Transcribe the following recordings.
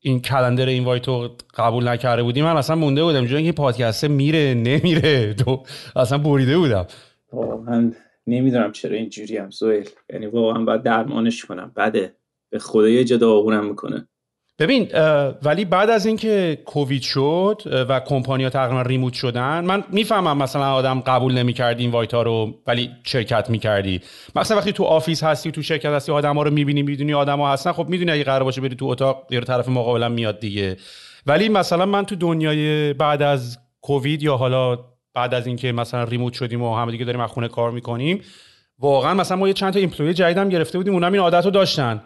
این calendar این رو قبول نکرده بودی من اصلا مونده بودم جون که پادکست میره نمیره تو اصلا بریده بودم. واقعا نمی‌دونم چرا اینجوری‌ام سهیل یعنی واقعا باید درمانش کنم بده. به خدا یه جا داغونم می‌کنه. ببین ولی بعد از اینکه کووید شد و کمپانیا تقریبا remote شدن من می‌فهمم مثلا آدم قبول نمی‌کردی این وایت ها رو ولی شرکت می‌کردی. مثلا وقتی تو office هستی تو شرکت هستی آدم ها رو می‌بینی می‌دونی آدم ها هستن خب می‌دونی اگه قرار باشه بری تو اتاق یه طرف مقابلم میاد دیگه. ولی مثلا من تو دنیای بعد از کووید یا حالا بعد از اینکه مثلا ریموت شدیم و همه دیگه داریم از خونه کار می‌کنیم واقعا مثلا ما یه چند تا ایمپلوی جدیدم گرفته بودیم اونم این عادت رو داشتن.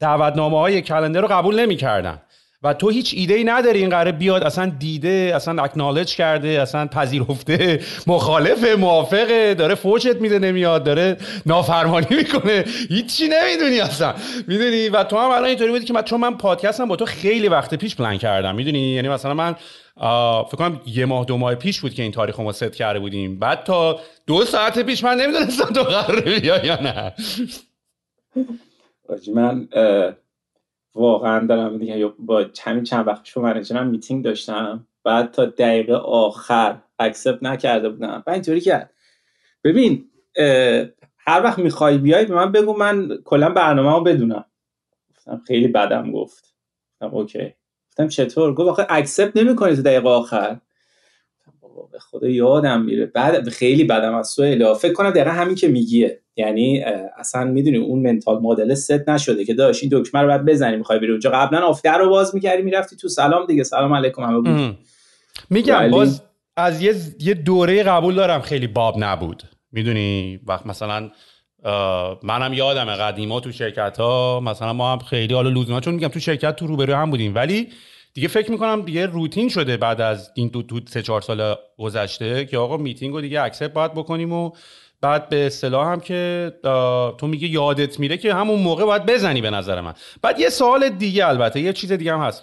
دعوتنامه های کلندر رو قبول نمی‌کردن. و تو هیچ ایده ای نداری این قراره بیاد اصلا دیده اصلا اکنالج کرده اصلا پذیرفته مخالفه موافقه داره فوشت میده نمیاد داره نافرمانی می‌کنه. هیچی نمی‌دونی اصلا. می‌دونی؟ و تو هم الان اینطوری بودی که من چون من پادکستم با تو خیلی وقت پیش پلن کردم. می‌دونی؟ یعنی مثلا من فکر کنم یه ماه دو ماه پیش بود که این تاریخ ما ست کرده بودیم. بعد تا دو ساعت پیش من نمی‌دونستم تو قراره بیا یا نه. من واقعا دارم دیگه با همین چند وقت پیش manager م meeting داشتم. بعد تا دقیقه آخر accept نکرده بودم. و اینطوری کرد. ببین هر وقت می‌خوای بیای به من بگو من کلا برنامه رو بدونم. گفتم خیلی بدم گفت. گفتم اوکی. گفتم چطور؟ گفت آخه اکسپت نمی‌کنی تو دقیقه آخر. به خدا یادم میره. بعد خیلی بدم از سوء فکر کنم دقیقا همین که میگیه. یعنی اصلا می‌دونی اون منتال مدل ست نشده که داشت. این دکمه رو باید بزنی می‌خوای بری اونجا. قبلا آفتر رو باز می‌کردی می‌رفتی تو سلام دیگه. سلام علیکم همه بود. میگم ولی- باز از یه یه دوره قبول دارم خیلی باب نبود. می‌دونی؟ وقت مثلا منم یادم قدیما تو شرکت ها مثلا ما هم خیلی حالا لزوما چون میگم تو شرکت تو روبرو هم بودیم. ولی دیگه فکر می‌کنم دیگه روتین شده بعد از این دو تو سه چهار سال گذشته که آقا میتینگ رو دیگه accept باید بکنیم و بعد به اصطلاح هم که تو میگه یادت میره که همون موقع باید بزنی به نظر من. بعد یه سوال دیگه البته یه چیز دیگه هم هست.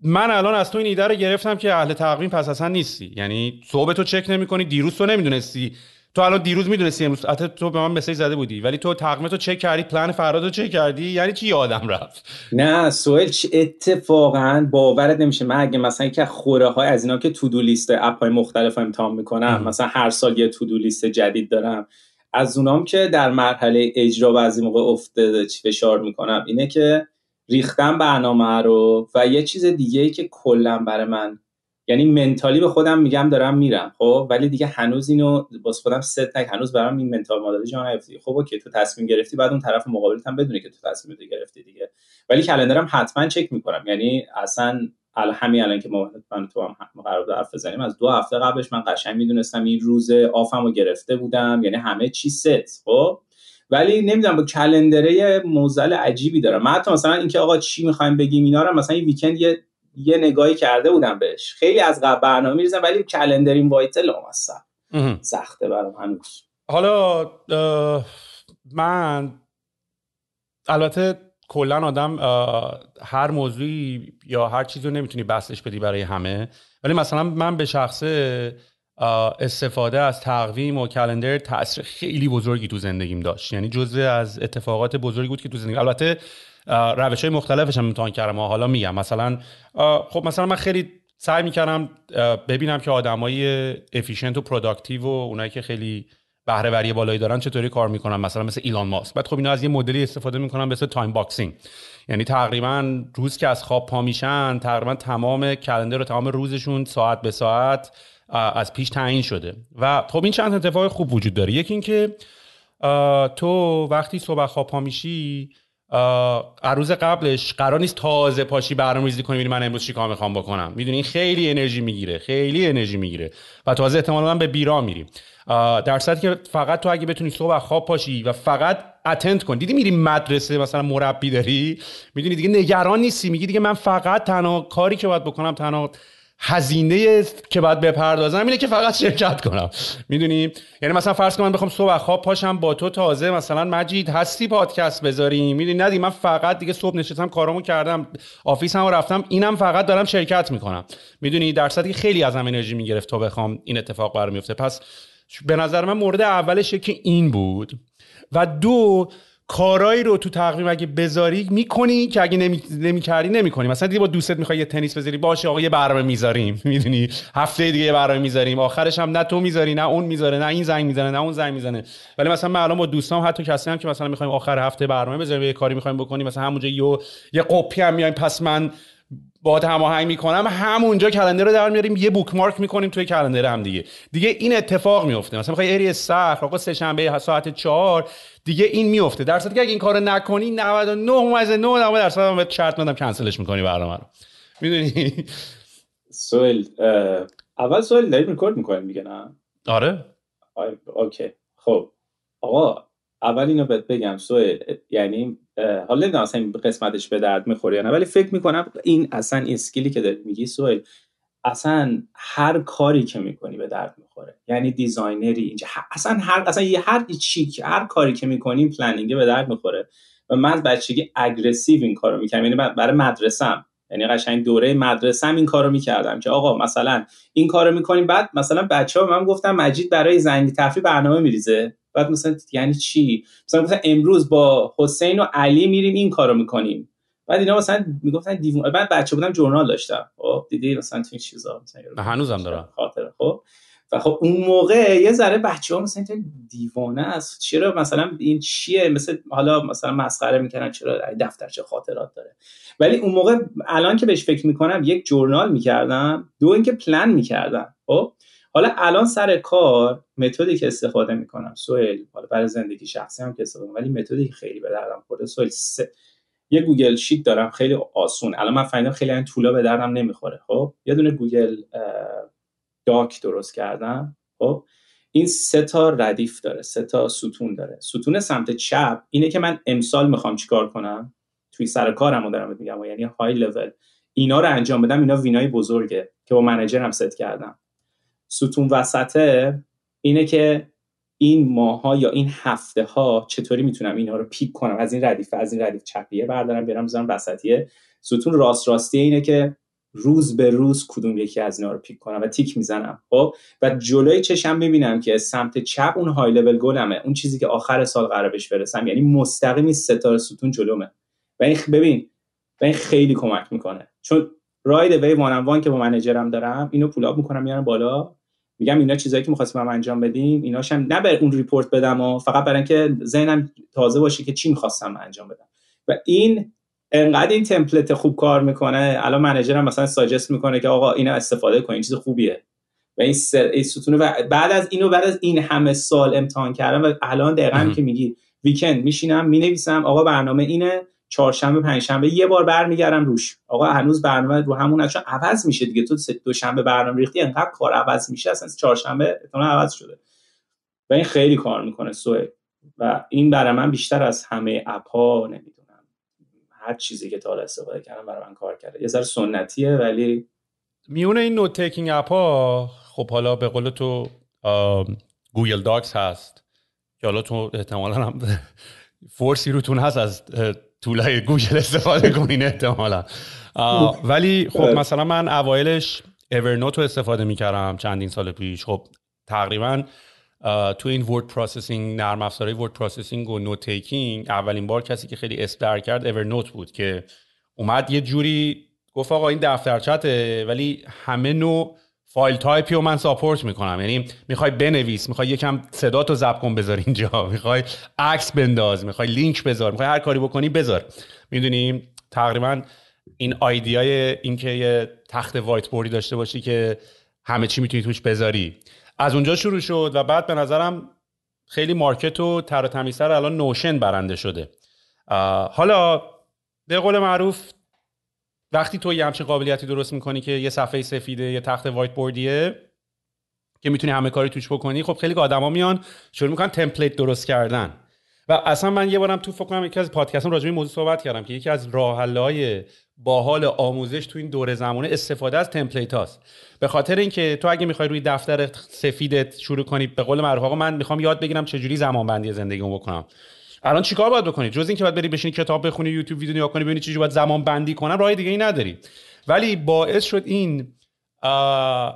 من الان از تو این ایده رو گرفتم که اهل تقویم پس اصلا نیستی. یعنی صبح تو چک نمی‌کنی دیروز تو نمی‌دونستی تو الان دیروز می‌دونستی امروز حتی تو به من مسیج زده بودی ولی تو تقویم تو چک کردی پلن فردا رو چک کردی یعنی چی یادم رفت؟ نه سوال چه اتفاقا باورت نمیشه. من اگه مثلا از خوره های از اینا که تودو لیست اپ های مختلف رو امتحان می‌کنم مثلا هر سال یه تودو لیست جدید دارم. از اونام که در مرحله اجرا بعضی موقع چی فشار می‌کنم. اینه که ریختم برنامه رو و یه چیز دیگه ای که کلا برای من یعنی mentally به خودم میگم دارم میرم خب؟ ولی دیگه هنوز اینو باز خودم ست نک هنوز برام این mental model جا نیفتی خب OK تو تصمیم گرفتی بعد اون طرف مقابلت هم بدونه که تو تصمیم گرفتی دیگه. ولی calendar م حتما چک می‌کنم. یعنی اصلا همین الان که ما من تو هم قرار بود حرف بزنیم از دو هفته قبلش من قشنگ می‌دونستم این روز off م گرفته بودم. یعنی همه چی ست خب؟ ولی نمی‌دونم با کلندره موزل عجیبی دارم. من حتی مثلا اینکه آقا چی می‌خوایم بگیم اینا رو مثلا این ویکند یه یه نگاهی کرده بودم بهش. خیلی از قبل برنامه میریزم ولی کلندر این وایت لامصب سخته برام هنوز. حالا من البته کلا آدم هر موضوعی یا هر چیزی رو نمی‌تونی بسش بدی برای همه. ولی مثلا من به شخصه استفاده از تقویم و calendar تاثیر خیلی بزرگی تو زندگیم داشت. یعنی جزء از اتفاقات بزرگی بود که تو زندگی. البته روش های مختلفش هم امتحان کردم. و حالا میگم. مثلا خب مثلا من خیلی سعی می‌کردم ببینم که آدمای efficient و productive و اونایی که خیلی بهره وری بالایی دارن چطوری کار می‌کنن. مثلا مثل ایلان ماسک. بعد خب اینا از یه مدلی استفاده می‌کنن مثل time boxing یعنی تقریبا روز که از خواب پا میشن تقریبا تمام calendar و تمام روزشون ساعت به ساعت از پیش تعیین شده. و خب این چند اتفاق خوب وجود داره. یکی اینکه تو وقتی صبح خواب پا میشی روز قبلش قرار نیست تازه پاشی برنامه‌ریزی کنی من امروز چیکار می‌خوام بکنم. می‌دونی این خیلی انرژی می‌گیره خیلی انرژی می‌گیره. و تازه احتمالا به بیرا میریم. در صورتی که فقط تو اگه بتونی صبح خواب پاشی و فقط اتند کن. دیدی میری مدرسه مثلا مربی داری؟ می‌دونی دیگه نگران نیستی. میگی دیگه من فقط تنها کاری که باید بکنم تنها هزینه که باید بپردازم اینه که فقط شرکت کنم. می‌دونی؟ یعنی مثلا فرض کن من بخوام صبح خواب پاشم با تو تازه مثلا مجید هستی پادکست بذاریم. می‌دونی؟ ندی من فقط دیگه صبح نشستم کارامو کردم آفیسم رفتم اینم فقط دارم شرکت می‌کنم. می‌دونی؟ در که خیلی ازم انرژی می‌گرفت تا بخوام این اتفاق برام میفته پس به نظر من مورد اولشه که این بود. و دو کارایی رو تو تقویم اگه بذاری می‌کنی که اگه نمی, نمی کردی نمی‌کنی. مثلا دیگه با دوستت می‌خوای یه تنیس بذاری باشه آقا یه برنامه می‌ذاریم. می‌دونی؟ هفته دیگه یه برنامه می‌ذاریم. آخرش هم نه تو می‌ذاری نه اون می‌ذاره نه این زنگ می‌زنه نه اون زنگ می‌زنه. ولی مثلا من الان با دوستام حتی کسی هم که مثلا می‌خوایم آخر هفته برنامه بذاریم یه کاری می‌خوایم بکنیم مثلا همونجا یه یه قپی هم میایم پس من با هماهنگ می‌کنم. همونجا کلندر رو در میاریم یه بوک مارک می‌کنیم توی کلندر هم دیگه. دیگه این اتفاق میفته مثلا می‌خوای اری سخر آقا سه شنبه ساعت 4 دیگه این میفته. در صورتی که اگه این کارو نکنی 99 از 9 درصد هم شرط میدم کنسلش می‌کنی برنامه رو. می‌دونی؟ سهیل اول سوال داریم ریکورد می‌کنیم میگه نه؟ آره. OK. خب. آقا اول اینو بهت بگم سهیل یعنی حالا نمی‌دونم اصلا این قسمتش به درد می‌خوره یا نه ولی فکر می‌کنم این اصلا skill ی که میگی سهیل اصلا هر کاری که می‌کنی به درد می‌خوره. یعنی designer ی اینجا اصلا هر اصلا یه هر چی هر کاری که می‌کنیم planning به درد می‌خوره. و من بچگی اگریسیو این کارو می‌کردم. یعنی برای مدرسم. یعنی قشنگ دوره مدرسم این کارو می‌کردم که آقا مثلا این کارو می‌کنیم بعد مثلا بچه ها من گفتم مجید برای زنگ تفریح برنامه میریزه. بعد مثلا یعنی چی؟ مثلا مثلا امروز با حسین و علی میریم این کارو می‌کنیم. بعد اینا مثلا می‌گفتن دیوونه بعد بچه بودم ژورنال داشتم. خب دیدی مثلا تو این چیزا مثلا هنوزم دارم. خاطر خب و خب اون موقع یه ذره بچه ها مثلا دیوانه است. چرا مثلا این چیه؟ مثل حالا مثلا مسخره می‌کنن چرا دفترچه خاطرات داره. ولی اون موقع الان که بهش فکر می‌کنم یک journal می‌کردم دو اینکه پلن می‌کردم. خب حالا الان سر کار متدی که استفاده می‌کنم سهیل حالا برای زندگی شخصی هم که استفاده ولی متدی خیلی به دردم خورده سهیل یه Google Sheet دارم خیلی آسون. الان من فهمیدم خیلی این tool ا به دردم نمی‌خوره. خب یه دونه گوگل Doc درست کردم. خب این سه تا ردیف داره سه تا ستون داره. ستون سمت چپ اینه که من امسال می‌خوام چیکار کنم؟ توی سر کارم دارم میگم. یعنی های لول اینا رو انجام بدم. اینا win ای بزرگه که با manager م set کردم. ستون وسطه اینه که این ماها یا این هفته ها چطوری می‌تونم اینها رو pick کنم؟ از این ردیف از این ردیف چپیه بردارم بیارم بزنم وسطیه. ستون راست راستی اینه که روز به روز کدوم یکی از اینا رو pick کنم و تیک می‌زنم. خب؟ و جلوی چشم می‌بینم که سمت چپ اون high level goal مه. اون چیزی که آخر سال قرار بهش برسم یعنی مستقیمی ستاره ستون جلومه. و این ببین و این خیلی کمک می‌کنه. چون right away one on one که با منیجرم دارم اینو pull up می‌کنم میارم بالا. میگم اینا چیزایی که می‌خواستیم انجام بدیم ایناش هم number اون report بدم و فقط برای اینکه ذهنم تازه باشه که چی می‌خواستم انجام بدم. و این انقدر این تمپلت خوب کار می‌کنه. الان منیجرم مثلا ساجست می‌کنه که آقا اینا استفاده کن این چیز خوبیه. و این, سر... ستونه و بعد از اینو بعد از این همه سال امتحان کردم و الان دقیقا که میگی ویکند میشینم می‌نویسم آقا برنامه اینه. چهارشنبه پنجشنبه یه بار برمیگردم روش. آقا هنوز برنامه رو همون چون عوض میشه دیگه. تو دوشنبه برنامه ریختی انقدر کار عوض میشه. اصلا چهارشنبه احتمال عوض شده. و این خیلی کار می‌کنه سوه و این برای من بیشتر از همه اپ ها نمی‌دونم. هر چیزی که تا استفاده کردم برای من کار کرده. یه ذره سنتیه ولی میون این note taking app خب حالا به قول تو Google Docs هست. که حالا تو احتمالا هم فورسی روتون هست از tool ای Google استفاده کنین احتمالا. ولی خب مثلا من اوایلش Evernote رو استفاده می‌کردم چندین سال پیش. خب تقریبا تو این word processing نرم افزارهای word processing و note taking اولین بار کسی که خیلی اسپر کرد Evernote بود که اومد یه جوری گفت آقا این دفترچه‌ته ولی همه نوع file type ی رو من support می‌کنم. یعنی می‌خوای بنویس می‌خوای یکم صدا تو ضبط کن بذار اینجا. می‌خوای عکس بنداز می‌خوای لینک بذار می‌خوای هر کاری بکنی بذار. می‌دونی؟ تقریبا این idea ی اینکه یه تخت whiteboard ی داشته باشی که همه چی می‌تونی توش بذاری. از اونجا شروع شد و بعد به نظرم خیلی مارکت و تر و تمیزتر الان Notion برنده شده. حالا به قول معروف وقتی تو یه همچین قابلیتی درست می‌کنی که یه صفحه سفیده یه تخت whiteboard یه که می‌تونی همه کاری توش بکنی خب خیلی آدما میان شروع می‌کنن template درست کردن. و اصلا من یه بارم تو فکر کنم یکی از پادکستم راجع به موضوع صحبت کردم که یکی از راه باحال آموزش تو این دوره زمانه استفاده از تمپلیت هاست. به خاطر اینکه تو اگه می‌خوای روی دفتر سفیدت شروع کنی به قول معروف من می‌خوام یاد بگیرم چجوری زمان بندی زندگیمو بکنم. الان چیکار باید بکنی؟ جز اینکه باید بری بشینی کتاب بخونی یوتیوب ویدیو نگاه کنی ببینی چجوری باید زمان بندی کنم راه دیگه ای نداری. ولی باعث شد این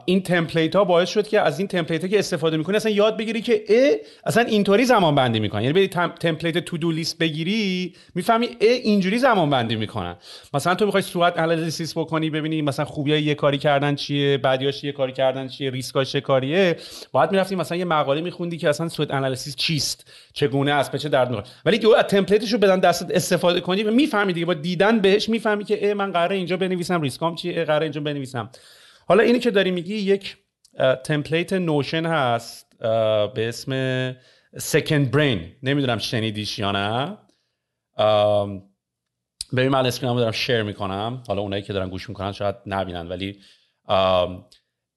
این تمپلیت ها باعث شد که از این تمپلیت ها که استفاده می‌کنی اصلا یاد بگیری که ا اصلا اینطوری زمان بندی می‌کنن. یعنی بری template to-do list بگیری می‌فهمی ا اینجوری زمان بندی می‌کنن. مثلا تو می‌خوای SWOT analysis بکنی ببینی مثلا خوبی های یه کاری کردن چیه بدیاش یه کاری کردن چیه ریسکاش چه کاریه. باید می‌رفتی مثلا یه مقاله میخوندی که اصلا SWOT analysis چیست چگونه است به چه درد می‌خوره. ولی که از template ش رو بدن دستت استفاده کنی می‌فهمی دیگه. با دیدن بهش می‌فهمی که من قراره اینجا بنویسم ریسکام چیه قراره اینجا بنویسم. حالا اینی که داری میگی یک template Notion هست به اسم Second Brain نمی‌دونم شنیدیش یا نه. ببین من screen مو دارم share می‌کنم. حالا اونایی که دارن گوش می‌کنن شاید نبینن ولی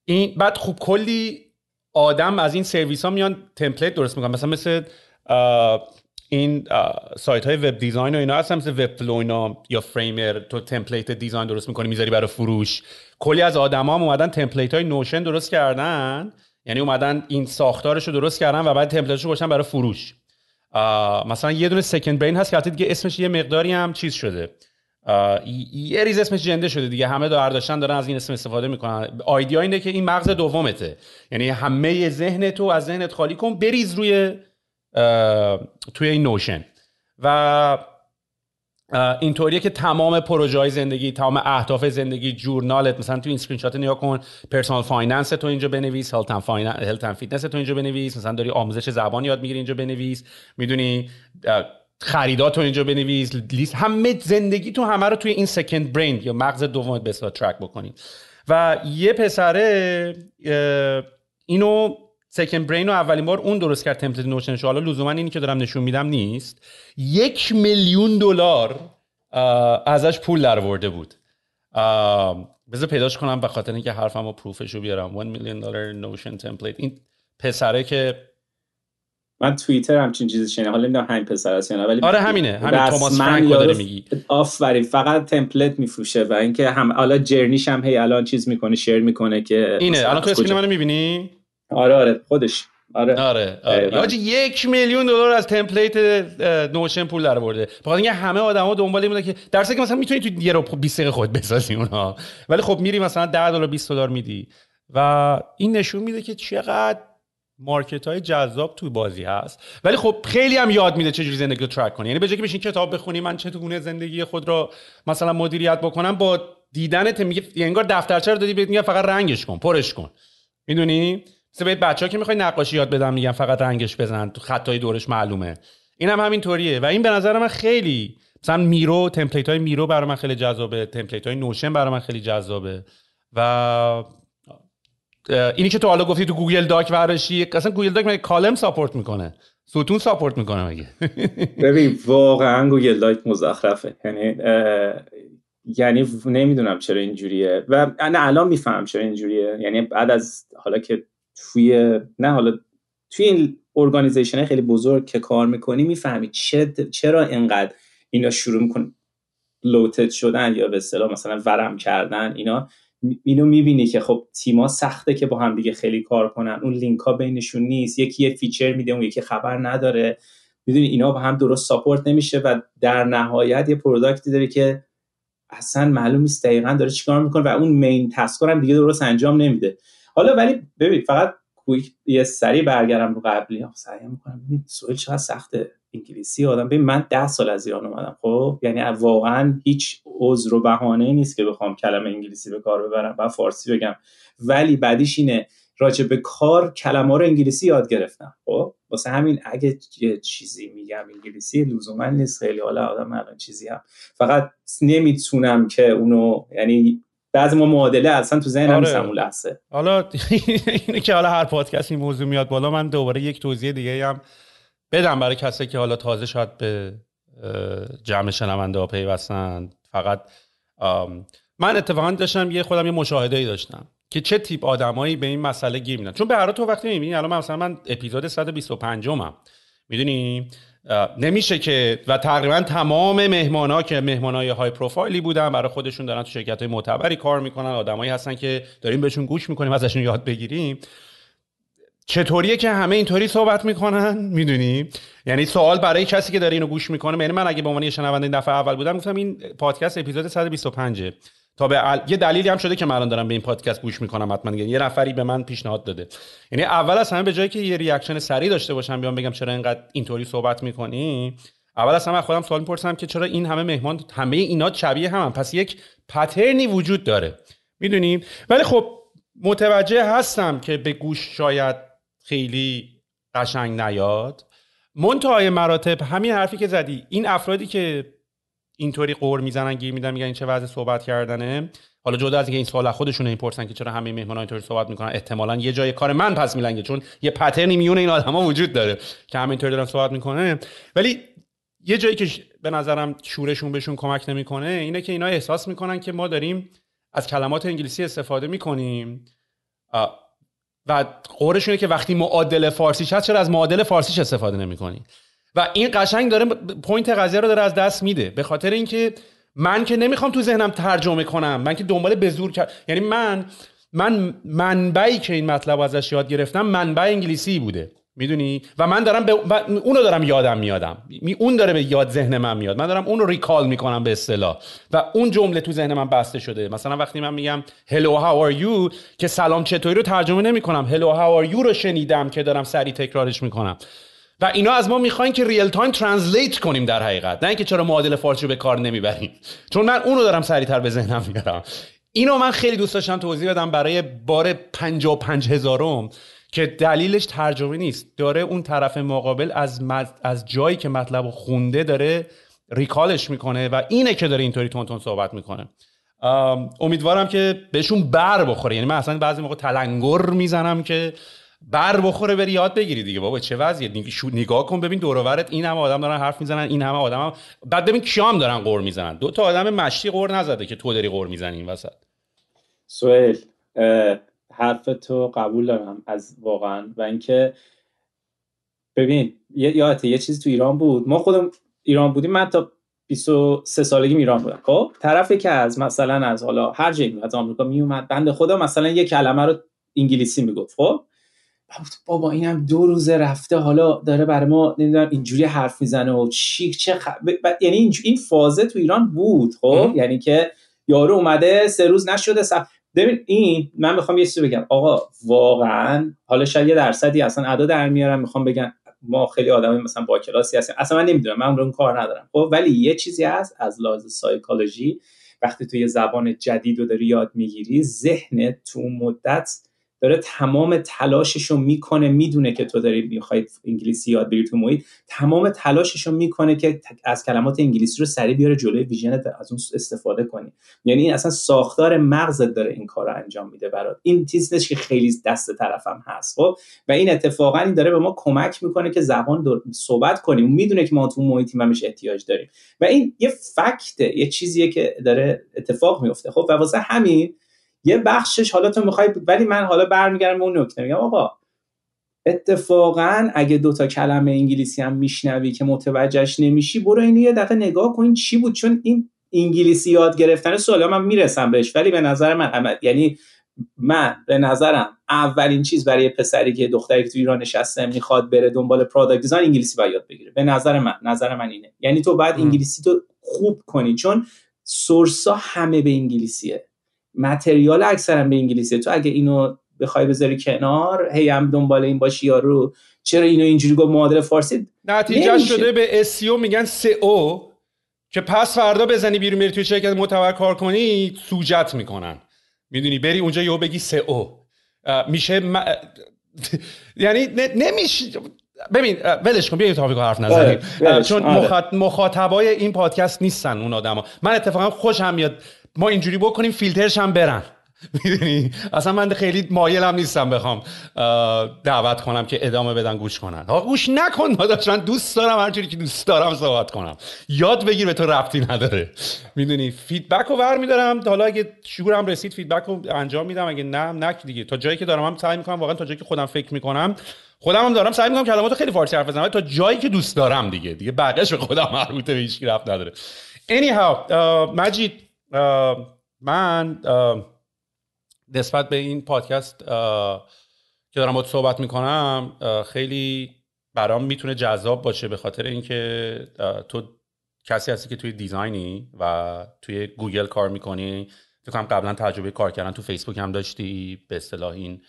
این بعد خوب کلی آدم از این سرویس ها میان template درست می‌کنن. مثلا مثل این سایت های web design و اینا هستن مثل Webflow اینا یا Framer تو template design درست می‌کنی می‌ذاری برای فروش. کلی از آدما هم اومدن تمپلیت های نوشن درست کردن. یعنی اومدن این ساختارش رو درست کردن و بعد تمپلیتش رو برای فروش. مثلا یه دونه سکند برین هست که دیگه اسمش یه مقداری هم چیز شده. یه ریز اسمش جنده شده دیگه. همه دار داشتن دارن از این اسم استفاده می‌کنن. آیدیا اینه که این مغز دومته. یعنی همه ذهن تو از ذهنت خالی کن بریز روی توی این نوشن. و اینطوریه که تمام پروژه های زندگی تمام اهداف زندگی journal ت مثلا تو این اسکرین شات نگاه کن personal finance تو اینجا بنویس health and fitness تو اینجا بنویس مثلا داری آموزش زبان یاد می‌گیری اینجا بنویس می‌دونی خریدات تو اینجا بنویس لیست همه زندگی تو همه رو توی این second brain یا مغز دومت به track بکنی. و یه پسره اینو second brain رو اولین بار اون درست کرد template Notion ش حالا لزوما اینی که دارم نشون میدم نیست. یک میلیون دلار ازش پول درورده بود. بذار پیداش کنم به خاطر اینکه حرفمو proof ش رو بیارم. 1 میلیون دلار Notion template این پسره که من توییتر همچین چیزی شنیدم. حالا نمی‌دونم همین پسر است یا ولی آره همینه. همین Thomas Frank داره میگی. آفرین. فقط template میفروشه و اینکه هم حالا journey ش هم هی الان چیز می‌کنه share می‌کنه که اینه. الان تو screen منو می‌بینی؟ آره آره خودش. آره. آره, آره. یک میلیون دلار از تمپلیت نوشن پول در برده. بخاطر اینکه همه آدما دنبال این که درسته که مثلا می‌تونی تو یه رو 20 دقیقه خود بسازی اونها ولی خب میری مثلا 10 دلار 20 دلار میدی. و این نشون میده که چقدر مارکت های جذاب تو بازی هست. ولی خب خیلی هم یاد میده چجوری زندگی رو ترک کنی. یعنی به جای که بشین کتاب بخونی من چطور زندگی خود رو مثلا مدیریت بکنم با دیدنت میگه انگار دفترچه رو دادی بهت میگه فقط رنگش کن پرش کن. می‌دونی؟ به بچه که می‌خوای نقاشی یاد بدم میگن فقط رنگش بزن تو خطای دورش معلومه. این هم همین طوریه و این به نظر من خیلی مثلا Miro template های Miro برای من خیلی جذابه template های Notion برای من خیلی جذابه. و اینی که تو حالا گفتی تو Google Doc ورشی اصلا Google Doc مگه column support می‌کنه؟ ستون support می‌کنه مگه؟ ببین واقعا Google Doc مزخرفه. یعنی یعنی نمی‌دونم چرا اینجوریه. و نه الان میفهم چرا اینجوریه. یعنی بعد از حالا که توی نه حالا توی این organization خیلی بزرگ که کار می‌کنی می‌فهمی چرا اینقدر اینا شروع میکن bloated شدن یا به اصطلاح مثلا ورم کردن اینا. اینو می‌بینی که خب تیما سخته که با هم دیگه خیلی کار کنن. اون لینک ها بینشون نیست. یکی یه feature میده اون یکی خبر نداره. می‌دونی اینا با هم درست support نمیشه و در نهایت یه product ی داره که اصلا معلوم نیست دقیقا داره چیکار می‌کنه و اون main task ر هم دیگه درست انجام نمیده. حالا ولی ببین فقط کویک یه سری برگردم رو قبلی. سعی می‌کنم ببین سوال چقدر سخته. انگلیسی آدم. ببین من ده سال از ایران اومدم خب؟ یعنی واقعا هیچ عذر و بهانه نیست که بخوام کلمه انگلیسی به کار ببرم و فارسی بگم. ولی بعدیش اینه راجع به کار کلمه رو انگلیسی یاد گرفتم خب؟ واسه همین اگه یه چیزی میگم انگلیسی لزوما نیست. خیلی حالا آدم الان چیزی هم. فقط نمی‌تونم که اونو یعنی بعضی ما معادله اصلا تو ذهنم آره. اون لحظه. حالا اینه که حالا هر پادکست این موضوع میاد بالا من دوباره یک توضیح دیگه هم بدم برای کسایی که حالا تازه شاید به جمع شنونده ها پیوستن. فقط من اتفاقا داشتم یه خودم یه مشاهده ای داشتم که چه تیپ آدمایی به این مسئله گیر میدن. چون به هر تو وقتی می‌بینی الان مثلا من اپیزود 125 م می‌دونی؟ نمیشه که و تقریبا تمام مهمان ها که مهمان های های پروفایلی بودن برای خودشون دارن تو شرکت های معتبری کار می‌کنن آدمایی هستن که داریم بهشون گوش می‌کنیم ازشون یاد بگیریم. چطوریه که همه اینطوری صحبت می‌کنن؟ می‌دونی؟ یعنی سوال برای کسی که داره اینو گوش می‌کنه یعنی من اگه به عنوان یه شنونده دفعه اول بودم گفتم این پادکست اپیزود 125 تا به یه دلیلی هم شده که من دارم به این پادکست گوش می‌کنم حتما یه نفری به من پیشنهاد داده. یعنی اول از همه به جایی که یه reaction سریع داشته باشم بیام بگم چرا اینقدر اینطوری صحبت می‌کنی. اول از همه خودم سوال می‌پرسم که چرا این همه مهمان همه اینا شبیه هم, هم پس یک pattern ی وجود داره. می‌دونیم ولی خب متوجه هستم که به گوش شاید خیلی قشنگ نیاد. منتهای مراتب همین حرفی که زدی این افرادی که اینطوری قور می‌زنن گیر میدن میگن چه وضع صحبت کردنه. حالا جدا از اینکه این سوال خودشون می‌پرسن که چرا همه مهمانان اینطوری صحبت می‌کنن احتمالا یه جای کار من پس میلنگه چون یه پترنی میونه این آدما وجود داره که همه اینطوری دارن صحبت می‌کنه. ولی یه جایی که به نظرم شورشون بهشون کمک نمی‌کنه اینه که اینا احساس می‌کنن که ما داریم از کلمات انگلیسی استفاده می‌کنیم. و غرشونه که وقتی معادل فارسیش هست چرا از معادل فارسیش استفاده نمی‌کنی؟ و این قشنگ داره point قضیه رو داره از دست میده. به خاطر اینکه من که نمی‌خوام تو ذهنم ترجمه کنم. من که دنبال به زور کرد یعنی من من منبعی که این مطلب ازش یاد گرفتم منبع انگلیسی بوده. می‌دونی؟ و من دارم به اونو دارم یادم میادم. اون داره به یاد ذهن من میاد. من دارم اونو recall می‌کنم به اصطلاح. و اون جمله تو ذهن من بسته شده. مثلا وقتی من میگم hello how are you? که سلام چطوری رو ترجمه نمی‌کنم. Hello how are you? رو شنیدم که دارم سری تکرارش می‌کنم. و اینا از ما می‌خواین که real time translate کنیم در حقیقت. نه اینکه چرا معادل فارسی رو به کار نمی‌بریم. چون من اونو دارم سریعتر به ذهنم میارم. اینو من خیلی دوست داشتم توضیح بدم برای بار 55 هزارم که دلیلش ترجمه نیست. داره اون طرف مقابل از, از جایی که مطلب خونده داره ریکالش می‌کنه و اینه که داره اینطوری تون صحبت می‌کنه. امیدوارم که بهشون بر بخوره. یعنی من اصلا بعضی موقع تلنگر می‌زنم که بر بخوره بری یاد بگیری دیگه بابا چه وضعیه؟ نگاه کن ببین دور این همه آدم دارن حرف می‌زنن این همه آدم هم... بعد ببین کیام دارن قور می‌زنن. دو تا آدم مشتی قور نزده که تو داری قور می‌زنی این وسط. سوئیل حرف تو قبول دارم از واقعا و اینکه ببین یادته یه چیزی تو ایران بود. ما خودم ایران بودیم من تا 23 سالگی ایران بودم. خب طرفی که از مثلا از حالا هر جایی از آمریکا میومد بنده خدا مثلا یه کلمه رو انگلیسی می‌گفت. خب بابا اینم دو روزه رفته حالا داره برای ما نمی‌دونم اینجوری حرف می‌زنه و چی چه خ... یعنی این فازه تو ایران بود خب؟ یعنی که یارو اومده سه روز نشده سب... ببین این من می‌خوام یه چیزی بگم. آقا واقعا حالا شاید یه درصدی اصلا ادا در میارم می‌خوام بگم ما خیلی آدمی مثلا با کلاسی هستیم. اصلا من نمی‌دونم من اون کار ندارم. خب ولی یه چیزی هست از لحاظ سایکولوژی وقتی تو یه زبان جدید رو داری یاد می‌گیری ذهن تو مدت داره تمام تلاشش رو می‌کنه می‌دونه که تو داری می‌خوای انگلیسی یاد بگیری تو محیط. تمام تلاشش رو می‌کنه که از کلمات انگلیسی رو سریع بیاره جلوی ویژنت از اون استفاده کنی. یعنی این اصلا ساختار مغزت داره این کار رو انجام میده برات. این چیزی که خیلی دست طرفم هست خب؟ و این اتفاقا این داره به ما کمک می‌کنه که زبان صحبت کنیم می‌دونه که ما تو محیطی همش احتیاج داریم. و این یه فکته یه چیزیه که داره اتفاق میفته خب؟ و واسه همین یه بخشش حالا تو می‌خوای ولی من حالا برمیگردم به اون نکته. میگم آقا اتفاقا اگه دوتا کلمه انگلیسی هم میشنوی که متوجهش نمیشی برو اینو یه دقیقه نگاه کن چی بود چون این انگلیسی یاد گرفتن سوال من می‌رسم بهش. ولی به نظر من یعنی من به نظرم اولین چیز برای پسری که دختری که تو ایران نشسته می‌خواد بره دنبال product design انگلیسی باید یاد بگیره. به نظر من نظر من اینه. یعنی تو بعد انگلیسی تو خوب کنی چون source ا همه به انگلیسیه. material اکثرا به انگلیسیه تو اگه اینو بخوای بذاری کنار هی هم دنبال این باشی یارو چرا اینو اینجوری گفت معادل فارسی؟ نتیجه شده به CEO میگن SEO که پس فردا بزنی بیرون میری توی شرکت معتبر کار کنی سوژه‌ت می‌کنن. می‌دونی بری اونجا یهو بگی SEO میشه یعنی نمیشه. ببین ولش کن بیا تاپیک حرف نزنیم. آره، چون آره. مخاطبای این پادکست نیستن اون آدما. من اتفاقا خوشم میاد ما اینجوری بکنیم فیلترش هم برن. می‌دونی؟ اصلا من خیلی مایلم نیستم بخوام دعوت کنم که ادامه بدن گوش کنن. ها گوش نکن داداش من دوست دارم هرچی که دوست دارم صحبت کنم. یاد بگیر به تو ربطی نداره. می‌دونی؟ feedback رو ور میدارم حالا اگه شعورم رسید feedback رو انجام میدم. اگه نه نه دیگه. تا جایی که دارم هم سعی می‌کنم واقعا تا جایی که خودم فکر می‌کنم خودم هم دارم سعی می‌کنم کلمات خیلی فارسی حرف بزنم. تا جایی که دوست دارم دیگه. دیگه بعدش به خودم مربوطه به هیچکی ربط نداره. Anyhow مجید من نسبت به این پادکست که دارم با صحبت می‌کنم خیلی برام می‌تونه جذاب باشه به خاطر اینکه تو کسی هستی که توی design ی و توی گوگل کار می‌کنی. فکر کنم قبلا تجربه کار کردن تو فیسبوک هم داشتی به اصطلاح این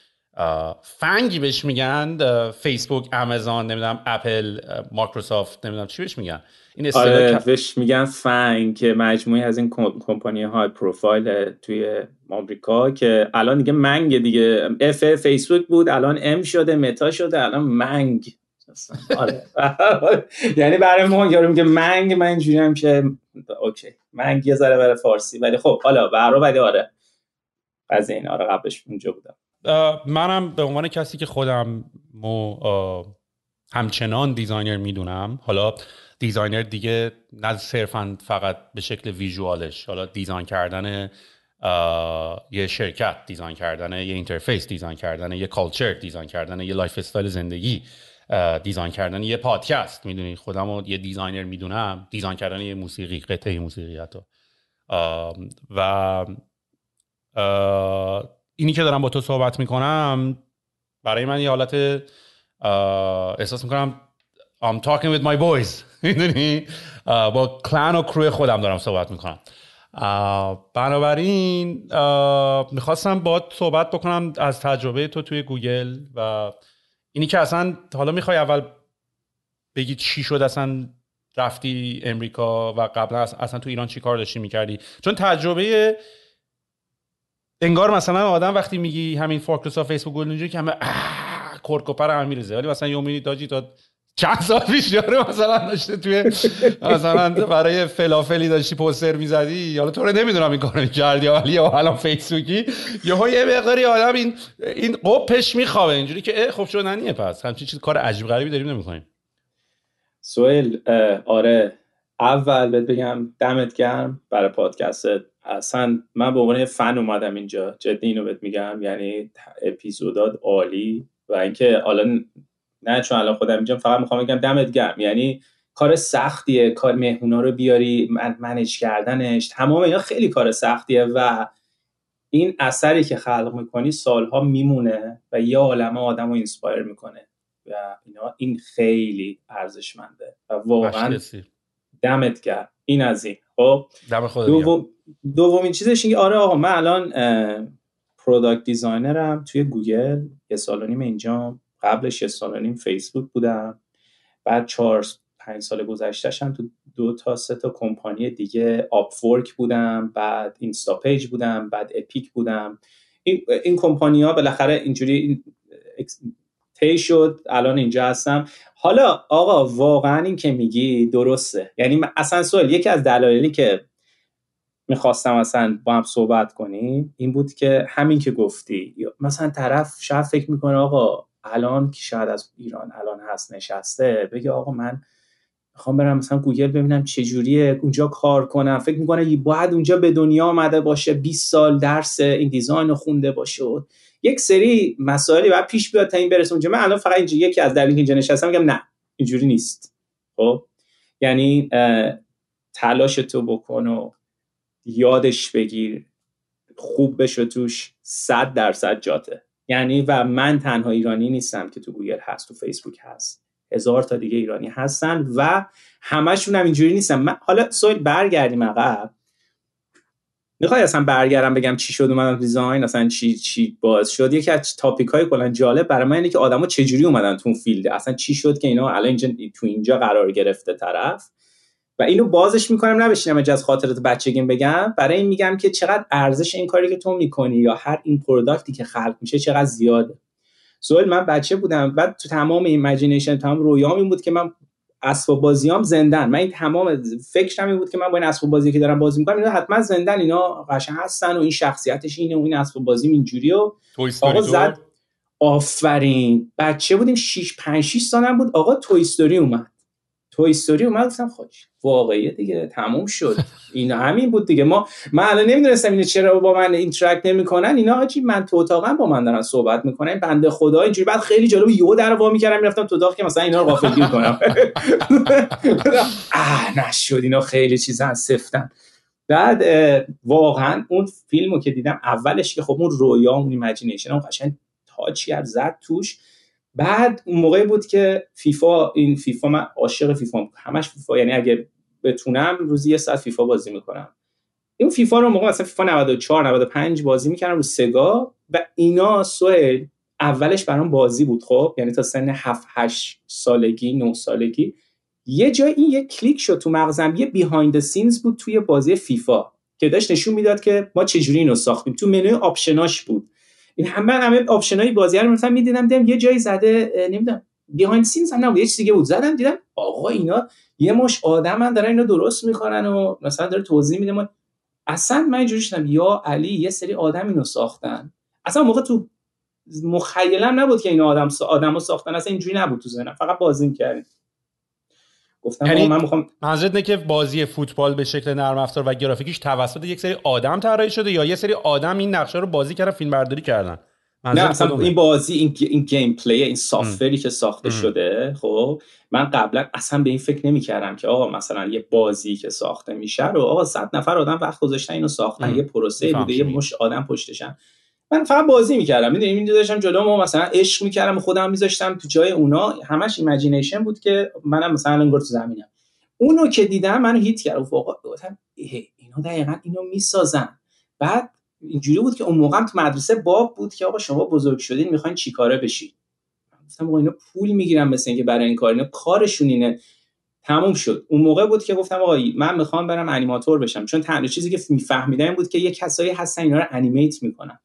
FAANG ی بهش میگن فیسبوک آمازون نمی‌دونم اپل مایکروسافت نمی‌دونم چی بهش میگن. این آره بهش میگن FAANG که مجموعی از این کمپانی های high profile توی آمریکا که الان دیگه MANG دیگه. F فیسبوک بود الان M شده متا شده الان MANG. آره. یعنی برای ما یارو میگه MANG من اینجوری هم که OK MANG یه ذره برای فارسی ولی خب حالا برا ولی آره. از این آره قبلش اونجا بودم. منم به عنوان کسی که خودم مو همچنان designer می‌دونم. حالا designer دیگه نه صرفا فقط به شکل visual ش حالا design کردن یه شرکت design کردن یه interface design کردن یه culture design کردن یه lifestyle زندگی design کردن یه پادکست می‌دونی. خودم یه designer می‌دونم. design کردن یه موسیقی قطعه موسیقی حتی و اینی که دارم با تو صحبت می‌کنم برای من یه حالت احساس می‌کنم I'm talking with my boys. با clan و crew ی خودم دارم صحبت می‌کنم. بنابراین می‌خواستم با صحبت بکنم از تجربه تو توی گوگل و اینی که اصلا حالا می‌خوای اول بگی چی شد اصلا رفتی امریکا و قبلا اصلا تو ایران چی کار داشتی می‌کردی؟ چون تجربه انگار مثلا آدم وقتی میگی همین فورکلوس فیسبوک گل اینجوری که همه کرکوپر هم میریزه. ولی مثلا یومینی داجی تا چند سال پیش یاره مثلا داشته توی مثلا برای فلافلی داشتی پوستر می‌زدی. حالا تو رو نمی‌دونم این کارو می‌کردی ولی یا الان فیسبوکی. یهو یه مقداری آدم این این قپش میخوابه. اینجوری که خب شدنیه پس. همچین چیز کار عجیب غریبی داریم نمی‌کنیم سوئیل آره. اول بهت بگم دمت گرم برای پادکست اصلا من به عنوان فن اومدم اینجا. جدی اینو بهت میگم. یعنی اپیزودات عالی و اینکه حالا نه چون الان خودم اینجا فقط می‌خوام بگم دمت گرم. یعنی کار سختیه. کار مهمونا رو بیاری manage کردنش. تمام اینا خیلی کار سختیه و این اثری که خلق می‌کنی سالها میمونه و یه عالمه آدم رو inspire می‌کنه. و اینا این خیلی ارزشمنده. و واقعا دمت گرم. این از این. خب؟ دوم دومین چیزش اینه آره آقا من الان product designer م توی گوگل یه سال و نیم اینجا قبلش یه سال و نیم فیسبوک بودم. بعد چهار پنج سال گذشتهش هم تو دو تا سه تا کمپانی دیگه Upwork بودم بعد Instapage بودم بعد Epic بودم. این این کمپانی ها بالاخره اینجوری طی شد الان اینجا هستم. حالا آقا واقعا این که میگی درسته. یعنی اصلا سوال یکی از دلایلی که می‌خواستم اصلا با هم صحبت کنیم این بود که همین که گفتی. مثلا طرف شاید فکر می‌کنه آقا الان که شاید از ایران الان هست نشسته بگه آقا من می‌خوام برم مثلا گوگل ببینم چه جوریه اونجا کار کنم. فکر می‌کنه باید اونجا به دنیا آمده باشه 20 سال درس این design رو خونده باشه. یک سری مسائلی بعد پیش بیاد تا این برسه اونجا. من الان فقط اینجا یکی از دلایلی که اینجا نشستم میگم نه اینجوری نیست. خب؟ یعنی تلاش تو بکن و یادش بگیر خوب بشه توش صد درصد جاته. یعنی و من تنها ایرانی نیستم که تو گوگل هست تو فیسبوک هست. هزار تا دیگه ایرانی هستن و همشون هم اینجوری نیستن. من حالا سویل برگردیم عقب. می‌خوای اصلا برگردم بگم چی شد اومدم design اصلا چی چی باز شد؟ یکی از topic های کلا جالب برای من اینه که آدما چجوری اومدن تو اون field؟ اصلا چی شد که اینا الان اینجا تو اینجا قرار گرفته طرف؟ و اینو بازش می‌کنم بشینم از خاطرات بچگیم بگم. برای این میگم که چقدر ارزش این کاری که تو می‌کنی یا هر این product ی که خلق میشه چقدر زیاده. So من بچه بودم بعد تو تمام imagination تمام رویام این بود که من اسباب بازیام زندن. من این تمام فکرم این بود که من با این اسباب بازی که دارم بازی می‌کنم اینا حتما زندن. اینا قشنگ هستن و این شخصیتش اینه و این اسباب بازی اینجوری و آقا زد. آفرین. بچه بودیم 6 5 6 سالم بود. آقا Toy Story اومد. Toy Story اومد گفتم خب واقعیه دیگه تموم شد. اینا همین بود دیگه. ما من الان نمی‌دونستم اینو چرا با من interact نمی‌کنن. اینا حاجی من تو اتاقم با من دارن صحبت می‌کنن. بنده خدا اینجوری. بعد خیلی جالب یهو در وا می‌کردم می‌رفتم تو اتاق که مثلا اینا رو غافلگیر کنم. اه نشد. اینا خیلی چیزا سفتن. بعد واقعا اون فیلمو که دیدم اولش که خب اون رویا اون imagination اون قشنگ touch کرد زد توش. بعد اون موقعی بود که فیفا این فیفا من عاشق فیفا همش فیفا یعنی اگه بتونم روزی یه ساعت فیفا بازی می‌کنم. این فیفا رو موقع مثلا فیفا 94 95 بازی می‌کردم رو سگا و اینا سال اولش برام بازی بود خب؟ یعنی تا سن 7 8 سالگی 9 سالگی. یه جای این یه کلیک شد تو مغزم یه behind the scenes بود توی بازی فیفا که داشت نشون می‌داد که ما چجوری اینو ساختیم. تو منوی option اش بود. این همه همه option ای بازی رو مثلا می‌دیدم دیدم یه جایی زده نمی‌دونم behind the scenes هم نبود یه چیز دیگه بود. زدم دیدم آقا اینا یه مشت آدمن دارن اینو درست می‌کنن و مثلا داره توضیح میده. ما اصلا من اینجوری شدم یا علی یه سری آدم اینو ساختن. اصلا موقع تو مخیلم نبود که این آدم. آدمو ساختن اصلا اینجوری نبود تو ذهنم فقط بازی می‌کردیم. گفتم یعنی من می‌خوام منظورت نه که بازی فوتبال به شکل نرم افزار و گرافیکیش توسط یک سری آدم طراحی شده یا یه سری آدم این نقشه رو بازی کردن فیلم برداری کردن؟ نه اصلا این بازی این, این gameplay این software ی که ساخته ام. شده خب من قبلا اصلا به این فکر نمی کردم که آقا مثلا یه بازی که ساخته میشه رو آقا صد نفر آدم وقت گذاشتن اینو ساختن ام. یه پروسه بوده یه مشت آدم پشتشن. من فقط بازی می‌کردم. می‌دونی این داشتم جلو ما مثلا عشق می‌کردم خودم میذاشتم تو جای اونا. همش imagination بود که منم مثلا انگار تو زمینم. اونو که دیدم منو هیت کرد. واقعا گفتم اینا دقیقا اینو می‌سازن. بعد اینجوری بود که اون موقع تو مدرسه باب بود که آقا شما بزرگ شدین می‌خواین چیکاره بشید گفتم آقا اینا پول می‌گیرن مثل اینکه برای این کار. اینا کارشون اینه. تموم شد. اون موقع بود که گفتم آقا من می‌خوام برم انیماتور بشم. چون تنها چیزی که میفهمیدم بود که یه کسایی هستن اینا رو انیمیت می‌کنن.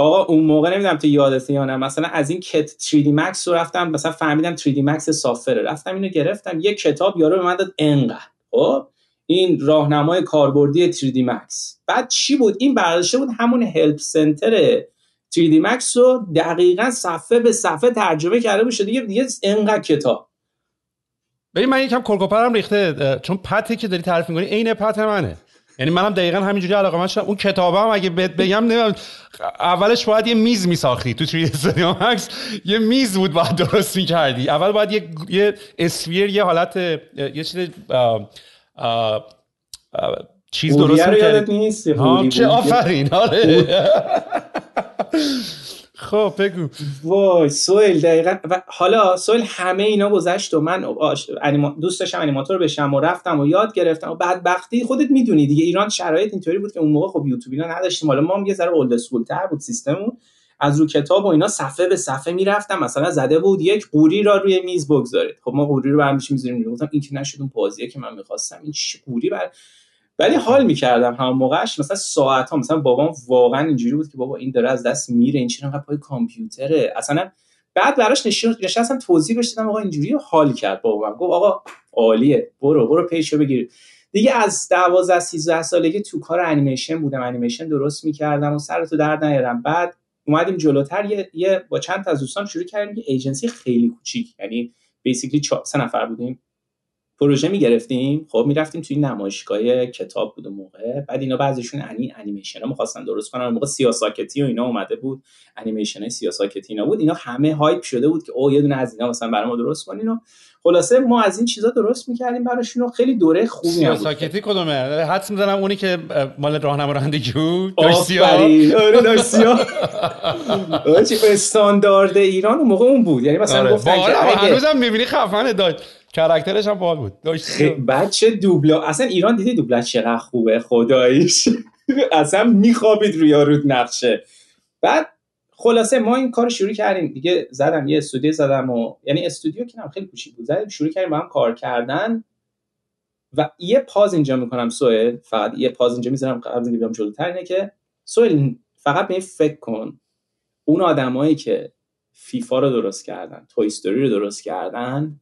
آقا اون موقع نمی‌دونم تو یادته یا نه. مثلا از این کت 3D Max رو رفتم مثلا فهمیدم 3D Max سافره. رفتم اینو گرفتم. یه کتاب یارو به من داد انقدر. خب؟ این راهنمای کاربردی 3D Max. بعد چی بود؟ این برداشته بود همون هلپ سنتر 3D Max رو دقیقا صفحه به صفحه ترجمه کرده بود. دیگه دیگه انقدر کتاب. ببین من یکم کلکوپرم ریخته چون پتی که داری تعریف می‌کنی عین پت منه. یعنی منم دقیقا همینجوری علاقه من شدم. اون کتابم اگه بگم اولش باید یه میز میساختی تو توی استودیو مکس. یه میز بود باید درست می‌کردی. اول باید یه یه اسفیر یه حالت یه چیز چیز درست می‌کردی. چه آفرین. آره. خب بگو. وای سویل دقیقا. و حالا سویل همه اینا گذشت و من انیما... دوست داشتم انیماتور بشم و رفتم و یاد گرفتم و بعد وقتی خودت می‌دونی دیگه. ایران شرایط اینطوری بود که اون موقع خب یوتیوب اینا نداشتیم. حالا ما هم یه ذره اولد اسکول تر بود سیستممون. از رو کتاب و اینا صفحه به صفحه می‌رفتم. مثلا زده بود یک قوری را روی میز بگذارید. خب ما قوری رو برمیش می‌ذاریم گفتم این که نشد اون بازیه که من می‌خواستم. این قوری بر ولی حال می‌کردم همون موقعش مثلا ساعت ها مثلا بابام واقعا اینجوری بود که بابا این داره از دست میره این چرا پای کامپیوتره؟ اصلا بعد براش نشستم توضیح بهش دادم آقا اینجوری حال کرد بابام. گفت آقا عالیه برو برو پیشو بگیر. دیگه از 12 13 سالگی تو کار انیمیشن بودم انیمیشن درست می‌کردم و سرتو درد نیارم. بعد اومدیم جلوتر یه, یه با چند تا از دوستان شروع کردیم که ایجنسی خیلی کوچیک یعنی بیسیکلی سه نفر بودیم. پروژه می‌گرفتیم. خب می‌رفتیم توی نمایشگاه کتاب بود موقع. بعد اینا بعضیشون انی انیمیشن ها می‌خواستن درست کنن. موقع سیاساکتی و اینا اومده بود. انیمیشن سیاساکتی اینا بود. اینا همه هایپ شده بود که او یه دونه از اینا مثلا برای ما درست کنین و خلاصه ما از این چیزا درست می‌کردیم براشون خیلی دوره خوبی بود سیاساکتی کدومه؟ حدس می‌زنم اونی که مال راهنما رانندگی بود. آره استاندارد ایران اون موقع اون بود. یعنی مثلا آره. گفتن که هنوزم می‌بینی خفنه داشت کرکترش هم بال بود. بچه دوبلا اصلا ایران دیدی دوبلا چقدر خوبه؟ خداییش. اصلا میخوابید روی رود نقشه. بعد خلاصه ما این کار شروع کردیم. دیگه زدم یه استودیو زدم و یعنی استودیو که خیلی کوچیک بود. زدیم شروع کردیم با هم کار کردن. و یه پاز اینجا می‌کنم سوئل. فقط یه پاز اینجا می‌ذارم قبل اینکه بیام جلوتر اینه که سوئل فقط به فکر کن. اون آدمایی که فیفا رو درست کردن توی استوری رو درست کردن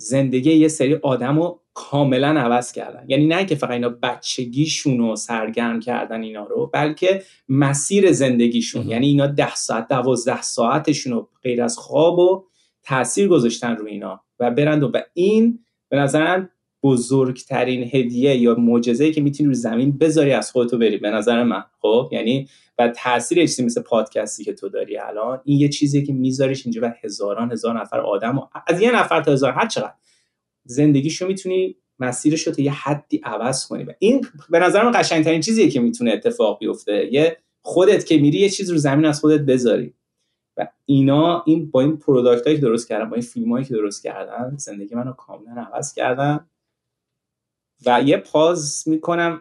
زندگی یه سری آدم رو کاملا عوض کردن. یعنی نه که فقط اینا بچگیشون رو سرگرم کردن اینا رو بلکه مسیر زندگیشون. یعنی اینا ده ساعت دوازده ساعتشون رو غیر از خواب و تاثیر گذاشتن رو اینا و برند و این به نظرم بزرگترین هدیه یا معجزه‌ای که می‌تونی رو زمین بذاری از خودتو بری به نظر من. خب؟ یعنی و تاثیر چیزی مثل پادکستی که تو داری الان این یه چیزیه که میذاریش اینجا و هزاران هزار نفر آدم و از یه نفر تا هزار هر چقدر. زندگیشو می‌تونی مسیرش رو تا یه حدی عوض کنی. و این به نظر من قشنگترین چیزیه که می‌تونه اتفاق بیفته. یه خودت که میری یه چیز رو زمین از خودت بذاری. و اینا این با این پروداکت که درست کردن با این فیلم هایی که درست کردن زندگی منو کاملا عوض کردن. و یه پاز می‌کنم.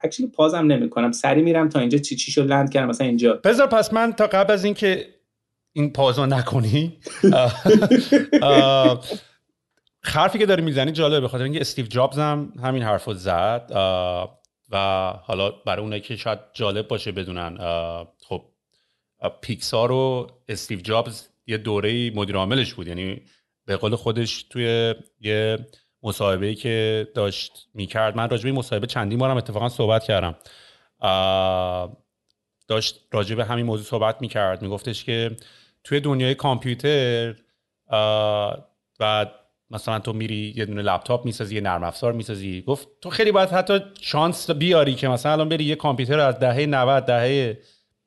اکچولی پازم نمی‌کنم. سری میرم تا اینجا چی چیشو لند کردم. مثلا اینجا. بذار پس من تا قبل از اینکه این پازو نکنی حرفی که داری می‌زنی جالبه. به خاطر اینکه استیو جابز هم همین حرفو زد و حالا برای اونایی که شاید جالب باشه بدونن خب پیکسار و استیو جابز یه دوره مدیر عاملش بود. یعنی به قول خودش توی یه مصاحبه که داشت می‌کرد. من راجبه مصاحبه چندین بارم اتفاقا صحبت کردم. داشت راجبه همین موضوع صحبت می‌کرد. میگفتش که توی دنیای کامپیوتر و مثلا تو میری یه دونه لپتاپ می‌سازی یه نرم افزار می‌سازی. گفت تو خیلی باید حتی شانس بیاری که مثلا الان بری یه کامپیوتر از دهه 90 دهه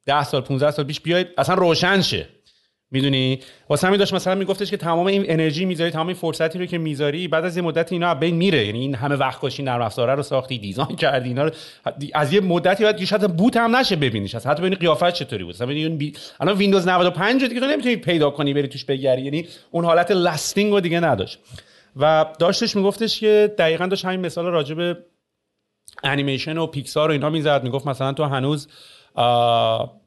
10 سال 15 سال پیش بیای اصلا روشن شه. می‌دونی؟ واسه همین داشت مثلا میگفتش که تمام این انرژی می‌ذاری تمام این فرصتی رو که می‌ذاری بعد از یه مدت اینا بین میره. یعنی این همه وقت کشی نرم افزاره رو ساختی design کردی اینا رو از یه مدتی بعد شاید boot هم نشه ببینیش. حتی ببینی قیافت چطوری بود؟ مثلا ببینی الان ویندوز 95 دیگه تو نمی‌تونی پیدا کنی بری توش بگردی. یعنی اون حالت lasting رو دیگه نداشت. و داشتش میگفتش که دقیقا داشت همین مثال راجع به انیمیشن و پیکسار و اینا می‌زد. می‌گفت مثلا تو هنوز آه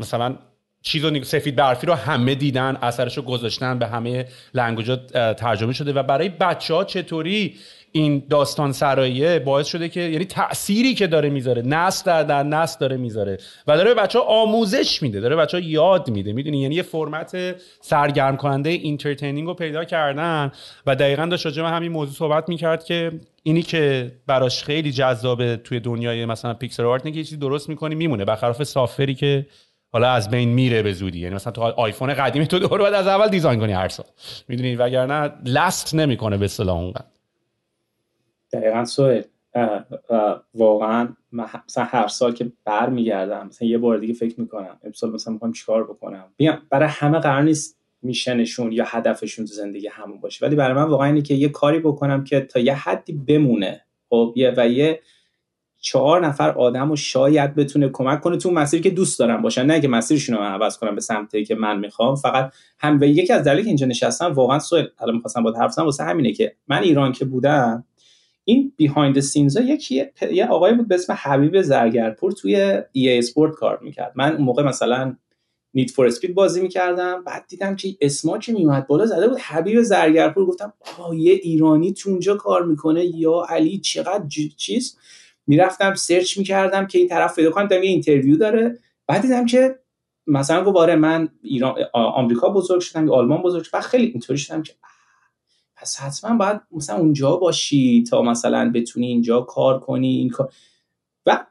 مثلا چیز سفید برفی رو همه دیدن اثرش رو گذاشتن به همه language ترجمه شده و برای بچه ها چطوری این داستان سراییه باعث شده که یعنی تأثیری که داره می‌ذاره نسل در, در نسل داره می‌ذاره و داره به بچه ها آموزش میده داره بچه ها یاد میده می‌دونی؟ یعنی یه فرمت سرگرم کننده entertaining رو پیدا کردن و دقیقا داشت راجع همین موضوع صحبت می‌کرد که اینی که براش خیلی جذابه توی دنیای مثلا pixel art که چیزی درست می‌کنی میمونه. برخلاف software ی که حالا از بین میره به زودی. یعنی مثلا تو آیفون قدیمی تو دور باید از اول دیزاین کنی هر سال. می‌دونی؟ وگرنه لست نمی‌کنه به اصطلاح اونقدر دقیقا سوال واقعا مثلا هر سال که برمیگردم مثلا یه بار دیگه فکر می‌کنم امسال مثلا می‌خوام چیکار بکنم؟ بیام. برای همه قرار نیست میشنشون یا هدفشون تو زندگی همون باشه. ولی برای من واقعا اینه که یه کاری بکنم که تا یه حدی بمونه. خب یه و یه چهار نفر آدم و شاید بتونه کمک کنه تو مسیری که دوست دارم باشن. نه که مسیرشون رو عوض کنم به سمتی که من می‌خوام فقط هم و یکی از دلایلی که اینجا نشستم واقعا سوال الان می‌خواستم با حرف واسه همینه که من ایران که بودم این بیهایند سینزا یکی یه آقای بود به اسم حبیب زرگرپور توی ای اسپورت کار می‌کرد. من اون موقع مثلا نیت فور اسپید بازی می‌کردم بعد دیدم که اسما که میومد بالا زده بود حبیب زرگرپور. گفتم آه یه ایرانی تو اونجا کار می‌کنه یا علی چقدر چیز می‌رفتم سرچ می‌کردم که این طرف پیدا کنم یه interview داره. بعد دیدم که مثلا گفت آره من ایران آمریکا بزرگ شدم آلمان بزرگ شدم خیلی اینطوری شدم که پس حتما باید مثلا اونجا باشی تا مثلا بتونی اینجا کار کنی این کار. و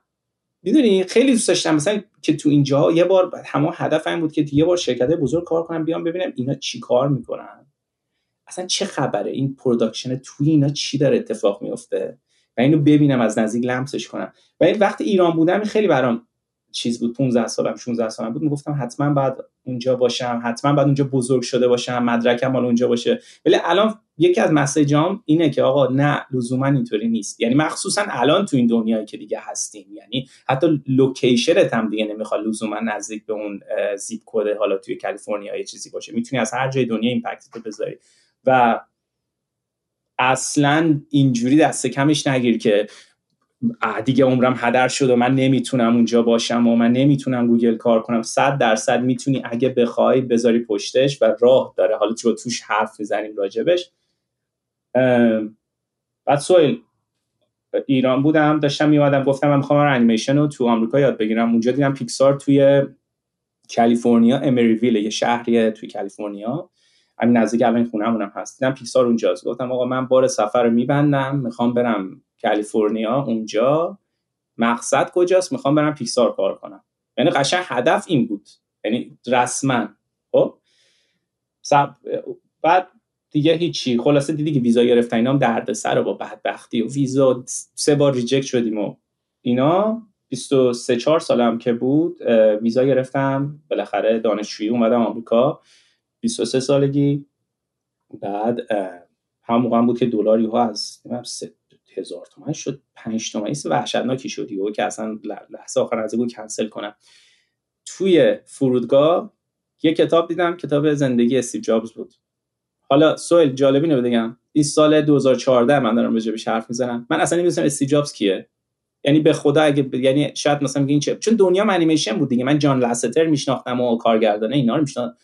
می‌دونی خیلی دوست داشتم. مثلا که تو اینجا یه بار همه هدف این بود که یه بار شرکت بزرگ کار کنم بیام ببینم اینا چی کار می‌کنن. اصلا چه خبره؟ این production توی اینا چی داره اتفاق میفته اینو ببینم از نزدیک لمسش کنم. و این وقت ایران بودم خیلی برام چیز بود. 15 سالم 16 سالم بود. می‌گفتم حتما باید اونجا باشم حتما باید اونجا بزرگ شده باشم مدرکم مال اونجا باشه. ولی الان یکی از message ام اینه که آقا نه لزوما اینطوری نیست. یعنی مخصوصا الان تو این دنیایی که دیگه هستیم. یعنی حتی location ت هم دیگه نمی‌خواد لزوما نزدیک به اون zip code حالا توی کالیفرنیا یه چیزی باشه. می‌تونی از هر جای دنیا impact بذاری. و اصلا اینجوری دست کم‌ش نگیر که دیگه عمرم هدر شد و من نمی‌تونم اونجا باشم و من نمی‌تونم گوگل کار کنم. صد درصد می‌تونی اگه بخوای بذاری پشتش و راه داره. حالا تو توش حرف می‌زنیم راجبش. بعد سوئل ایران بودم داشتم میومدم گفتم من می‌خوام انیمیشن رو تو آمریکا یاد بگیرم. اونجا دیدم پیکسار توی کالیفرنیا امریویل یه شهریه توی کالیفرنیا. همین نزدیک اولین خونه‌مونم هست. دیدم پیکسار اونجاست. گفتم آقا من بار سفر رو میبندم می‌خوام برم کالیفرنیا اونجا. مقصد کجاست؟ می‌خوام برم پیکسار کار کنم. یعنی قشنگ هدف این بود. یعنی رسما. خب؟ بعد دیگه هیچی. خلاصه دیدی که ویزا گرفتن. اینا هم دردسر با بدبختی و ویزا. سه بار ریجکت شدیم و اینا. 23 4 سالم که بود ویزا گرفتم. بالاخره دانشجویی اومدم آمریکا. 23 سالگی. بعد هم موقع بود که دلاری ها از هزار تومن شد پنج تومنی وحشتناکی شدی و که اصلا لحظه آخر از کنسل کنم. توی فرودگاه یه کتاب دیدم کتاب زندگی استیو جابز بود. حالا سوال جالبی رو بگم. این سال 2014 من دارم راجع بهش حرف می‌زنم. من اصلا نمی‌دونم استیو جابز کیه. یعنی به خدا اگه ب... یعنی شاید مثلا این چه چون دنیا انیمیشن بود دیگه. من جان لستر میشناختم و کارگردانه اینا رو میشناختم.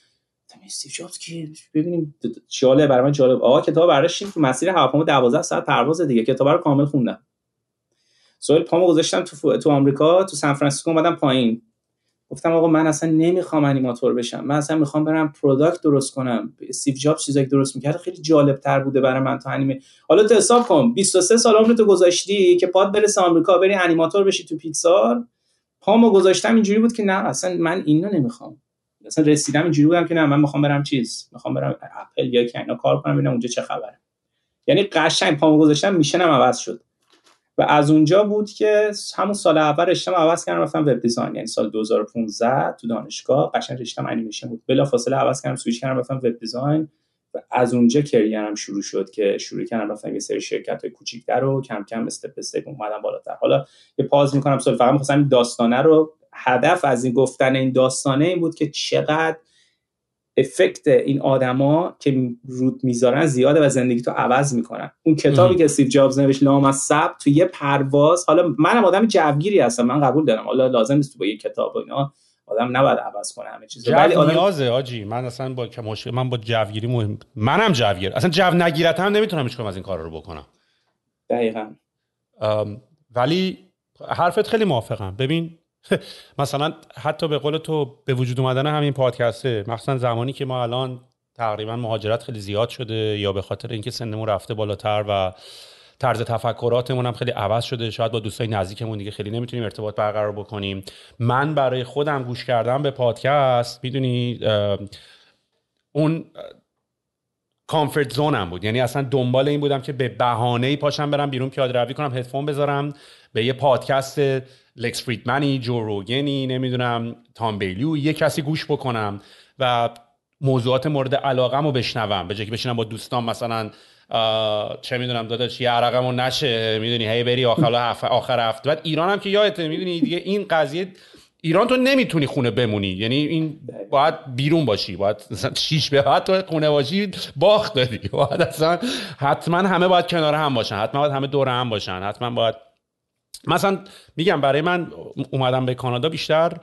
استیو جابز کی ببینیم چاله برای من جالب آقا کتاب براشیم تو مسیر هواپیما 12 ساعت پرواز دیگه. کتاب رو کامل خوندم. سوال پامو گذاشتم تو تو آمریکا تو سان فرانسیسکو اومدم پایین. گفتم آقا من اصلا نمی‌خوام انیماتور بشم. من اصلا می‌خوام برم پروداکت درست کنم. استیو جابز چیزایی که درست می‌کرد خیلی جالب تر بوده برای من تا انیمه. حالا تو حساب کن 23 سال عمرتو گذاشتی که پات برسه آمریکا بری انیماتور بشی تو پیکسار. پامو گذاشتم اینجوری بود که نه اصلا من اینو نمی‌خوام. اصلا رسیدم اینجوری بودم که نه من می‌خوام برم چیز می‌خوام برم اپل یا که اینا کار کنم ببینم اونجا چه خبره. یعنی قشنگ پامو گذاشتم میشنم عوض شد. و از اونجا بود که همون سال اول رشتم عوض کردم رفتم web design. یعنی سال 2015 تو دانشگاه قشنگ رشتم انیمیشن بود. بلا فاصله عوض کردم سویچ کردم رفتم web design. و از اونجا کریرم شروع شد که شروع کردم رفتم یه سری شرکت های کوچیک‌تر رو کم کم استپ استپ اومدم بالاتر. حالا یه پاز می‌کنم سوال فقط می‌خواستم داستانه رو هدف از این گفتن این داستانه این بود که چقدر افکت این آدما که رود می‌ذارن زیاده و زندگی تو عوض می‌کنن. اون کتابی که استیو جابز نوشت لام از سب تو یه پرواز حالا منم آدم جوگیری هستم من قبول دارم. حالا لازم نیست تو با یه کتاب و اینا آدم نباید عوض کنه همه چیز ولی آدم نیازه آجی. من اصلا با مشکل من با جوگیری مهم منم جوگیر. اصلا جو نگیرت هم نمی‌تونم هیچ از این کارا رو بکنم. دقیقاً. ولی حرفت خیلی موافقم. ببین مثلا حتی به قول تو به وجود اومدن همین پادکسته مخصوصا زمانی که ما الان تقریبا مهاجرت خیلی زیاد شده یا به خاطر اینکه سنمون رفته بالاتر و طرز تفکراتمون هم خیلی عوض شده شاید با دوستای نزدیکمون دیگه خیلی نمی‌تونیم ارتباط برقرار بکنیم. من برای خودم گوش کردم به پادکست می‌دونی اون کامفورت زونم بود. یعنی اصلا دنبال این بودم که به بهانه ای پاشم برم بیرون پیاده روی کنم هدفون بذارم به یه پادکست لکس فریدمنی جو روگنی نمی‌دونم تام بیلیو یه کسی گوش بکنم و موضوعات مورد علاقه رو بشنوم. به جای که بشینم با دوستان مثلا چه می‌دونم داداش یه عرقمون نشه می‌دونی هی بری آخر هفته آخر هفته. بعد ایران هم که یادته می‌دونی دیگه این قضیه ایران تو نمی‌تونی خونه بمونی. یعنی این باید بیرون باشی باید شیش به بعد تو خونه باشی باخت دادی. باید اصلا حتما همه باید کنار هم باشن حتما باید همه دور هم باشن حتما باید مثلا میگم برای من اومدم به کانادا بیشتر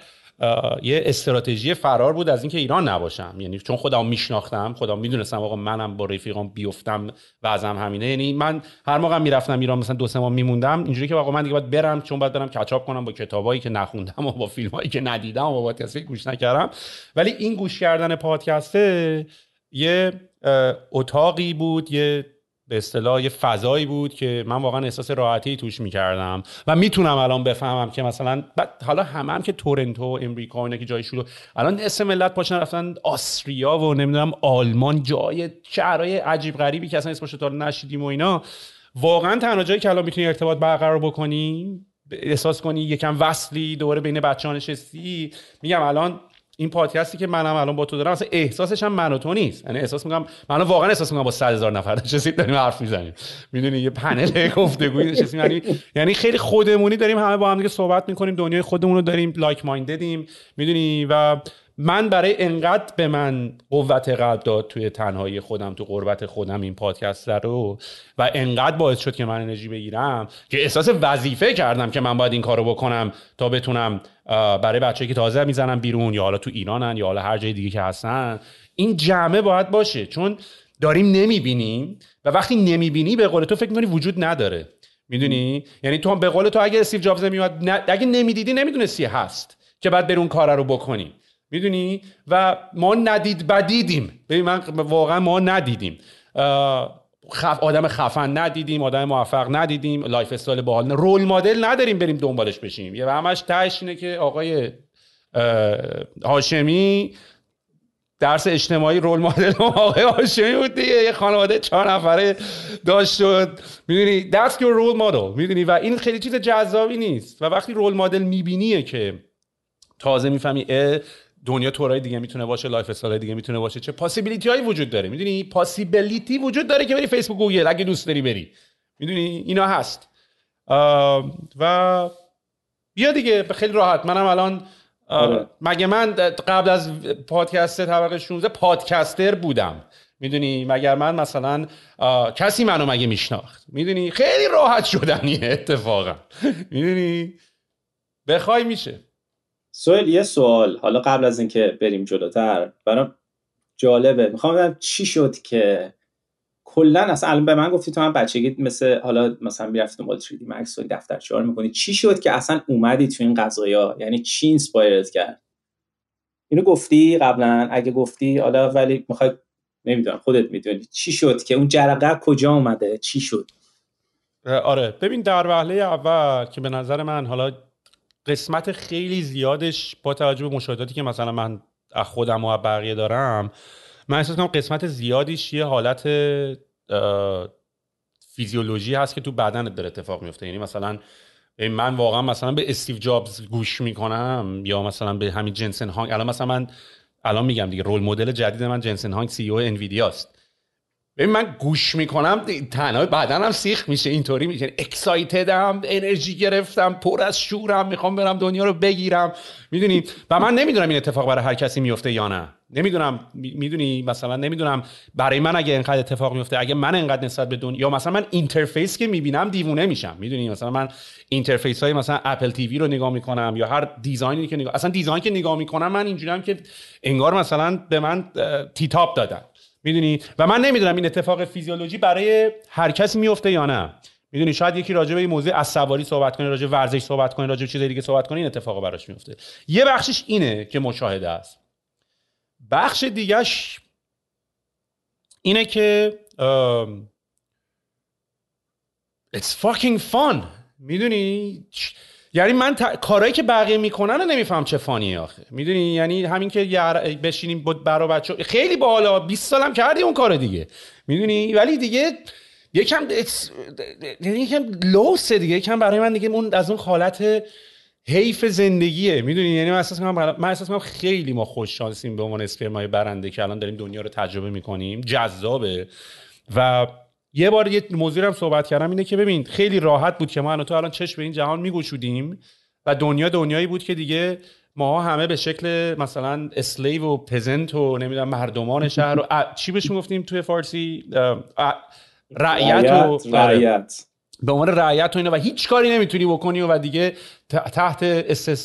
یه استراتژی فرار بود از اینکه ایران نباشم. یعنی چون خودم میشناختم خودم می‌دونستم آقا منم با رفیقام بیفتم وضعم همینه. یعنی من هر موقع می‌رفتم ایران مثلا دو سه ماه میموندم اینجوری که آقا من دیگه باید برم چون باید برم کچاپ کنم با کتابایی که نخوندم و با فیلمایی که ندیدم و با پادکست گوش نکردم. ولی این گوش کردن پادکسته یه اتاقی بود یه به اصطلاح یه فضایی بود که من واقعا احساس راحتی توش می‌کردم و می‌تونم الان بفهمم که مثلا حالا همه هم که تورنتو امریکا اینا که جای شروع الان اسم ملت پاشن رفتن آستریا و نمی‌دونم آلمان جای شهرهای عجیب غریبی که اصلا اسمش رو نشیدیم و اینا. واقعا تنها جایی که الان می‌تونی ارتباط برقرار بکنی احساس کنی یکم وصلی دوباره بین بچه ها نشستی میگم الان این پادکستی که منم الان با تو دارم اصلا احساسش هم من و تو نیست. یعنی احساس می‌کنم من واقعا احساس می‌کنم با 100 هزار نفر نشستیم داریم حرف می‌زنیم. می‌دونی یه پنل گفتگویی نشستیم یعنی یعنی خیلی خودمونی داریم همه با هم دیگه صحبت می‌کنیم دنیای خودمون رو داریم لایک ماینددیم می‌دونی؟ و من برای انقدر به من قوت قلب داد توی تنهایی خودم تو قربت خودم این پادکست رو و انقدر باعث شد که من انرژی بگیرم که احساس وظیفه کردم که من باید این کارو بکنم تا بتونم برای بچه که تازه می‌زنم بیرون یا حالا تو ایرانن یا حالا هر جای دیگه که هستن این جمعه باید باشه. چون داریم نمی‌بینیم و وقتی نمی‌بینی به قول تو فکر می‌کنی وجود نداره. می‌دونی؟ یعنی تو به قول تو اگه استیو جابز نمیاد اگه نمی‌دیدی نمی‌دونستی هست که باید بری اون کار رو بکنی. می‌دونی؟ و ما ندید بدیدیم. ببین من واقعا ما ندیدیم. خف... آدم خفن ندیدیم آدم موفق ندیدیم lifestyle باحال role model نداریم بریم دنبالش بشیم. یه همش تهش اینه که آقای هاشمی درس اجتماعی role model آقای هاشمی بود دیگه. یه خانواده چهار نفره داشت شد می‌دونی that's your role model می‌دونی؟ و این خیلی چیز جذابی نیست. و وقتی role model میبینیه که تازه می‌فهمی دنیا طورای دیگه می‌تونه باشه lifestyle دیگه می‌تونه باشه. چه possibility هایی وجود داره؟ می‌دونی؟ possibility وجود داره که بری فیسبوک گوگل اگه دوست داری بری. می‌دونی؟ اینا هست. و بیا دیگه خیلی راحت. منم الان آره. مگه من قبل از پادکست طبقه 16 پادکستر بودم. می‌دونی؟ مگر من مثلا کسی منو مگه میشناخت؟ می‌دونی؟ خیلی راحت شدنیه اتفاقا. می‌دونی؟ بخوای میشه. سوال یه سوال. حالا قبل از اینکه بریم جلوتر برام جالبه. می‌خوام بدم چی شد که کلا اصلا الان به من گفتی تو من بچگی مثل حالا مثلا می‌رفتی دنبال 3 دی مکس و دفترچه می‌کنی. چی شد که اصلا اومدی تو این قضايا یعنی چی اینسپایرت کرد؟ اینو گفتی قبلا؟ اگه گفتی حالا ولی می‌خوای نمی‌دونم خودت می‌دونی. چی شد که اون جرقه کجا اومده؟ چی شد؟ آره ببین در وهله اول که به نظر من حالا قسمت خیلی زیادش با توجه به مشاهداتی که مثلا من خودم و بقیه دارم من احساس کنم قسمت زیادیش یه حالت فیزیولوژی هست که تو بدنت داره اتفاق میفته یعنی مثلا من واقعا مثلا به استیو جابز گوش می‌کنم یا مثلا به همین جنسن هانگ. الان مثلا من الان میگم دیگه رول مدل جدید من جنسن هانگ سی او انویدیاست ببین من گوش می‌کنم تنها بدنم سیخ میشه اینطوری میشه. اکسایتدم انرژی گرفتم پر از شورم می‌خوام برم دنیا رو بگیرم. می‌دونی؟ و من نمی‌دونم این اتفاق برای هر کسی میفته یا نه. نمی‌دونم می‌دونی؟ مثلا نمی‌دونم برای من اگه اینقدر اتفاق میفته اگه من انقدر نسبت به دنیا یا مثلا من interface که می‌بینم دیوونه میشم. می‌دونی؟ مثلا من interface های مثلا اپل تیوی رو نگاه می‌کنم یا هر design ی که نگاه اصلا design که نگاه می‌کنم من اینجوریم که انگار مثلا به من تیتاپ دادن. می‌دونی؟ و من نمی‌دونم این اتفاق فیزیولوژی برای هر کسی میفته یا نه. می‌دونی؟ شاید یکی راجع به این موضوع از سواری صحبت کنه راجع ورزش صحبت کنه راجع چیزای دیگه صحبت کنه این اتفاق براش میفته یه بخشش اینه که مشاهده است. بخش دیگهش اینه که it's fucking fun. می‌دونی؟ یعنی من کارهایی که بقیه می‌کنن رو نمیفهم چه فانیه آخه. می‌دونی؟ یعنی همین که بشینیم برا بچه خیلی بالا 20 سالم کردی اون کار دیگه. می‌دونی؟ ولی دیگه یکم یعنی یکم لوسه دیگه. یکم برای من دیگه اون از اون حالت حیف زندگیه. می‌دونی؟ یعنی من احساس کنم من احساس کنم خیلی ما خوش شانسیم به عنوان اسپرمای برنده که الان داریم دنیا رو تجربه می‌کنیم. جذابه. و یه بار یه موضوع هم صحبت کردم اینه که ببین خیلی راحت بود که ما تو الان چشم به این جهان میگوشودیم و دنیا دنیایی بود که دیگه ما همه به شکل مثلا اسلیو و پزنت و نمی‌دونم مردمان شهر و چی بهش می‌گفتیم توی فارسی؟ رعیت و رعیت به عنوان رعیت و اینا و هیچ کاری نمی‌تونی بکنی و دیگه تحت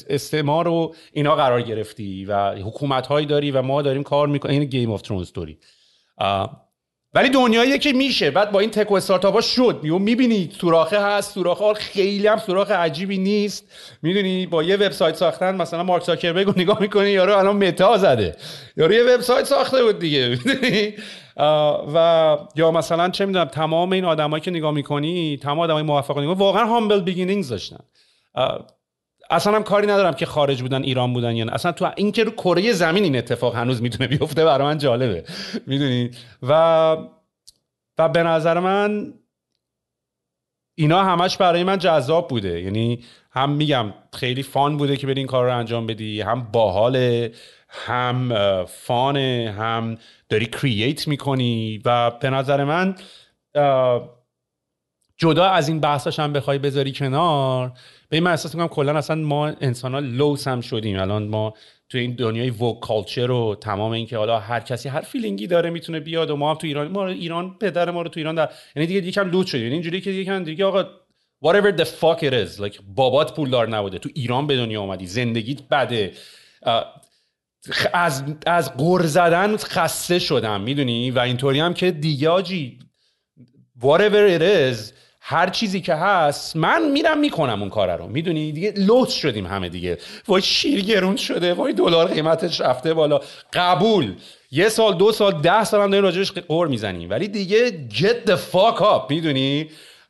استعمار و اینا قرار گرفتی و حکومت هایی داری و ما داریم کار می‌کنیم. این Game of Thrones story ولی دنیایی که میشه. بعد با این tech و استارتاپ ها شد. میو می‌بینی سوراخه هست سوراخه خیلی هم سوراخ عجیبی نیست. می‌دونی با یه وبسایت ساختن مثلا مارک زاکربرگ رو نگاه می‌کنی یارو الان متا زده. یارو یه وبسایت ساخته بود دیگه. و یا مثلا چه می‌دونم تمام این آدمایی که نگاه می‌کنی تمام آدمای موفق نگاه واقعا humble beginnings داشتن. اصلا هم کاری ندارم که خارج بودن ایران بودن یا نه. اصلا تو این که رو کره زمین این اتفاق هنوز می‌تونه بیفته برای من جالبه. می‌دونی؟ و و به نظر من اینا همش برای من جذاب بوده. یعنی هم میگم خیلی fun بوده که بری این کار رو انجام بدی هم باحاله هم fun ه هم داری create می‌کنی و به نظر من جدا از این بحثاش هم بخوای بذاری کنار به من احساس می‌کنم کلا اصلا ما انسان ها لوس هم شدیم. الان ما تو این دنیای woke culture و تمام این که حالا هر کسی هر feeling ی داره می‌تونه بیاد و ما هم تو ایران ما ایران پدر ما رو تو ایران در یعنی دیگه یکم لوس شد یعنی اینجوری که دیگه دیگه آقا whatever the fuck it is like بابات پولدار نبوده. تو ایران به دنیا اومدی زندگیت بده. از از قر زدن خسته شدم می‌دونی؟ و اینطوری هم که دیگه آجی whatever it is هر چیزی که هست من میرم می‌کنم اون کار رو. می‌دونی؟ دیگه لوت شدیم همه دیگه. وای شیر گرون شده وای دلار قیمتش رفته بالا. قبول. یه سال دو سال ده سال هم داریم راجبش قور می‌زنیم. ولی دیگه get the fuck up می‌دونی؟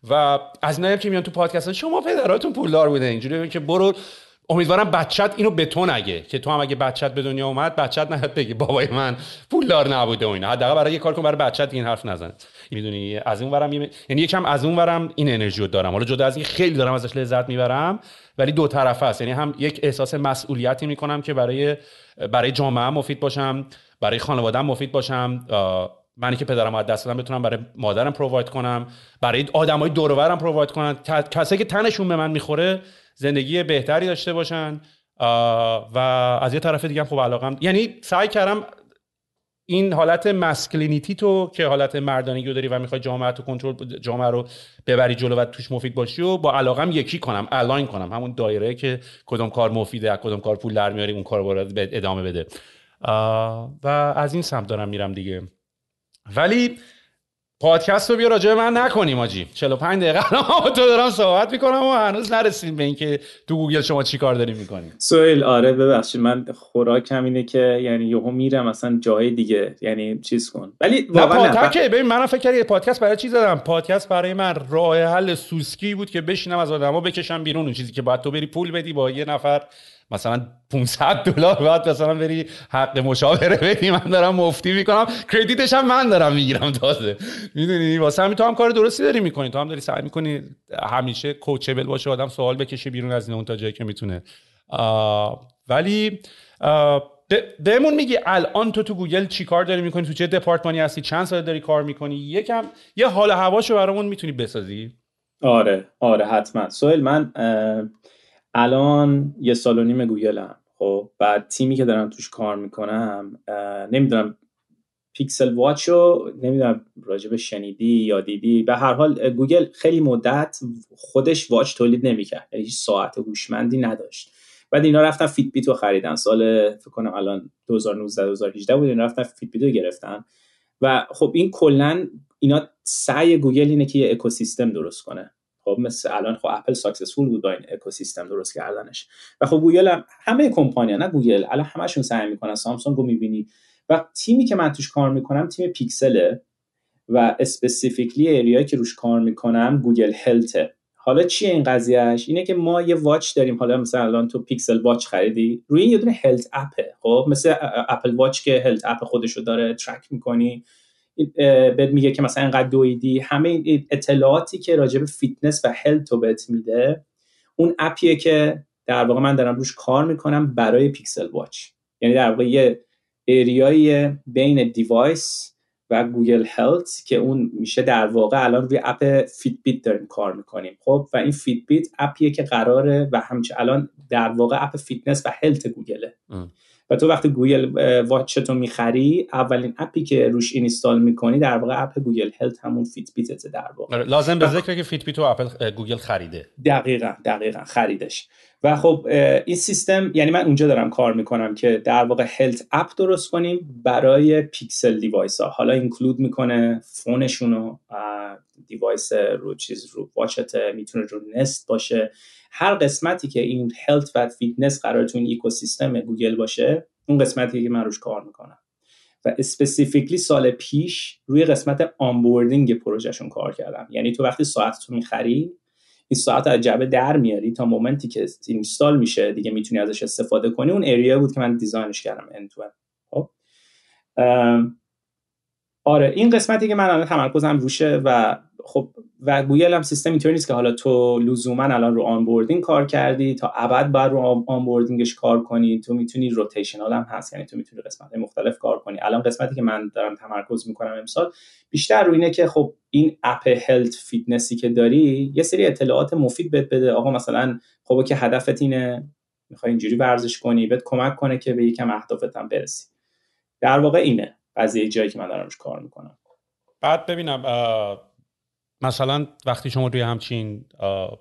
و از اینایی که میان تو پادکست شما پدراتون پولدار بوده. اینجوری که برو امیدوارم بچت اینو به تو نگه که تو هم اگه بچت به دنیا اومد بچت نهد بگی بابای من پولدار نبوده و اینا. حداقل برای یه کار کن برای بچت این حرف نزن. می‌دونی از اون ورم یعنی یکم از اون ورم این انرژی رو دارم. حالا جدا از این خیلی دارم ازش لذت می‌برم ولی دو طرفه است یعنی هم یک احساس مسئولیتی می‌کنم که برای برای جامعه مفید باشم برای خانواده‌ام مفید باشم. منی که پدرم از دست دادم بتونم برای مادرم پروواید کنم. برای آدمای دور و پروواید کنم کسایی که تنشون به من می‌خوره زندگی بهتری داشته باشن و از یه طرف دیگه خب علاقم یعنی سعی کردم این حالت مسکلینیتی تو که حالت مردانگی رو داری و می‌خوای جامعه تو کنترل جامعه رو ببری جلو و توش مفید باشی و با علاقم یکی کنم الاین کنم. همون دایره که کدوم کار مفیده کدوم کار پول در میاری اون کار رو ادامه بده. و از این سمت دارم میرم دیگه. ولی پادکست رو بیا راجع من نکنیم آجی. 45 دقیقه تو دارم صحبت می‌کنم و هنوز نرسیم به اینکه تو گوگل شما چی کار داریم می‌کنیم. سویل آره ببخشید من خوراکم اینه که یعنی یهو میرم مثلا جای دیگه. یعنی چیز کن. ولی واقعا نه ببین منم فکر کردم پادکست برای چی زدم؟ پادکست برای من راه حل سوسکی بود که بشینم از آدما بکشم بیرون اون چیزی که باید تو بری پول بدی با یه نفر مثلا 500 دلار بعد مثلا بری حق مشاوره بدی. من دارم مفتی می‌کنم. کردیتش هم من دارم می‌گیرم تازه. می‌دونی؟ واسه همین تو هم کار درستی داری می‌کنی. تو هم داری سعی می‌کنی همیشه کوچبل باشه آدم سوال بکشه بیرون از این اون تا جایی که می‌تونه. ولی بهمون میگی الان تو تو گوگل چی کار داری می‌کنی؟ تو چه دپارتمانی هستی؟ چند سال داری کار می‌کنی؟ یکم یه حال هواشو برامون می‌تونی بسازی؟ آره آره حتما. سوال من الان یه سال و نیم گوگلم. خب بعد تیمی که دارم توش کار می‌کنم نمی‌دونم Pixel Watch رو نمی‌دونم راجب شنیدی یا دیدی. به هر حال گوگل خیلی مدت خودش watch تولید نمی‌کرد. یعنی هیچ ساعت هوشمندی نداشت. بعد اینا رفتن Fitbit رو خریدن. سال فکر کنم الان 2019 2018 بود اینا رفتن Fitbit رو گرفتن. و خب این کلا اینا سعی گوگل اینه که یه اکوسیستم درست کنه. خب مثل الان خب اپل successful بود با این اکوسیستم درست کردنش. و خب گوگل هم همه کمپانی نه گوگل الان همشون سعی می‌کنن سامسونگ رو می‌بینی. و تیمی که من توش کار می‌کنم تیم پیکسله. و specifically area یی که روش کار می‌کنم Google Health ه. حالا چیه این قضیهش اینه که ما یه watch داریم. حالا مثلا الان تو Pixel Watch خریدی؟ روی یه دونه health app ه. خب مثل Apple Watch که health app خودشو داره track می‌کنی. بهت میگه که مثلا اینقدر دویدی. همه اطلاعاتی که راجع به فیتنس و health رو بهت میده اون app یه که در واقع من دارم روش کار می‌کنم برای Pixel Watch. یعنی در واقع یه area یی بین device و Google Health که اون میشه در واقع الان روی app Fitbit داریم کار می‌کنیم. خب و این Fitbit app یه که قراره و همچه الان در واقع app fitness و health گوگله. و تو وقتی Google Watch تو می‌خری اولین app ی که روش install می‌کنی در واقع app Google Health همون Fitbit ته در واقع. آره، لازم به ذکر که Fitbit و اپل گوگل خریده. دقیقا دقیقا خریدش. و خب این سیستم یعنی من اونجا دارم کار می‌کنم که در واقع health app درست کنیم برای Pixel device ها حالا include می‌کنه phone شون و device رو چیز رو watch ت می‌تونه رو Nest باشه. هر قسمتی که این health و فیتنس قرار تو این اکوسیستم گوگل باشه اون قسمتی که من روش کار می‌کنم. و specifically سال پیش روی قسمت onboarding پروژهشون کار کردم. یعنی تو وقتی ساعت تو می‌خری این ساعت از جعبه در میاری تا moment ی که install میشه دیگه می‌تونی ازش استفاده کنی. اون area بود که من design ش کردم end to خب. آره این قسمتی که من الان تمرکزم روشه و خب و گوگل هم سیستم اینطوری نیست که حالا تو لزوما الان رو onboarding کار کردی تا ابد بعد رو onboarding ش کار کنی تو می‌تونی rotational هم هست یعنی تو می‌تونی قسمت مختلف کار کنی. الان قسمتی که من دارم تمرکز می‌کنم امسال بیشتر رو اینه که خب این app health fitness ی که داری یه سری اطلاعات مفید بهت بده. آقا مثلا خب که هدفت اینه می‌خوای اینجوری ورزش کنی بهت کمک کنه که به یکم اهدافت هم برسی. در واقع اینه قضیه جایی که من دارم کار می‌کنم. بعد ببینم مثلا وقتی شما روی همچین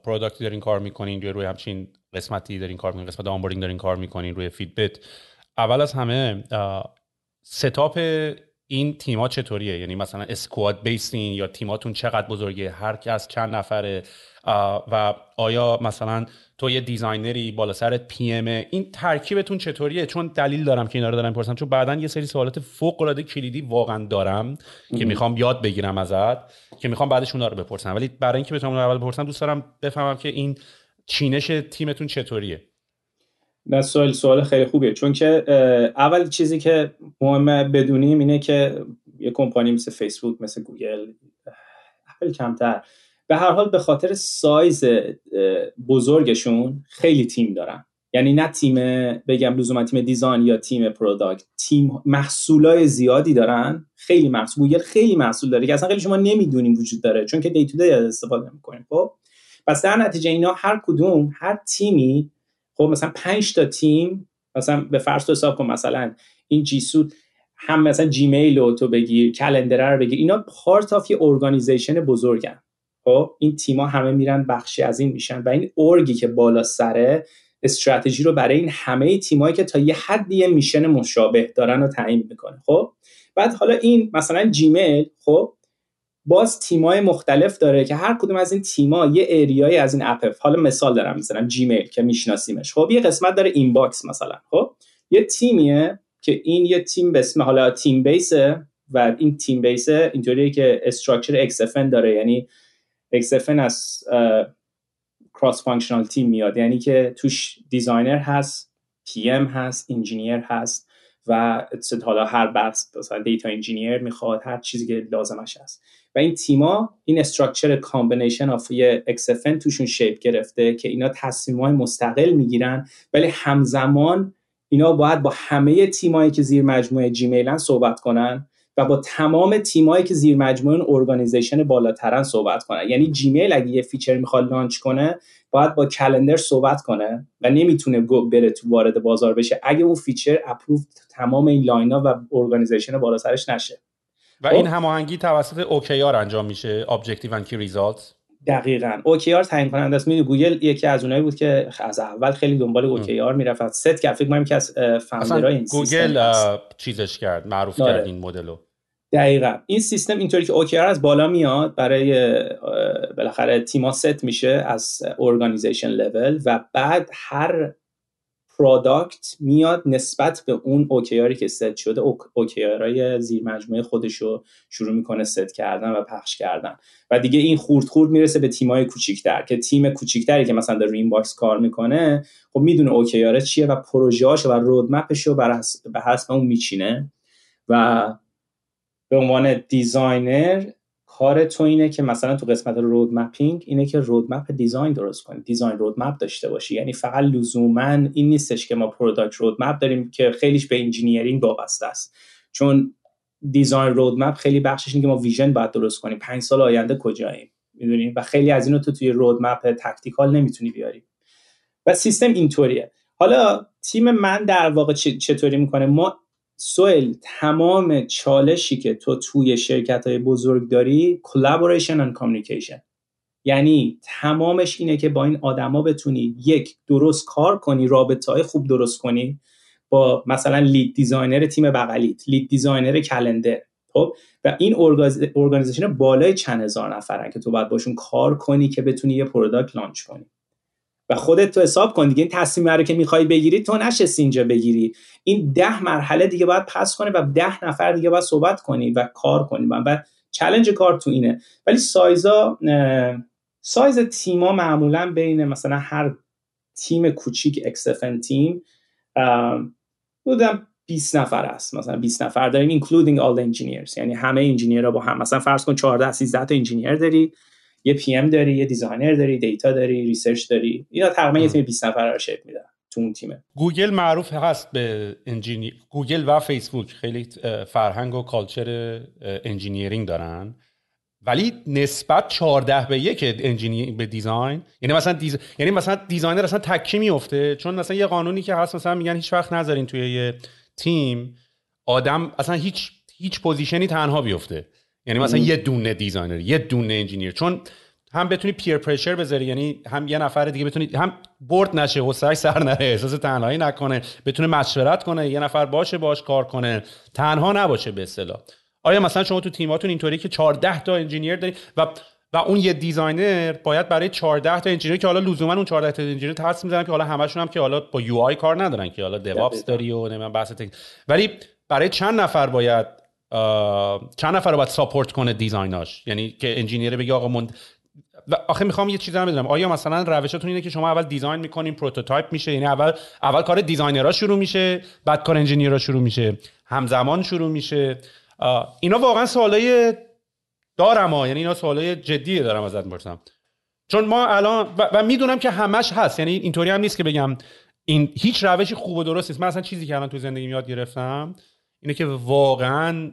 product ی دارین کار می‌کنین روی همچین قسمتی دارین کار می‌کنین قسمت onboarding دارین کار می‌کنین روی Fitbit اول از همه setup این تیما چطوریه؟ یعنی مثلا squad based ین یا تیماتون چقدر بزرگه؟ هر کس چند نفره؟ و آیا مثلا تو یه designer ی بالا سرت PM این ترکیبتون چطوریه؟ چون دلیل دارم که اینا رو دارم پرسم چون بعدا یه سری سوالات فوق العاده کلیدی واقعا دارم که می‌خوام یاد بگیرم ازت که می‌خوام بعدش اونا رو بپرسم. ولی برای اینکه بتونم اول بپرسم دوست دارم بفهمم که این چینش تیمتون چطوریه. نه سوال سوال خیلی خوبیه. چون که اول چیزی که مهمه بدونیم اینه که یه کمپانی مثل فیسبوک مثل گوگل اپل کمتر. به هر حال به خاطر سایز بزرگشون خیلی تیم دارن. یعنی نه تیم بگم لزوما تیم دیزاین یا تیم product تیم محصولای زیادی دارن. خیلی محصول گوگل خیلی محصول داره که اصلا خیلی شما نمی‌دونیم وجود داره چون که day to day استفاده نمی‌کنیم خب پس در نتیجه اینا هر کدوم هر تیمی خب مثلا 5 تا تیم مثلا به فرض تو حساب کن مثلا این G Suite هم مثلا جیمیل رو تو بگیر Calendar رو بگیر اینا part of یه organization بزرگن. خب این تیما همه میرن بخشی از این میشن و این org ی که بالا سره استراتژی رو برای این همه تیمایی که تا یه حدی میشن مشابه دارن رو تعیین می‌کنه. خب بعد حالا این مثلا جیمیل خب باز تیمای مختلف داره که هر کدوم از این تیما یه area ی از این اپ حالا مثال دارم مثلا جیمیل که میشناسیمش. خب یه قسمت داره inbox مثلا خب؟ یه تیمیه که این یه تیم به اسم حالا تیم بیسه و این تیم بیسه اینطوریه که structure XFN داره یعنی XFN از cross functional تیم میاد. یعنی که توش دیزاینر هست PM هست engineer هست و حالا هر بحث مثلا data engineer می‌خواد هر چیزی که لازمش هست. این تیما این structure combination of یه XFN توشون shape گرفته که اینا تصمیم های مستقل می‌گیرن. ولی همزمان اینا باید با همه تیمایی که زیر مجموعه جیمیلن صحبت کنن و با تمام تیمایی که زیر مجموعه organization بالاترن صحبت کنن. یعنی جیمیل اگه یه feature می‌خواد launch کنه باید با Calendar صحبت کنه و نمی‌تونه بره تو وارد بازار بشه. اگه اون feature approve تمام این line ا و organization بالاترش نشه. و این خب؟ هماهنگی توسط OKR انجام میشه Objective and Key Results. دقیقا. OKR تعیین کننده است. می‌دونی گوگل یکی از اونایی بود که از اول خیلی دنبال OKR می‌رفت. ست کرد فکر کنم که از founder ای این گوگل چیزش کرد معروف کرد آره. این مدلو. دقیقا. این سیستم اینطوری که OKR از بالا میاد برای بالاخره تیما ست میشه از organization level و بعد هر product میاد نسبت به اون OKR ی که ست شده OKR ای زیر مجموعه خودش رو شروع می‌کنه ست کردن و پخش کردن. و دیگه این خورد خورد می‌رسه به تیمای کوچیکتر که تیم کوچیکتری که مثلا در inbox کار می‌کنه خب می‌دونه OKR ه چیه و پروژه‌هاش و roadmap ش رو به حسب اون میچینه. و به عنوان دیزاینر کار تو اینه که مثلا تو قسمت road mapping اینه که roadmap design درست کنی. design roadmap داشته باشی. یعنی فقط لزوما این نیستش که ما product roadmap داریم که خیلیش به engineering وابسته است. چون design roadmap خیلی بخشش اینه که ما vision باید درست کنیم. پنج سال آینده کجاییم؟ می‌دونیم و خیلی از اینو تو توی roadmap tactical نمی‌تونی بیاری. و سیستم اینطوریه. حالا تیم من در واقع چطوری می‌کنه؟ ما سویل تمام چالشی که تو توی شرکت های بزرگ داری collaboration and communication. یعنی تمامش اینه که با این آدما بتونی یک درست کار کنی رابطه های خوب درست کنی با مثلا lead designer تیم بغلیت lead designer Calendar خب؟ و این organization بالای چند هزار نفرن که تو باید باشون کار کنی که بتونی یه product launch کنی. و خودت تو حساب کن دیگه این تصمیم رو که می‌خوای بگیری تو نشستی اینجا بگیری. این ده مرحله دیگه باید pass کنی و ده نفر دیگه باید صحبت کنی و کار کنی. و challenge کار تو اینه. ولی سایزا سایز تیما معمولا بین مثلا هر تیم کوچیک XFN تیم بودم 20 نفر است مثلا 20 نفر داریم including all the engineers. یعنی همه engineer با هم. مثلا فرض کن 14 13 تا engineer داری. یه PM داری یه designer داری data داری research داری. اینا تقریبا یه تیم 20 نفر رو shape میدن تو اون تیمه. گوگل معروف هست به engineer گوگل و فیسبوک. خیلی فرهنگ و culture engineering دارن. ولی نسبت 14 به یک engineer به design یعنی مثلا دیز... یعنی مثلا designer اصلا تکی میفته چون مثلا یه قانونی که هست مثلا میگن هیچ وقت نذارین توی یه تیم آدم اصلا هیچ هیچ position ی تنها بیفته. یعنی مثلا یه دونه designer یه دونه engineer. چون هم بتونی peer pressure بذاری یعنی هم یه نفر دیگه بتونی هم bored نشه حوصله‌اش سر نره احساس تنهایی نکنه بتونه مشورت کنه یه نفر باشه باش کار کنه. تنها نباشه به اصطلاح. آیا مثلا شما تو تیماتون اینطوری که 14 تا engineer داری و و اون یه designer باید برای 14 تا engineer که حالا لزوما اون 14 تا engineer تاس می‌زنن که حالا همشون هم که حالا با UI کار ندارن که حالا DevOps داری و نمی‌دونم بحث تک ولی برای چند نفر باید چند نفر رو باید support کنه designer اش یعنی که engineer بگه آقا و آخه می‌خوام یه چیزی رو بدونم. آیا مثلا روشتون اینه که شما اول design می‌کنین prototype میشه یعنی اول اول کار designer ها شروع میشه بعد کار engineer ها شروع میشه. همزمان شروع میشه. اینا واقعا سوالای دارم ها. یعنی اینا سوالای جدی دارم ازت می‌پرسم. چون ما الان و, و می‌دونم که همش هست. یعنی اینطوری هم نیست که بگم این هیچ روشی خوب و درست نیست. من اصلا چیزی که الان تو زندگی یاد گرفتم اینه که واقعا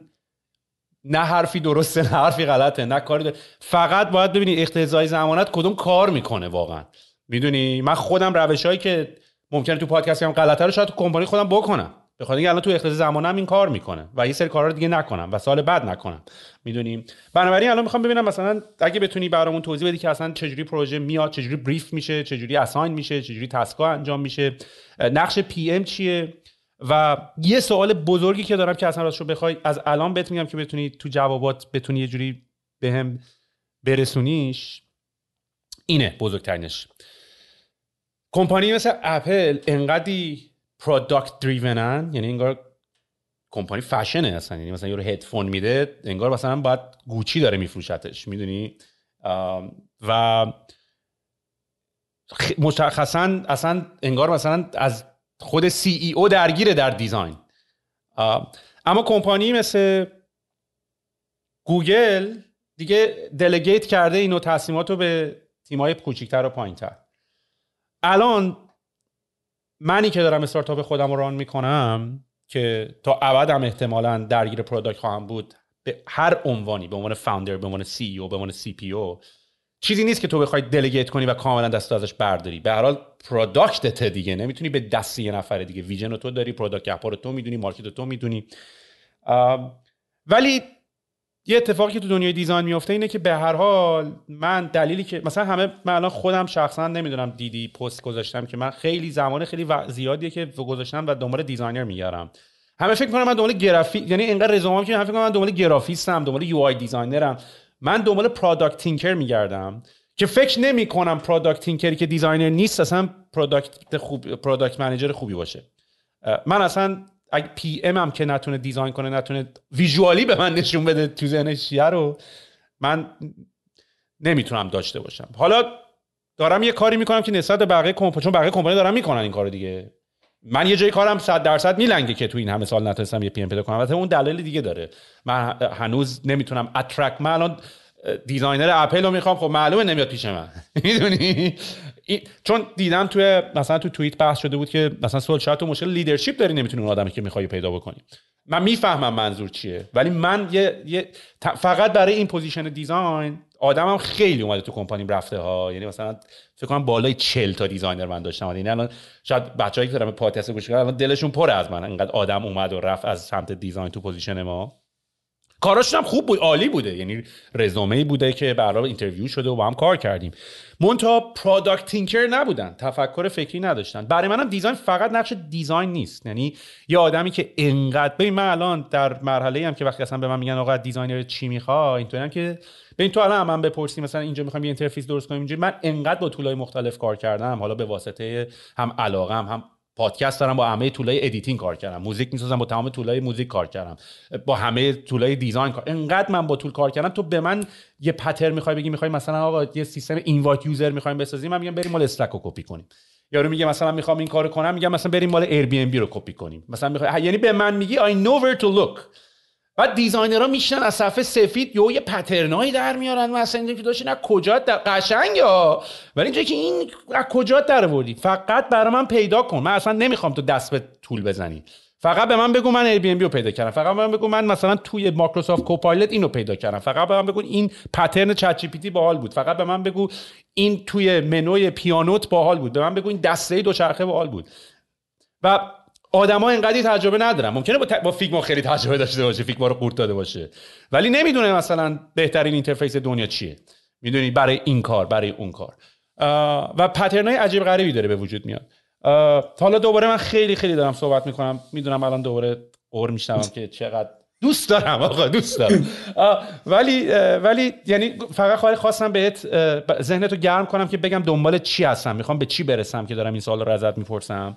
نه حرفی درسته نه حرفی غلطه نه کاری. فقط باید ببینی اقتضای زمانت کدوم کار می‌کنه واقعا. می‌دونی؟ من خودم روشهایی که ممکنه تو پادکست هم غلطه رو شاید تو کمپانی خودم بکنم. به خاطر اینکه الان تو اقتضای زمانم این کار می‌کنه و یه سری کارا رو دیگه نکنم و سال بعد نکنم. می‌دونیم بنابراین الان می‌خوام ببینم مثلا اگه بتونی برامون توضیح بدی که اصلا چجوری پروژه میاد چجوری بریف میشه چجوری اساین میشه چجوری تسکا انجام میشه. نقش PM چیه؟ و یه سوال بزرگی که دارم که اصلا راستشو بخوای از الان بهت میگم که بتونی تو جوابات بتونی یه جوری بهم برسونیش اینه بزرگترینش. کمپانی مثل اپل انقدی product driven ان یعنی انگار کمپانی فشنه اصلا یعنی مثلا یه رو هدفون میده انگار مثلا باید گوچی داره میفروشتش می‌دونی؟ و مشخصا اصلا انگار مثلا از خود CEO درگیره در design. اما کمپانی مثل گوگل دیگه delegate کرده اینو تصمیمات به تیمای کوچیکتر و پایینتر. الان منی که دارم استارتاپ خودم run می‌کنم که تا ابدم احتمالا درگیر product خواهم بود به هر عنوانی به عنوان founder به عنوان CEO به عنوان CPO چیزی نیست که تو بخوای delegate کنی و کاملا دست ازش برداری. به هر حال product ت دیگه نمی‌تونی به دست یه نفر دیگه. vision تو داری product app رو تو می‌دونی market تو می‌دونی. ولی یه اتفاقی که تو دنیای design میفته اینه که به هر حال من دلیلی که مثلا همه من الان خودم شخصا نمی‌دونم دیدی پست گذاشتم که من خیلی زمان خیلی زیادیه که گذاشتم و دنبال designer میگردم همه فکر کنم من دنبال گرافی یعنی اینقدر رزومم که همه فکر کنم من دنبال گرافیستم دنبال UI designer م من دنبال product thinker میگردم که فکر نمی کنم product thinker ی که designer نیست اصلا product خوب product manager خوبی باشه. من اصلا اگه PM هم که نتونه design کنه نتونه visually به من نشون بده تو ذهنش رو من نمی‌تونم داشته باشم. حالا دارم یه کاری می‌کنم که نسبت به بقیه کمپانی چون بقیه کمپانی دارن می‌کنن این کارو دیگه. من یه جای کارم 100 درصد میلنگه که تو این همه سال نتونستم یه PM پیدا کنم البته اون دلیل دیگه داره. من هنوز نمی‌تونم attract من الان designer اپل رو می‌خوام. خب معلومه نمیاد پیش من. می‌دونی؟ چون دیدم توی مثلا تو توییت بحث شده بود که مثلا سوال شاید تو مشکل leadership داری نمی‌تونی اون آدمی که می‌خوای پیدا بکنی. من می‌فهمم منظور چیه. ولی من یه, یه فقط برای این position design آدمم خیلی اومده تو کمپانی رفته ها یعنی مثلا فکر کنم بالای 40 تا designer من داشتم. یعنی الان شاید بچه‌ای که دارن پادکست گوش کردن الان دلشون پر از من انقدر آدم اومد و رفت از سمت design تو position ما. کاراشون هم خوب بود عالی بوده. یعنی رزومه بوده که برای interview شده و با هم کار کردیم. منتها product thinker نبودن تفکر فکری نداشتن. برای منم design فقط نقش design نیست. یعنی یه آدمی که انقدر ببین من الان در مرحله هم که وقتی اصلا به من میگن آقا designer چی می‌خوای اینطوری که ببین تو الان من بپرسی مثلا اینجا می‌خوام یه interface درست کنیم اینجا من انقدر با tool ای مختلف کار کردم حالا به واسطه هم علاقم هم پادکست دارم با همه tool ای editing کار کردم موزیک می‌سازم با تمام tool ای موزیک کار کردم با همه tool ای design کار انقدر من با tool کار کردم تو به من یه pattern می‌خوای بگی می‌خوای مثلا آقا یه سیستم invite user می‌خوایم بسازیم من میگم بریم مال Slack رو کپی کنیم. یارو میگه مثلا می‌خوام این کارو کنم میگم مثلا بریم مال Airbnb رو کپی کنیم. مثلا می‌خوای یعنی به من میگی I know where to look. بعد designer ها میشنن از صفحه سفید یه یه pattern ایی در میارن مثلا اینجا که داشتی نه کجا در قشنگ یا ولی اینجا که این از کجا در آوردی فقط برای من پیدا کن. من اصلا نمی‌خوام تو دست به tool بزنی. فقط به من بگو من Airbnb رو پیدا کردم. فقط به من بگو من مثلا توی Microsoft Copilot اینو پیدا کردم. فقط به من بگو این pattern ChatGPT باحال بود. فقط به من بگو این توی منوی پیانوت باحال بود. به من بگو این دسته دوچرخه باحال بود. و آدما اینقدی تجربه ندارن. ممکنه با, با فیگما خیلی تجربه داشته باشه فیگما رو قورت داده باشه. ولی نمی‌دونه مثلا بهترین اینترفیس دنیا چیه. می‌دونی برای این کار برای اون کار. و پترن های عجیب غریبی داره به وجود میاد. حالا دوباره من خیلی خیلی دارم صحبت می‌کنم. می‌دونم الان دوباره قور میشنوم که چقدر دوست دارم آقا دوست دارم. ولی ولی یعنی فقط خواستم بهت ذهنتو گرم کنم که بگم دنبال چی هستم. می‌خوام به چی برسم که دارم این سوال رو ازت می‌پرسم.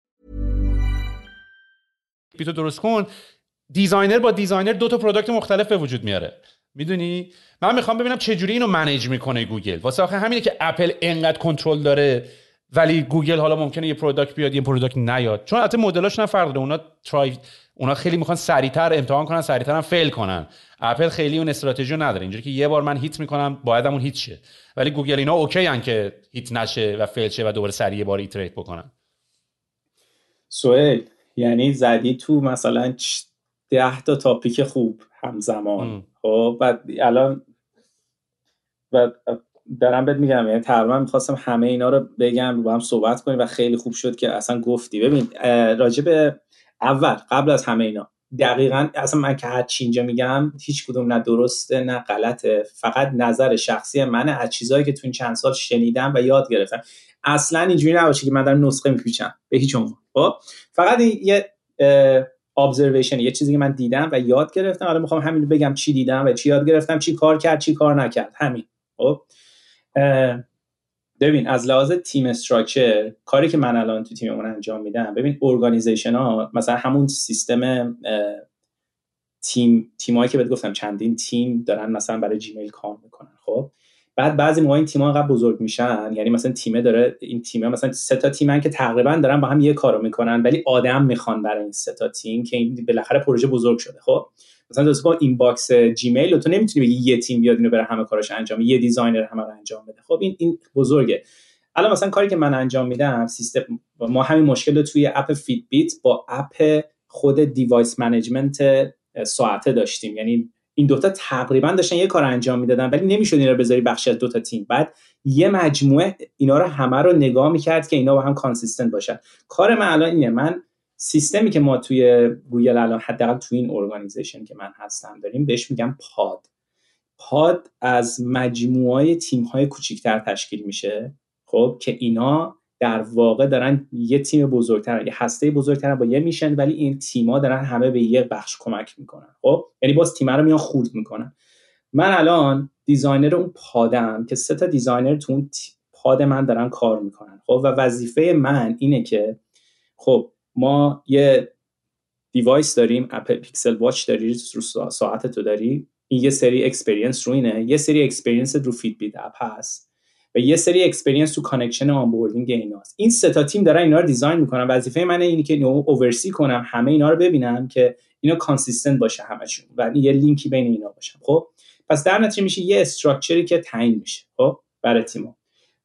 بیتو درست کن. designer با designer دو تا product مختلف به وجود میاره. می‌دونی؟ من می‌خوام ببینم چه جوری اینو manage می‌کنه گوگل. واسه آخه همینه که اپل انقدر کنترل داره ولی گوگل حالا ممکنه یه product بیاد یه product نیاد. چون البته مدلاش نه فرق داره. اونا try اونا خیلی می‌خوان سریعتر امتحان کنن سریعتر هم fail کنن. اپل خیلی اون استراتژی نداره. اینجوری که یه بار من hit می‌کنم باید اون hit شه. ولی گوگل اینا OK ان که hit نشه و fail شه و دوباره سریع یه بار ایتریت بکنن. سوئیل. یعنی زدی تو مثلا ده تا تاپیک خوب همزمان. خب و الان و دارم بهت میگم یعنی تقریبا می‌خواستم همه اینا رو بگم با هم صحبت کنیم و خیلی خوب شد که اصلا گفتی. ببین راجب اول قبل از همه اینا دقیقا اصلا من که هر چی اینجا میگم هیچ کدوم نه درسته نه غلطه. فقط نظر شخصی منه از چیزهایی که تو این چند سال شنیدم و یاد گرفتم. اصلا اینجوری نباشه که من دارم نسخه میپیچم به هیچ عنوان. خب فقط یه observation یه چیزی که من دیدم و یاد گرفتم. حالا می‌خوام همین بگم چی دیدم و چی یاد گرفتم چی کار کرد چی کار نکرد. همین. خب. ببین از لحاظ team structure کاری که من الان تو تیممون انجام میدم ببین organization ها مثلا همون سیستم تیم تیمایی که بهت گفتم چندین تیم دارن مثلا برای جیمیل کار می‌کنن. خب. بعد بعضی موقع این تیم‌ها انقدر بزرگ میشن یعنی مثلا تیمه داره این تیمه مثلا سه تا تیمن که تقریبا دارن با هم یه کارو می‌کنن ولی آدم می‌خوان برای این سه تا تیم که این بالاخره پروژه بزرگ شده خب؟ مثلا دوست با inbox جیمیل تو نمی‌تونی بگی یه تیم بیاد اینو بره همه کاراش انجام یه designer همه رو انجام بده خب؟ این این بزرگه. الان مثلا کاری که من انجام میدم سیستم ما همین مشکل رو توی اپ Fitbit با اپ خود device management ساعته داشتیم یعنی این دوتا تقریبا داشتن یه کار انجام می‌دادن ولی نمی‌شد اینا رو بذاری بخشی از دوتا تیم. بعد یه مجموعه اینا رو همه رو نگاه می‌کرد که اینا با هم consistent باشن. کار من الان اینه من سیستمی که ما توی گوگل الان حداقل توی این organization که من هستم داریم بهش میگم pod. pod از مجموعه تیم های کوچیکتر تشکیل میشه خب که اینا در واقع دارن یه تیم بزرگتر یه هسته بزرگتر با یه میشن ولی این تیما دارن همه به یه بخش کمک می‌کنن. خب؟ یعنی باز تیم رو میان خورد می‌کنن. من الان designer اون pod ام که سه تا designer تو اون pod من دارن کار می‌کنن. خب؟ و وظیفه من اینه که خب ما یه device داریم app پیکسل واچ داری رو ساعت تو داری. این یه سری experience رو اینه. یه سری experience رو فیت‌بیت app هست. و یه سری experience تو connection onboarding ایناست. این سه تا تیم دارن اینا رو design می‌کنن. وظیفه منه اینه که oversee کنم همه اینا رو ببینم که اینا consistent باشه همشون و یه لینکی بین اینا باشه خب؟ پس در نتیجه میشه یه structure ی که تعیین میشه. خب؟ برای تیم‌ها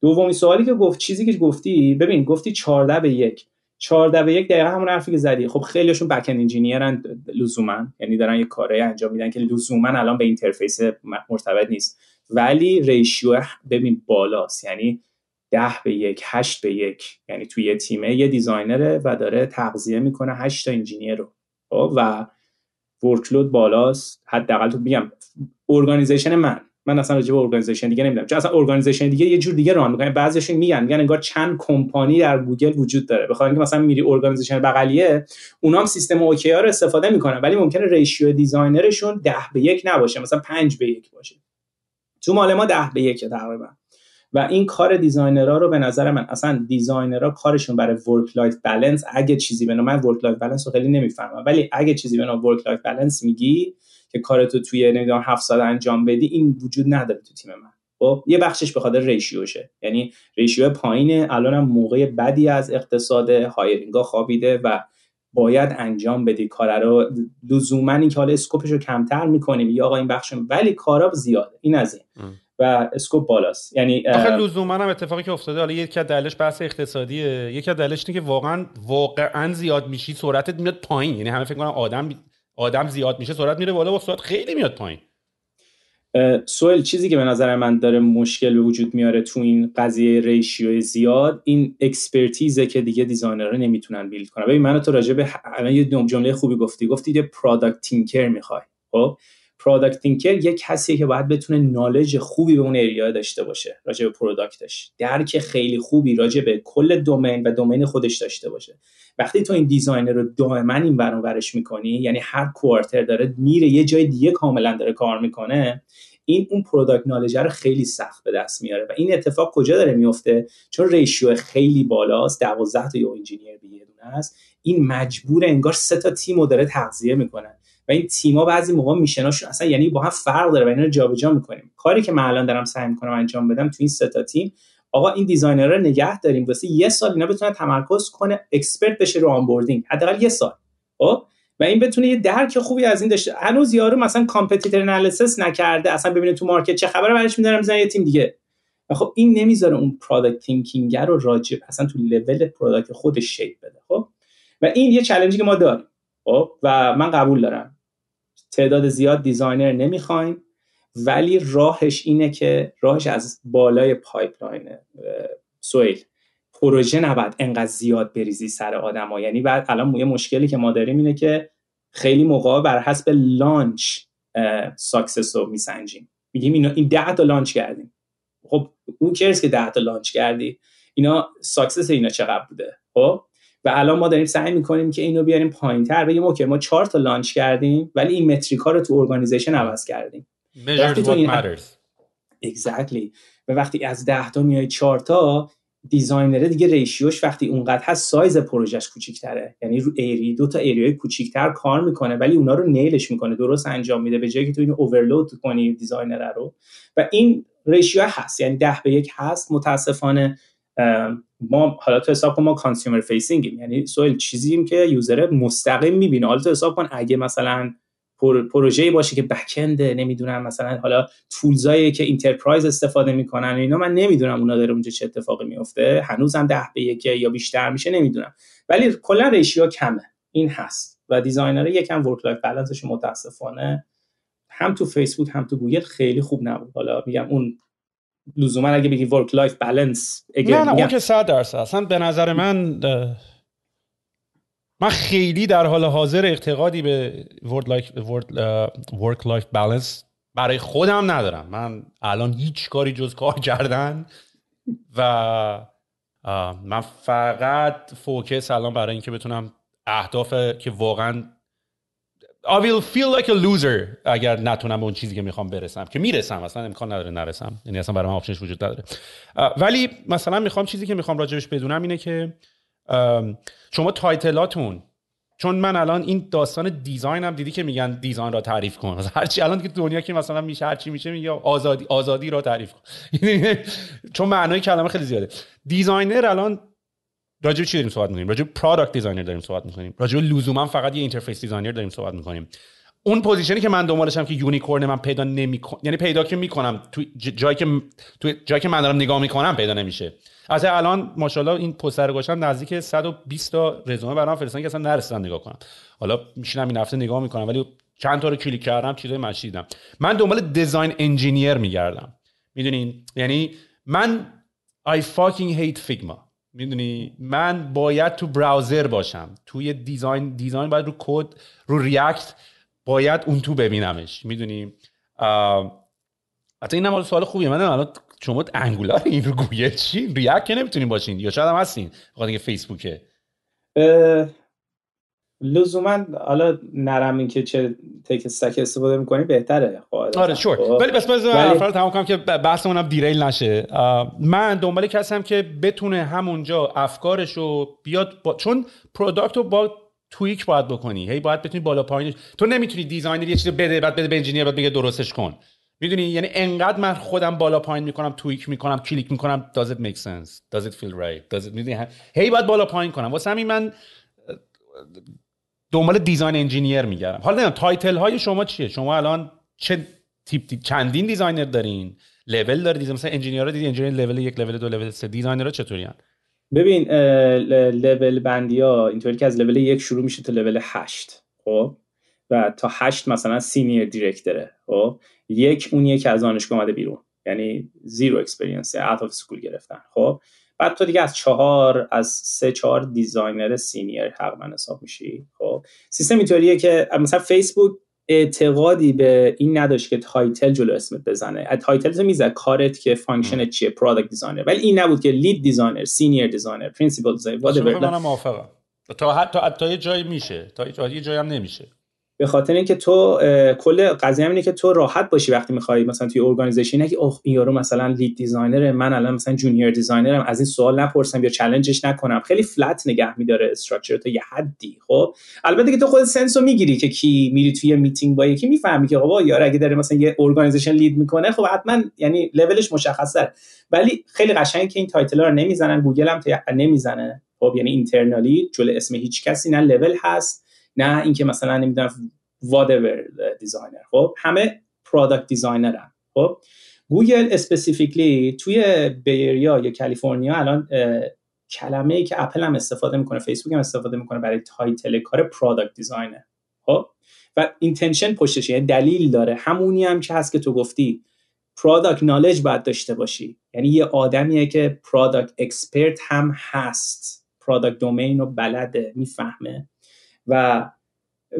دومی سوالی که گفت چیزی که گفتی ببین گفتی 14 به 1 14 به 1 دقیقا همون حرفی که زدی. خب خیلیشون back-end engineer ن لزوما. یعنی دارن یه کاری انجام میدن که لزوما الان به interface مرتبط نیست. ولی ratio ببین بالاست. یعنی ده به یک هشت به یک. یعنی توی یه تیمه یه designer ه و داره تغذیه می‌کنه هشت تا engineer رو. خب، و workload بالاست. حداقل تو میگم organization من. من اصلا راجع به organization دیگه نمی‌دونم. چون اصلا organization دیگه یه جور دیگه run می‌کنه. بعضیشون میگن میگن انگار چند کمپانی در گوگل وجود داره. بخاطر اینکه مثلا میری organization بغلیه اونام سیستم OKR رو استفاده می‌کنن. ولی ممکنه ratio designer شون 10 به 1 نباشه. مثلا 5 به 1 باشه. تو مال ما 10 به 1 تقریبا. و این کار designer ها رو به نظر من اصلا designer ها کارشون برای work-life balance اگه چیزی به من work-life balance رو خیلی نمی‌فهمم ولی اگه چیزی به نام work-life balance میگی که کارتو توی نمی‌دونم 7 سال انجام بدی این وجود نداره تو تیم من. خب یه بخشش به خاطر ریشیوشه یعنی ریشیو پایینه الانم موقع بدی از اقتصاد هایرینگا خوابیده و باید انجام بدی. کار رو لزوما این که حالا اسکوپش رو کمتر می‌کنیم. یا آقا این بخش ولی کارا زیاده. این از این. و اسکوپ بالاست. یعنی آخه لزوما هم اتفاقی که افتاده حالا یکی از دلش بحث اقتصادیه. یکی از دلش اینه که واقعا واقعا زیاد میشی سرعتت میاد پایین. یعنی همه فکر کنن آدم آدم زیاد میشه سرعت میره بالا و سرعت خیلی میاد پایین. سوال چیزی که به نظر من داره مشکل به وجود میاره تو این قضیه ratio زیاد این expertise ه که دیگه designer ها نمی‌تونن build کنن. ببین من تو راجع به الان یه جمله خوبی گفتی. گفتی یه product thinker می‌خوای. خب؟ product thinker یه کسیه که باید بتونه knowledge خوبی به اون area داشته باشه راجع به product ش درک خیلی خوبی راجع به کل domain و domain خودش داشته باشه. وقتی تو این designer رو دائما این ورش می‌کنی یعنی هر quarter داره میره یه جای دیگه کاملا داره کار می‌کنه این اون product knowledge رو خیلی سخت به دست میاره. و این اتفاق کجا داره میفته چون ratio خیلی بالاست 12 تا engineer به یه دونه است. این مجبور انگار سه تا تیمو داره تغذیه می‌کنه. و این تیما بعضی موقع mission هاشون اصلا یعنی با هم فرق داره و اینا جابجا می‌کنیم. کاری که من الان دارم سعی می‌کنم انجام بدم تو این سه تا تیم آقا این designer رو نگه داریم. واسه یه سال اینا بتونه تمرکز کنه expert بشه رو onboarding. حداقل یه سال. خب؟ و این بتونه یه درک خوبی از این داشته هنوز یارو مثلا competitor analysis نکرده اصلا ببینه تو market چه خبره برش می‌دارن می‌ذارن یه تیم دیگه. و خب این نمی‌ذاره اون product thinking رو راجع اصلا تو level product خودش shape بده. خب؟ و این یه challenge ی که ما داریم. خب؟ و من قبول دارم. تعداد زیاد designer نمی‌خوایم ولی راهش اینه که راهش از بالای pipeline سویل. پروژه نباید انقدر زیاد بریزی سر آدما. یعنی بعد الان یه مشکلی که ما داریم اینه که خیلی موقع بر حسب launch success رو میسنجیم. میگیم اینا این 10 تا launch کردیم. خب اون کرس که 10 تا launch کردی؟ اینا success اینا چقدر بوده؟ خب؟ و الان ما داریم سعی می‌کنیم که اینو بیاریم پایینتر بگیم okay ما 4 تا launch کردیم ولی این metric ها رو تو organization عوض کردیم. Measured what matters. Exactly. و وقتی از 10 تا میای 4 تا designer ه دیگه ratio ش وقتی اونقدر هست سایز پروژهش کوچیک‌تره. یعنی رو area دو تا area ی کوچیک‌تر کار می‌کنه ولی اونا رو nail ش می‌کنه. درست انجام میده به جای که تو اینو overload کنی designer رو. و این ratio هست یعنی ده به یک هست. متاسفانه ما حالا تو حساب کن ما consumer-facing یم یعنی سوال چیزیم که user مستقیم می‌بینه. حالا تو حساب کن اگه مثلا پروژه‌ای باشه که back-end نمی‌دونم مثلا حالا tools ایی که enterprise استفاده می‌کنن اینا من نمی‌دونم اونا داره اونجا چه اتفاقی میفته هنوزم ده به یک یا بیشتر میشه نمی‌دونم. ولی کلا ratio کمه. این هست. و designer یکم work-life balance ش متاسفانه هم تو فیسبوک هم تو گوگل خیلی خوب نبود. حالا میگم اون لزوما اگه بگی work-life balance نه نه اون که 100 درصد. اصلا به نظر من من خیلی در حال حاضر اعتقادی به work-life balance برای خودم ندارم. من الان هیچ کاری جز کار کردن و من فقط focus الان برای اینکه بتونم اهداف که واقعا I will feel like a loser اگر نتونم به اون چیزی که می‌خوام برسم که می‌رسم اصلا امکان نداره نرسم. یعنی اصلا برای من option ش وجود نداره. ولی مثلا می‌خوام چیزی که می‌خوام راجبش بدونم اینه که شما title اتون چون من الان این داستان design هم دیدی که میگن design را تعریف کن. هرچی الان که دنیا که مثلا میشه هرچی میشه میگه آزادی آزادی را تعریف کن. چون معنای کلمه خیلی زیاده. designer الان راجع چی داریم صحبت می‌کنیم؟ راجع product designer داریم صحبت می‌کنیم. راجع لزوما فقط یه interface designer داریم صحبت می‌کنیم. اون position ی که من دنبالشم که unicorn من پیدا نمی‌کنم یعنی پیدا که می‌کنم تو جایی که تو جایی که من دارم نگاه می‌کنم پیدا نمیشه. از الان ماشاءالله این پستر گوشم نزدیک 120 تا رزومه برام فرستادن که اصلا نرسیدم نگاه کنم. حالا میشینم این هفته نگاه می‌کنم ولی چند تا رو کلیک کردم چیزای مشی دیدم. من دنبال design engineer میگردم. می‌دونین؟ یعنی من I fucking hate Figma. می‌دونی من باید تو browser باشم. توی design design باید رو کد رو React باید اون تو ببینمش. می‌دونیم حتی این هم سوال خوبیه. من الان شما Angular این رو گوگل چی؟ React که نمی‌تونین باشین. یا شاید هم هستین. بخاطر فیسبوکه. لزوما حالا نرم این که چه tech stack استفاده می‌کنی بهتره. خب، آره sure خب. ولی بس بس ولی... تمام کنم که بحثمون هم derail نشه. من دنبال کسیم که بتونه همونجا افکارشو بیاد با... چون product رو باید tweak باید بکنی. هی باید بتونی بالا پایینش. تو نمی‌تونی designer یه چیزی بده بعد بده به engineer بعد بگه درستش کن. می‌دونی؟ یعنی انقدر من خودم بالا پایین می‌کنم tweak می‌کنم کلیک می‌کنم. Does it make sense? Does it feel right? Does it می‌دونی؟ هی باید بالا پایین کنم. واسه همین من دنبال design engineer میگردم. حالا نمی‌دونم title های شما چیه؟ شما الان چه تیپ, چندین designer دارین؟ level داره design مثلا engineer دیدی engineer level یک level دو level سه. designer ها چطوریان ببین لول بندی ها اینطوری که از لول یک شروع میشه تا لول هشت خب؟ و تا هشت مثلا senior director ه خب؟ یک اونیه که از دانشگاه اومده بیرون. یعنی zero experience out of school گرفتن خب؟ بعد تو دیگه از چهار از سه چهار designer senior حقا حساب میشی؟ خب. سیستم اینطوریه که مثلا فیسبوک اعتقادی به این نداشت که title جلو اسمت بزنه. title تو میزه کارت که function چیه product designer ولی این نبود که lead designer senior designer principal designer من موافقم. تا حتی تا یه جایی میشه. تا یه جایی هم نمیشه. به خاطر اینکه تو کل قضیه اینه که تو راحت باشی وقتی می‌خوای مثلا توی organization که اوه این یارو مثلا lead designer من الان مثلا junior designer م از این سوال نپرسم یا challenge ش نکنم. خیلی flat نگه میداره structure تو یه حدی خب؟ البته که تو خود sense و می‌گیری که کی میری توی میتینگ با یکی می‌فهمی که بابا یارو اگه داره مثلا یه organization lead می‌کنه خب حتما یعنی لولش مشخصه ولی خیلی قشنگه که این title رو نمی‌زنن گوگل هم نمی‌زنه. خب یعنی internally جلو اسم هیچ کسی نه لول هست. نه اینکه مثلا نمی‌دونم whatever designer خب همه product designer ن خب گوگل specifically توی Bay Area یا کالیفرنیا الان کلمه ای که اپل هم استفاده می‌کنه فیسبوک هم استفاده می‌کنه برای title کار product designer خب و intention پشتش یعنی دلیل داره. همونی هم که هست که تو گفتی product knowledge باید داشته باشی. یعنی یه آدمیه که product expert هم هست. product domain رو بلده می‌فهمه. و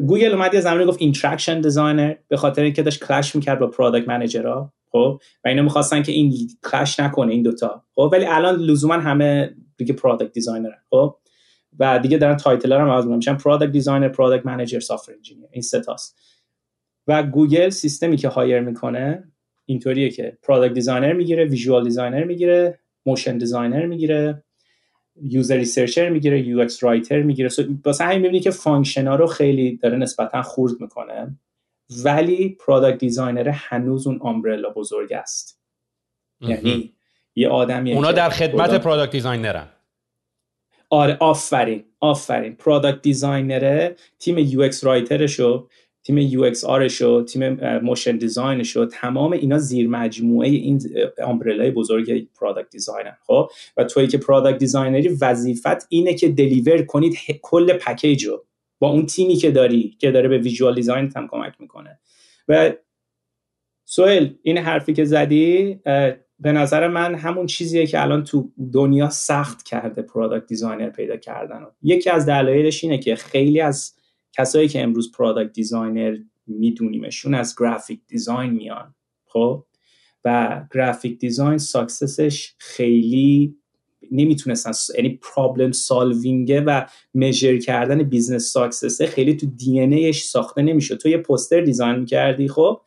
گوگل اومد یه زمانی گفت interaction designer به خاطر اینکه داشت clash می‌کرد با product manager ها خب؟ و اینا می‌خواستن که این clash نکنه این دوتا خب؟ ولی الان لزوما همه دیگه product designer خب؟ و دیگه دارن title هم عوض میشن product designer product manager software engineer این سه تاست. و گوگل سیستمی که hire می‌کنه اینطوریه که product designer می‌گیره visual designer می‌گیره motion designer می‌گیره. user researcher می‌گیره UX writer می‌گیره. واسه همین می‌بینی که function ها رو خیلی داره نسبتا خورد می‌کنه ولی product designer هنوز اون umbrella بزرگ است. یعنی یه آدمی اونا در خدمت product designer ن آره آفرین آفرین. product designer ه تیم UX writer شو تیم UXR شو تیم motion design شو تمام اینا زیر مجموعه این umbrella ی بزرگ product designer خب؟ و توی که product designer ی وظیفت اینه که deliver کنید کل package رو با اون تیمی که داری که داره به visual design هم کمک می‌کنه. و سوال این حرفی که زدی به نظر من همون چیزیه که الان تو دنیا سخت کرده product designer پیدا کردن یکی از دلایلش اینه که خیلی از کسایی که امروز product designer میدونیمشون از graphic design میان خب؟ و graphic design success ش خیلی نمی‌تونستن یعنی problem solving ه و measure کردن business success ه خیلی تو DNA ساخته نمیشه تو یه پوستر design می‌کردی خب؟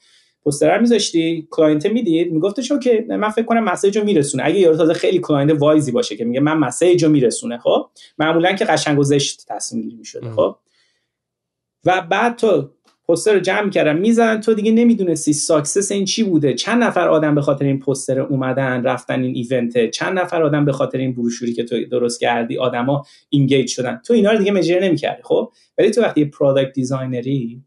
پوستر رو میذاشتی client می‌دید میگفتش که من فکر کنم message رو میرسونه. اگه یارو تازه خیلی client wise ی باشه که میگه من message رو میرسونه خب؟ معمولا که قشنگ و زشت تصمیم گیری می‌شده خب؟ و بعد تو پوستر رو جمع کردن می‌زنن تو دیگه نمی‌دونستی success این چی بوده. چند نفر آدم به خاطر این پوستر اومدن رفتن این event؟ چند نفر آدم به خاطر این بروشوری که تو درست کردی آدما engage شدن؟ تو اینا رو دیگه measure نمی‌کردی خب؟ ولی تو وقتی product designer ی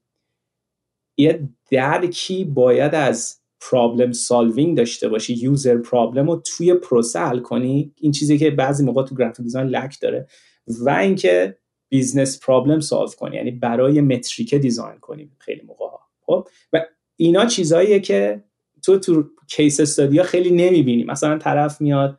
یه درکی باید از problem solving داشته باشی user problem رو توی پروسه حل کنی. این چیزی که بعضی موقع تو graphic design lack داره. و اینکه business problem solve کنی یعنی برای metric ه design کنیم خیلی موقع ها. خب؟ و اینا چیزاییه که تو تو case study ا خیلی نمی‌بینی. مثلا طرف میاد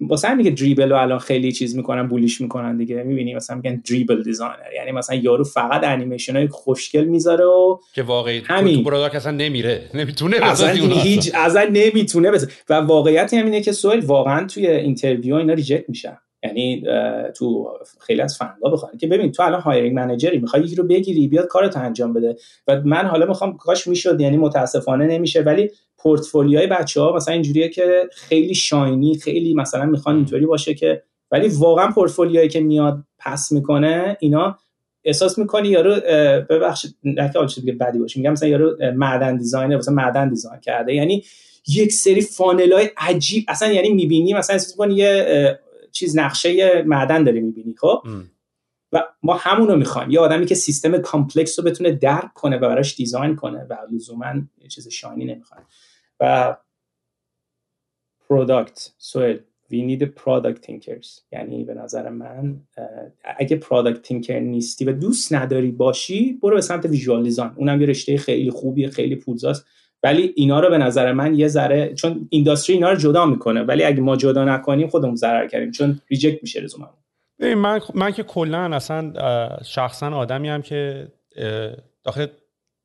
واسه همین که Dribbble رو الان خیلی چیز می‌کنن bully ش می‌کنن دیگه. می‌بینی مثلا میگن Dribbble designer یعنی مثلا یارو فقط انیمیشن های خوشگل می‌ذاره و که واقعی همین. تو اصلا نمیره. نمی‌تونه اصلا هیچ اصلا نمی‌تونه بزن. و واقعیت همینه که سوال واقعا توی interview اینا reject میشن. یعنی تو خیلی از فندا بخوان. که ببین تو الان هایرینگ منیجری می‌خوای یکی رو بگیری بیاد کارتو انجام بده. و من حالا می‌خوام کاش می‌شد یعنی متاسفانه نمیشه ولی پورتفولیوی بچه ها مثلا اینجوریه که خیلی شاینی خیلی مثلا می‌خوان اینطوری باشه که ولی واقعا پورتفولیویی که میاد پس می‌کنه اینا احساس می‌کنی یارو ببخشید نه که دیگه بدی باشه میگم مثلا یارو معدن دیزاینر مثلا معدن دیزاین کرده. یعنی یک سری فانلای عجیب اصلا یعنی می‌بینی مثلا احساس می‌کنی یه چیز نقشه معدن داری می‌بینی خب؟ و ما همونو می‌خوایم. یه آدمی که سیستم complex رو بتونه درک کنه و براش design کنه و لزوما چیز shiny نمی‌خوایم و product سوال we need product thinkers. یعنی به نظر من اگه product thinker نیستی و دوست نداری باشی برو به سمت visual design اونم یه رشته خیلی خوبیه خیلی پولزاست. ولی اینا رو به نظر من یه ذره چون industry اینا رو جدا می‌کنه ولی اگه ما جدا نکنیم خودمون ضرر کردیم چون reject میشه رزوممون من من که کلا اصلا شخصا آدمی هم که داخل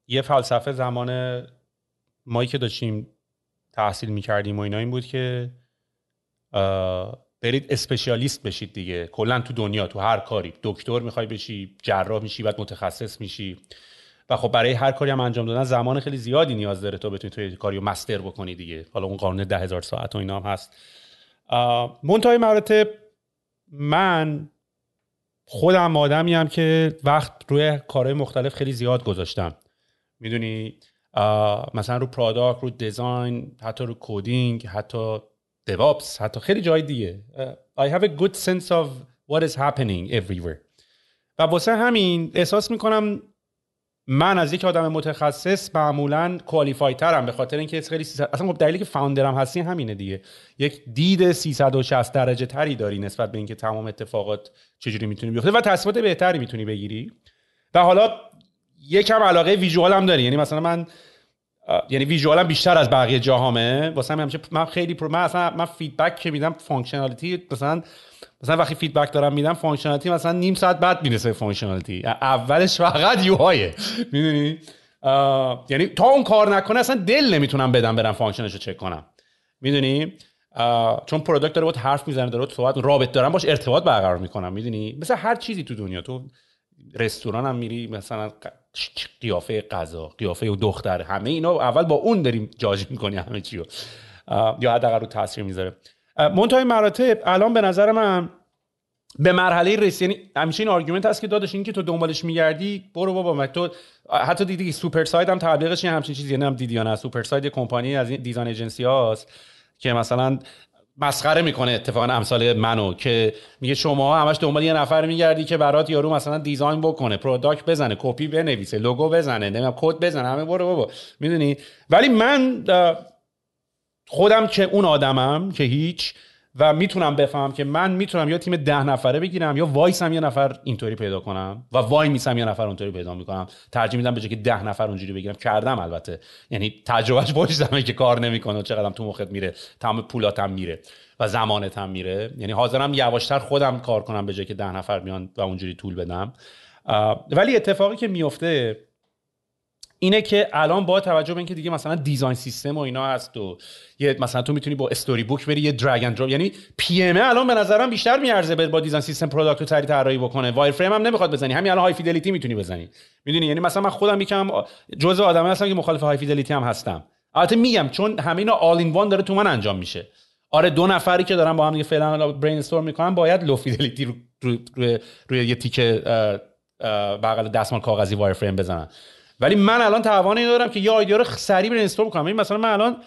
یه فلسفه زمان مایی که داشتیم تحصیل می‌کردیم و اینا این بود که برید اسپشیالیست بشید دیگه. کلا تو دنیا تو هر کاری. دکتر می‌خوای بشی جراح میشی بعد متخصص میشی. و خب برای هر کاری هم انجام دادن زمان خیلی زیادی نیاز داره تا بتونی توی کاری رو مستر بکنی دیگه. حالا اون قانون ده هزار ساعت و اینا هم هست. منتهای مراتب من خودم آدمی هم که وقت روی کارهای مختلف خیلی زیاد گذاشتم. می‌دونی؟ مثلا رو پراداکت رو دیزاین حتی رو کودینگ حتی DevOps حتی خیلی جای دیگه. I have a good sense of what is happening everywhere. و واسه همین احساس می‌کنم من از یک آدم متخصص معمولا کوالیفای ترم به خاطر اینکه خیلی اصلا خب دلیلی که فاوندرم هستی همینه دیگه. یک دید 360 درجه تری داری نسبت به اینکه تمام اتفاقات چجوری می‌تونی بیفته و تصمیمات بهتری می‌تونی بگیری. و حالا یکم علاقه visual هم داری. یعنی مثلا من یعنی visual م بیشتر از بقیه جاهامه. واسه همیشه من خیلی pro من اصلا من feedback که میدم functionality مثلا مثلا وقتی feedback دارم میدم functionality مثلا نیم ساعت بعد می‌رسه functionality اولش فقط UI ه می‌دونی؟ یعنی تا اون کار نکنه اصلا دل نمی‌تونم بدم برم function ش رو چک کنم. می‌دونی؟ چون product داره بود حرف می‌زنه داره صحبت رابط دارم باش ارتباط برقرار می‌کنم. می‌دونی؟ مثلا هر چیزی تو دنیا تو رستوران هم میری مثلا قیافه غذا قیافه و دختر. همه اینا اول با اون داریم جاج می‌کنی همه چی رو. یا حداقل رو تاثیر می‌ذاره. منتهای مراتب الان به نظر من به مرحله رسید یعنی همیشه این argument هست که داداش این که تو دنبالش میگردی برو بابا تو حتی دیدی Superside هم تبلیغش همچین چیزی یعنی هم دیدی یا نه؟ Superside کمپانی از این design agency هاست که مثلا مسخره می‌کنه اتفاقا امثال منو که میگه شما همش دنبال یه نفر میگردی که برات یارو مثلا design بکنه product بزنه کپی بنویسه لوگو بزنه نمی‌دونم کد بزنه همه برو بابا. می‌دونی؟ ولی من خودم که اون آدمم که هیچ و می‌تونم بفهمم که من می‌تونم یا تیم ده نفره بگیرم یا وایسم یه نفر اینطوری پیدا کنم و وای میسم یه نفر اونطوری پیدا می‌کنم. ترجیح میدم به که ده نفر اونجوری بگیرم. کردم البته. یعنی تجربهش پشتمه که کار نمی‌کنه چقدرم تو مخت میره. تمام پولاتم میره و زمانتم میره. یعنی حاضرم یواشتر خودم کار کنم به که ده نفر میان و اونجوری طول بدم. ولی اتفاقی که میفته اینه که الان با توجه به اینکه دیگه مثلا design system و اینا هست و یه مثلا تو می‌تونی با Storybook بری یه drag and یعنی PM الان به نظرم بیشتر میارزه با design system product رو تری طراحی بکنه. wireframe هم نمی‌خواد بزنی. همین الان high fidelity می‌تونی بزنی. می‌دونی؟ یعنی مثلا من خودم یکم جزء آدمایی هستم که مخالف high fidelity هم هستم. البته میگم چون همه اینا all in one داره تو من انجام میشه. آره دو نفری که دارن با هم دیگه فعلا brainstorm می‌کنن باید low fidelity رو روی, روی, روی یه تیکه بغل دستمال کاغذی wireframe بزنن. ولی من الان توان این دارم که یه idea رو سریع brainstorm کنم. این مثلا من الان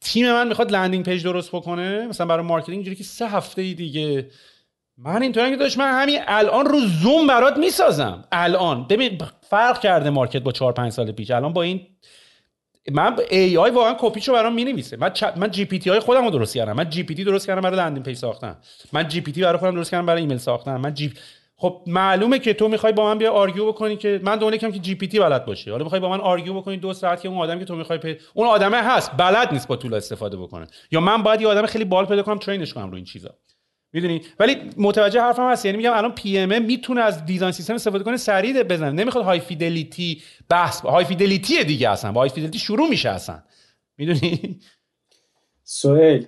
تیم من می‌خواد landing page درست بکنه مثلا برای marketing اینجوری که سه هفته دیگه. من اینطوری که داشت من همین الان رو زوم برات می‌سازم. الان. ببین فرق کرده market با 4 5 سال پیش. الان با این من AI واقعا کپیشو برام می‌نویسه. من چ... من GPT های خودم رو درست کردم. من GPT درست کردم برای landing page ساختن. من GPT برای خودم درست کردم برای ایمیل ساختن. من جی خب معلومه که تو می‌خوای با من بیا argue بکنی که من کم که GPT بلد باشی. حالا می‌خوای با من argue بکنی دو ساعت که اون آدمی که تو می‌خوای پی... اون آدمه هست بلد نیست با tool استفاده بکنه. یا من باید یه آدم خیلی بال پیدا کنم train ش کنم رو این چیزا. می‌دونی؟ ولی متوجه حرفم هست. یعنی میگم الان PM می‌تونه از design system استفاده کنه سریع بزنه. نمی‌خواد high fidelity بحث high fidelity دیگه اصلا. با high fidelity شروع میشه اصلا. می‌دونی؟ سوهل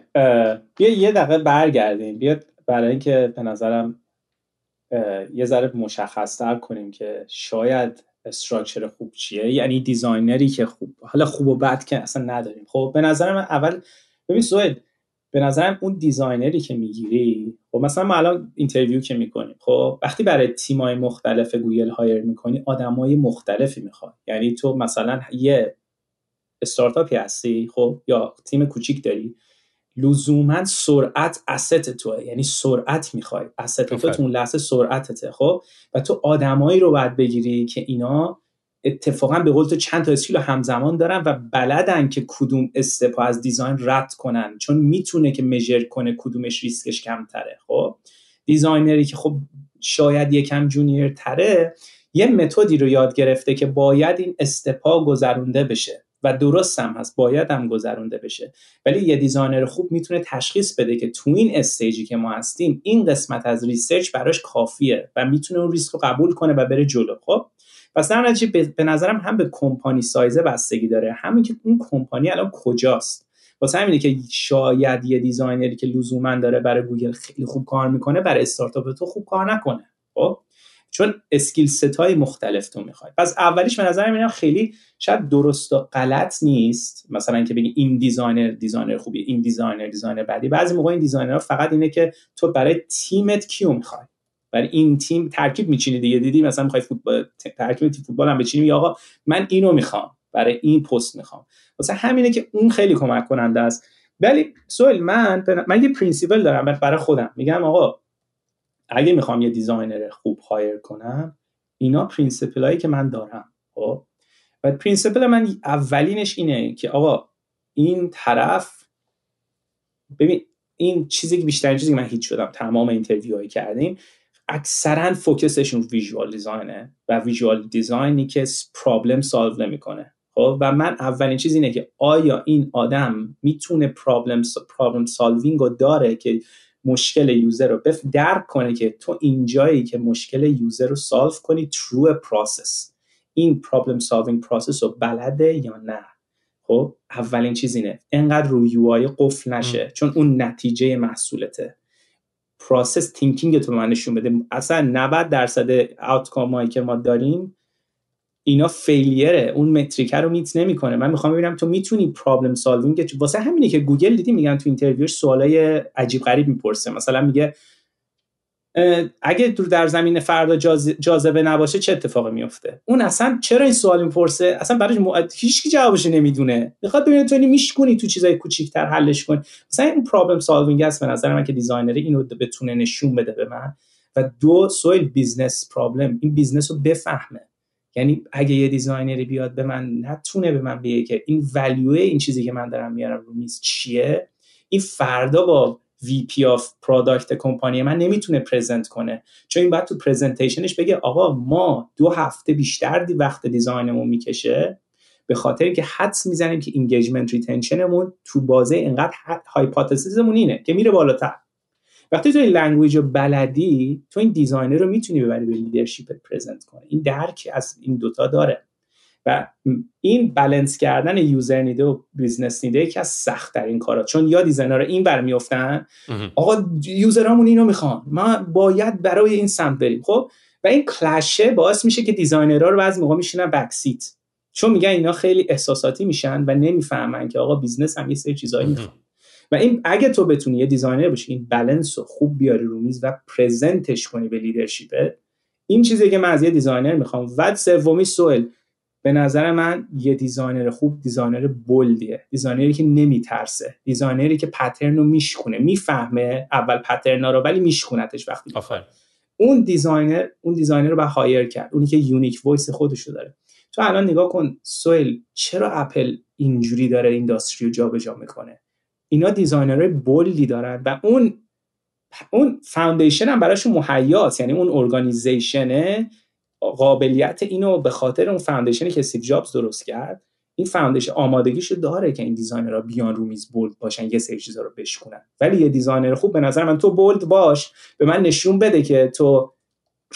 بیا یه دقیقه برگردیم. بیا برای اینکه به نظرم یه ذره مشخصتر کنیم که شاید structure خوب چیه. یعنی designer ی که خوب حالا خوب و بد که اصلا نداریم. خب به نظر من اول ببین سوید به نظرم اون designer ی که می‌گیری خب مثلا ما الان interview که می‌کنیم خب وقتی برای تیمای مختلف گوگل hire می‌کنی آدمای مختلفی می‌خواد یعنی تو مثلا یه استارتاپی هستی خب یا تیم کوچیک داری لزوما سرعت asset توه. یعنی سرعت می‌خوای. asset تو اون لحظه سرعتته خب؟ و تو آدمایی رو باید بگیری که اینا اتفاقا به قول تو چند تا skill همزمان دارن و بلدن که کدوم step ا از design رد کنن. چون می‌تونه که measure کنه کدومش ریسکش کمتره خب؟ designer ی که خب شاید یکم junior تره یه متدی رو یاد گرفته که باید این step ا گذرونده بشه. و درست هم هست باید هم گذرونده بشه. ولی یه designer خوب می‌تونه تشخیص بده که تو این stage ی که ما هستیم این قسمت از research براش کافیه و می‌تونه اون ریسک رو قبول کنه و بره جلو خب؟ پس در نتیجه به نظرم هم به company size ه بستگی داره. همین که اون کمپانی الان کجاست؟ واسه همینه که شاید یه designer ی که لزوما داره برای گوگل خیلی خوب کار می‌کنه برای استارتاپ تو خوب کار نکنه خب؟ چون skill set های مختلف تو می‌خوای. پس اولیش به نظر میاد خیلی شاید درست و غلط نیست. مثلا اینکه بگی این designer designer خوبی این designer designer بدی بعضی موقع این designer فقط اینه که تو برای تیمت کیو می‌خوای؟ برای این تیم ترکیب میچینی دیگه. دیدی مثلا می‌خوای فوتبال ترکیب تیم فوتبال هم بچینی آقا من اینو می‌خوام برای این پست می‌خوام. واسه همینه که اون خیلی کمک کننده است. ولی سوال من من یه principle دارم برای خودم. میگم آقا اگه می‌خوام یه designer خوب hire کنم اینا principle هایی که من دارم خب؟ و principle من اولینش اینه که آقا این طرف ببین این چیزی که بیشتر چیزی که من هیچ شدم تمام interview هایی کردیم اکثرا focus شون visual design ه و visual design ی که problem solve نمی‌کنه. خب؟ و من اولین چیز اینه که آیا این آدم می‌تونه problem problem solving رو داره که مشکل user رو بف درک کنه که تو اینجایی که مشکل user رو solve کنی through process این problem solving process رو بلده یا نه؟ خب اولین چیز اینه. انقدر روی UI قفل نشه چون اون نتیجه محصولته. process thinking تو من نشون بده. اصلا 90 درصد outcome هایی که ما داریم اینا failure ه اون metric ه رو meet نمی‌کنه. من می‌خوام ببینم تو می‌تونی problem solving واسه همینه که گوگل دیدی میگن تو interview ش سوالای عجیب غریب می‌پرسه. مثلا میگه اگه در زمین فردا جاذبه نباشه چه اتفاقی میفته اون اصلا چرا این سوال می‌پرسه؟ اصلا براش م... هیچ کی جوابش نمی‌دونه. می‌خواد ببینه تو میشکنی تو چیزای کوچیک‌تر حلش کنی مثلا این problem solving است به نظر من که designer اینو بتونه نشون بده به من. و دو سهیل business problem این business رو بفهمه. یعنی اگه یه designer ی بیاد به من نتونه به من بگه که این value این چیزی که من دارم میارم رو میز چیه؟ این فردا با VP of product کمپانی من نمی‌تونه present کنه. چون این باید تو presentation ش بگه آقا ما دو هفته بیشتر دی وقت design مون می‌کشه. به خاطر که حدس می‌زنیم که engagement retention مون تو بازه اینقدر hypothesis مون اینه که میره بالاتر. وقتی تو این language رو بلدی تو این designer رو می‌تونی ببری به لیدرشپ پرزنت کنه این درک از این دوتا داره. و این بالانس کردن user need ه و business need ه یکی از سخت ترین کارا. چون یا designer این بر میفتن آقا user امون اینو می‌خوان. ما باید برای این سمت بریم. خب؟ و این clash ه باعث میشه که designer ها رو بعضی موقع میشینن back seat چون میگن اینا خیلی احساساتی میشن و نمی‌فهمن که آقا business هم یه سری چیزایی می‌خوان. و این اگه تو بتونی یه designer باشی این بالانس رو خوب بیاری رو میز و present ش کنی به leadership ت این چیزی که من از یه designer می‌خوام. و سومی سهیل به نظر من یه designer خوب designer bold یه. designer ی که نمیترسه. designer ی که pattern رو میشکونه. می‌فهمه اول pattern ا رو ولی میشکونتش وقتی آفر. اون designer اون designer رو باید hire کرد. اونی که unique voice خودش رو داره. تو الان نگاه کن سهیل چرا اپل اینجوری داره industry رو جابجا می‌کنه؟ اینا designer های bold ی دارن و اون اون foundation هم براشون مهیاست. یعنی اون organization ه قابلیت اینو به خاطر اون foundation ی که استیو جابز درست کرد این foundation آمادگیشو داره که این designer ها بیان رو میز bold باشن یه سری چیزا رو بشکنن. ولی یه designer خوب به نظر من تو bold باش به من نشون بده که تو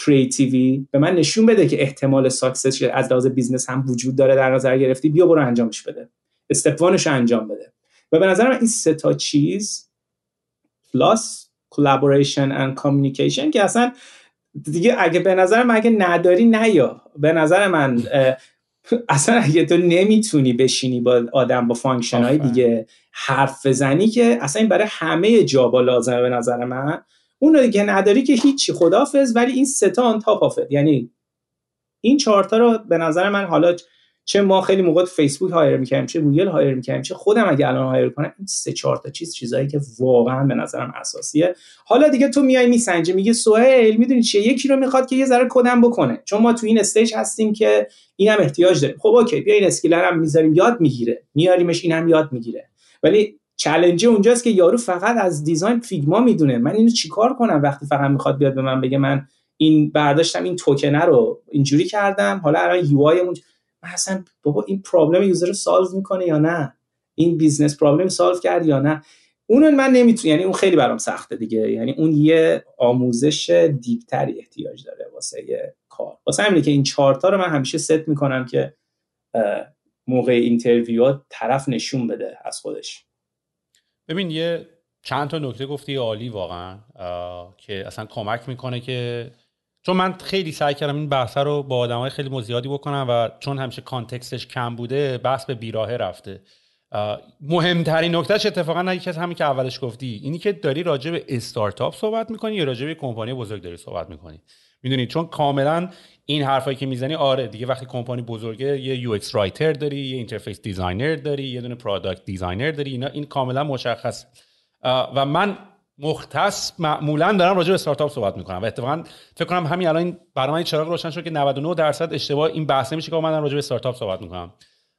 creative ی به من نشون بده که احتمال success از لحاظ business هم وجود داره در نظر گرفتی بیا برو انجامش بده. step انجام بده. و به نظر من این سه تا چیز plus collaboration and communication که اصلا دیگه اگه به نظر من اگه نداری نیا. به نظر من اصلا اگه تو نمی‌تونی بشینی با آدم با function های دیگه حرف بزنی که اصلا این برای همه job ا لازمه به نظر من. اون دیگه نداری که هیچی خدافز ولی این سه تا on top یعنی این چهارتا رو به نظر من حالا چه ما خیلی موقع فیسبوک hire می‌کنیم چه گوگل hire می‌کنیم چه خودم اگه الان hire کنم این سه چهار تا چیز چیزایی که واقعا به نظرم اساسیه. حالا دیگه تو میای میسنجه میگه سهیل می‌دونی چه یکی رو می‌خواد که یه ذره کدم بکنه. چون ما تو این stage هستیم که اینم احتیاج داریم. خب اوکی بیا این skill رو هم می‌ذاریم یاد می‌گیره. میاریمش اینم یاد می‌گیره. ولی challenge اونجاست که یارو فقط از design فیگما می‌دونه. من اینو چیکار کنم وقتی فقط می‌خواد بیاد به من بگه من این برداشتم این توکنه رو اینجوری کردم حالا الان UI اصلا بابا این problem user رو solve می‌کنه یا نه؟ این business problem solve کرد یا نه؟ اون من نمی‌تونم یعنی اون خیلی برام سخته دیگه. یعنی اون یه آموزش deep تری احتیاج داره واسه یه کار. واسه همینه که این چارتا رو من همیشه ست می‌کنم که موقع interview طرف نشون بده از خودش. ببین یه چند تا نکته گفتی عالی واقعا که اصلا کمک می‌کنه که چون من خیلی سعی کردم این بحث رو با آدمای خیلی زیادی بکنم و چون همیشه context ش کم بوده بحث به بیراهه رفته. مهمترین نکتهش اتفاقا نه از همین که اولش گفتی اینی که داری راجع به استارتاپ صحبت می‌کنی یا راجع به کمپانی بزرگ داری صحبت می‌کنی؟ می‌دونی چون کاملا این حرفایی که می‌زنی آره دیگه وقتی کمپانی بزرگه یه UX writer داری یه interface designer داری یه دونه product designer داری اینا این کاملا مشخص و من مختص معمولا دارم راجع به استارتاپ صحبت می‌کنم و اتفاقا فکر کنم همین الان برای من چراغ روشن شد که 99 درصد اشتباه این بحث نمیشه که من راجع به استارتاپ صحبت می‌کنم.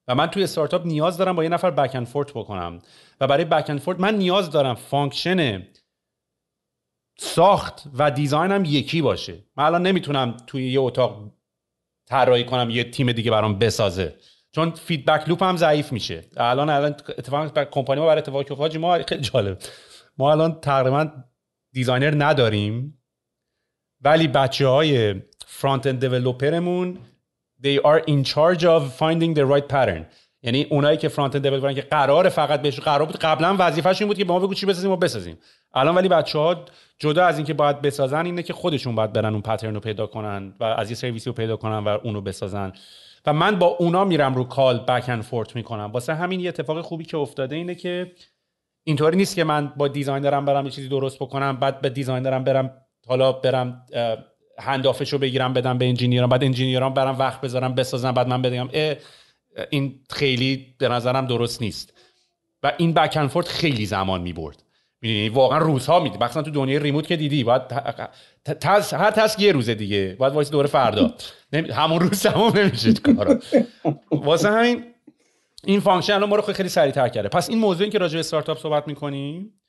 و من توی استارتاپ نیاز دارم با یه نفر back and forth بکنم. و برای back and forth من نیاز دارم function ساخت و design م یکی باشه. من الان نمی‌تونم توی یه اتاق طراحی کنم یه تیم دیگه برام بسازه. چون feedback loop هم ضعیف میشه. الان الان اتفاقا کمپانی ما برای اتفاقی ما خیلی جالب. ما الان تقریبا designer نداریم ولی بچه های front end developer مون they are in charge of finding the right pattern. یعنی اونایی که front end که قرار فقط بهش قرار بود قبلا وظیفه‌شون این بود که به ما بگو چی بسازیم و بسازیم. الان ولی بچه ها جدا از اینکه باید بسازن اینه که خودشون باید برن اون pattern رو پیدا کنن و از یه سرویسی رو پیدا کنن و اونو بسازن. و من با اونا میرم رو call back and forth می‌کنم. واسه همین یه اتفاق خوبی که افتاده اینه که اینطوری نیست که من با designer م برم یه چیزی درست بکنم بعد به designer م برم حالا برم handoff ش رو بگیرم بدم به engineer م بعد engineer ام برم وقت بذارم بسازم بعد من بگم این خیلی به نظرم درست نیست. و این back خیلی زمان می برد می‌دونی واقعا روزها میدی. مثلا تو دنیای remote که دیدی بعد هر task یه روزه دیگه. بعد واسه دوره فردا. همون روز تمام نمیشه کارا. واسه همین این function الان ما رو خیلی سریعتر کرده. پس این موضوعی که راجع به استارتاپ صحبت می‌کنیم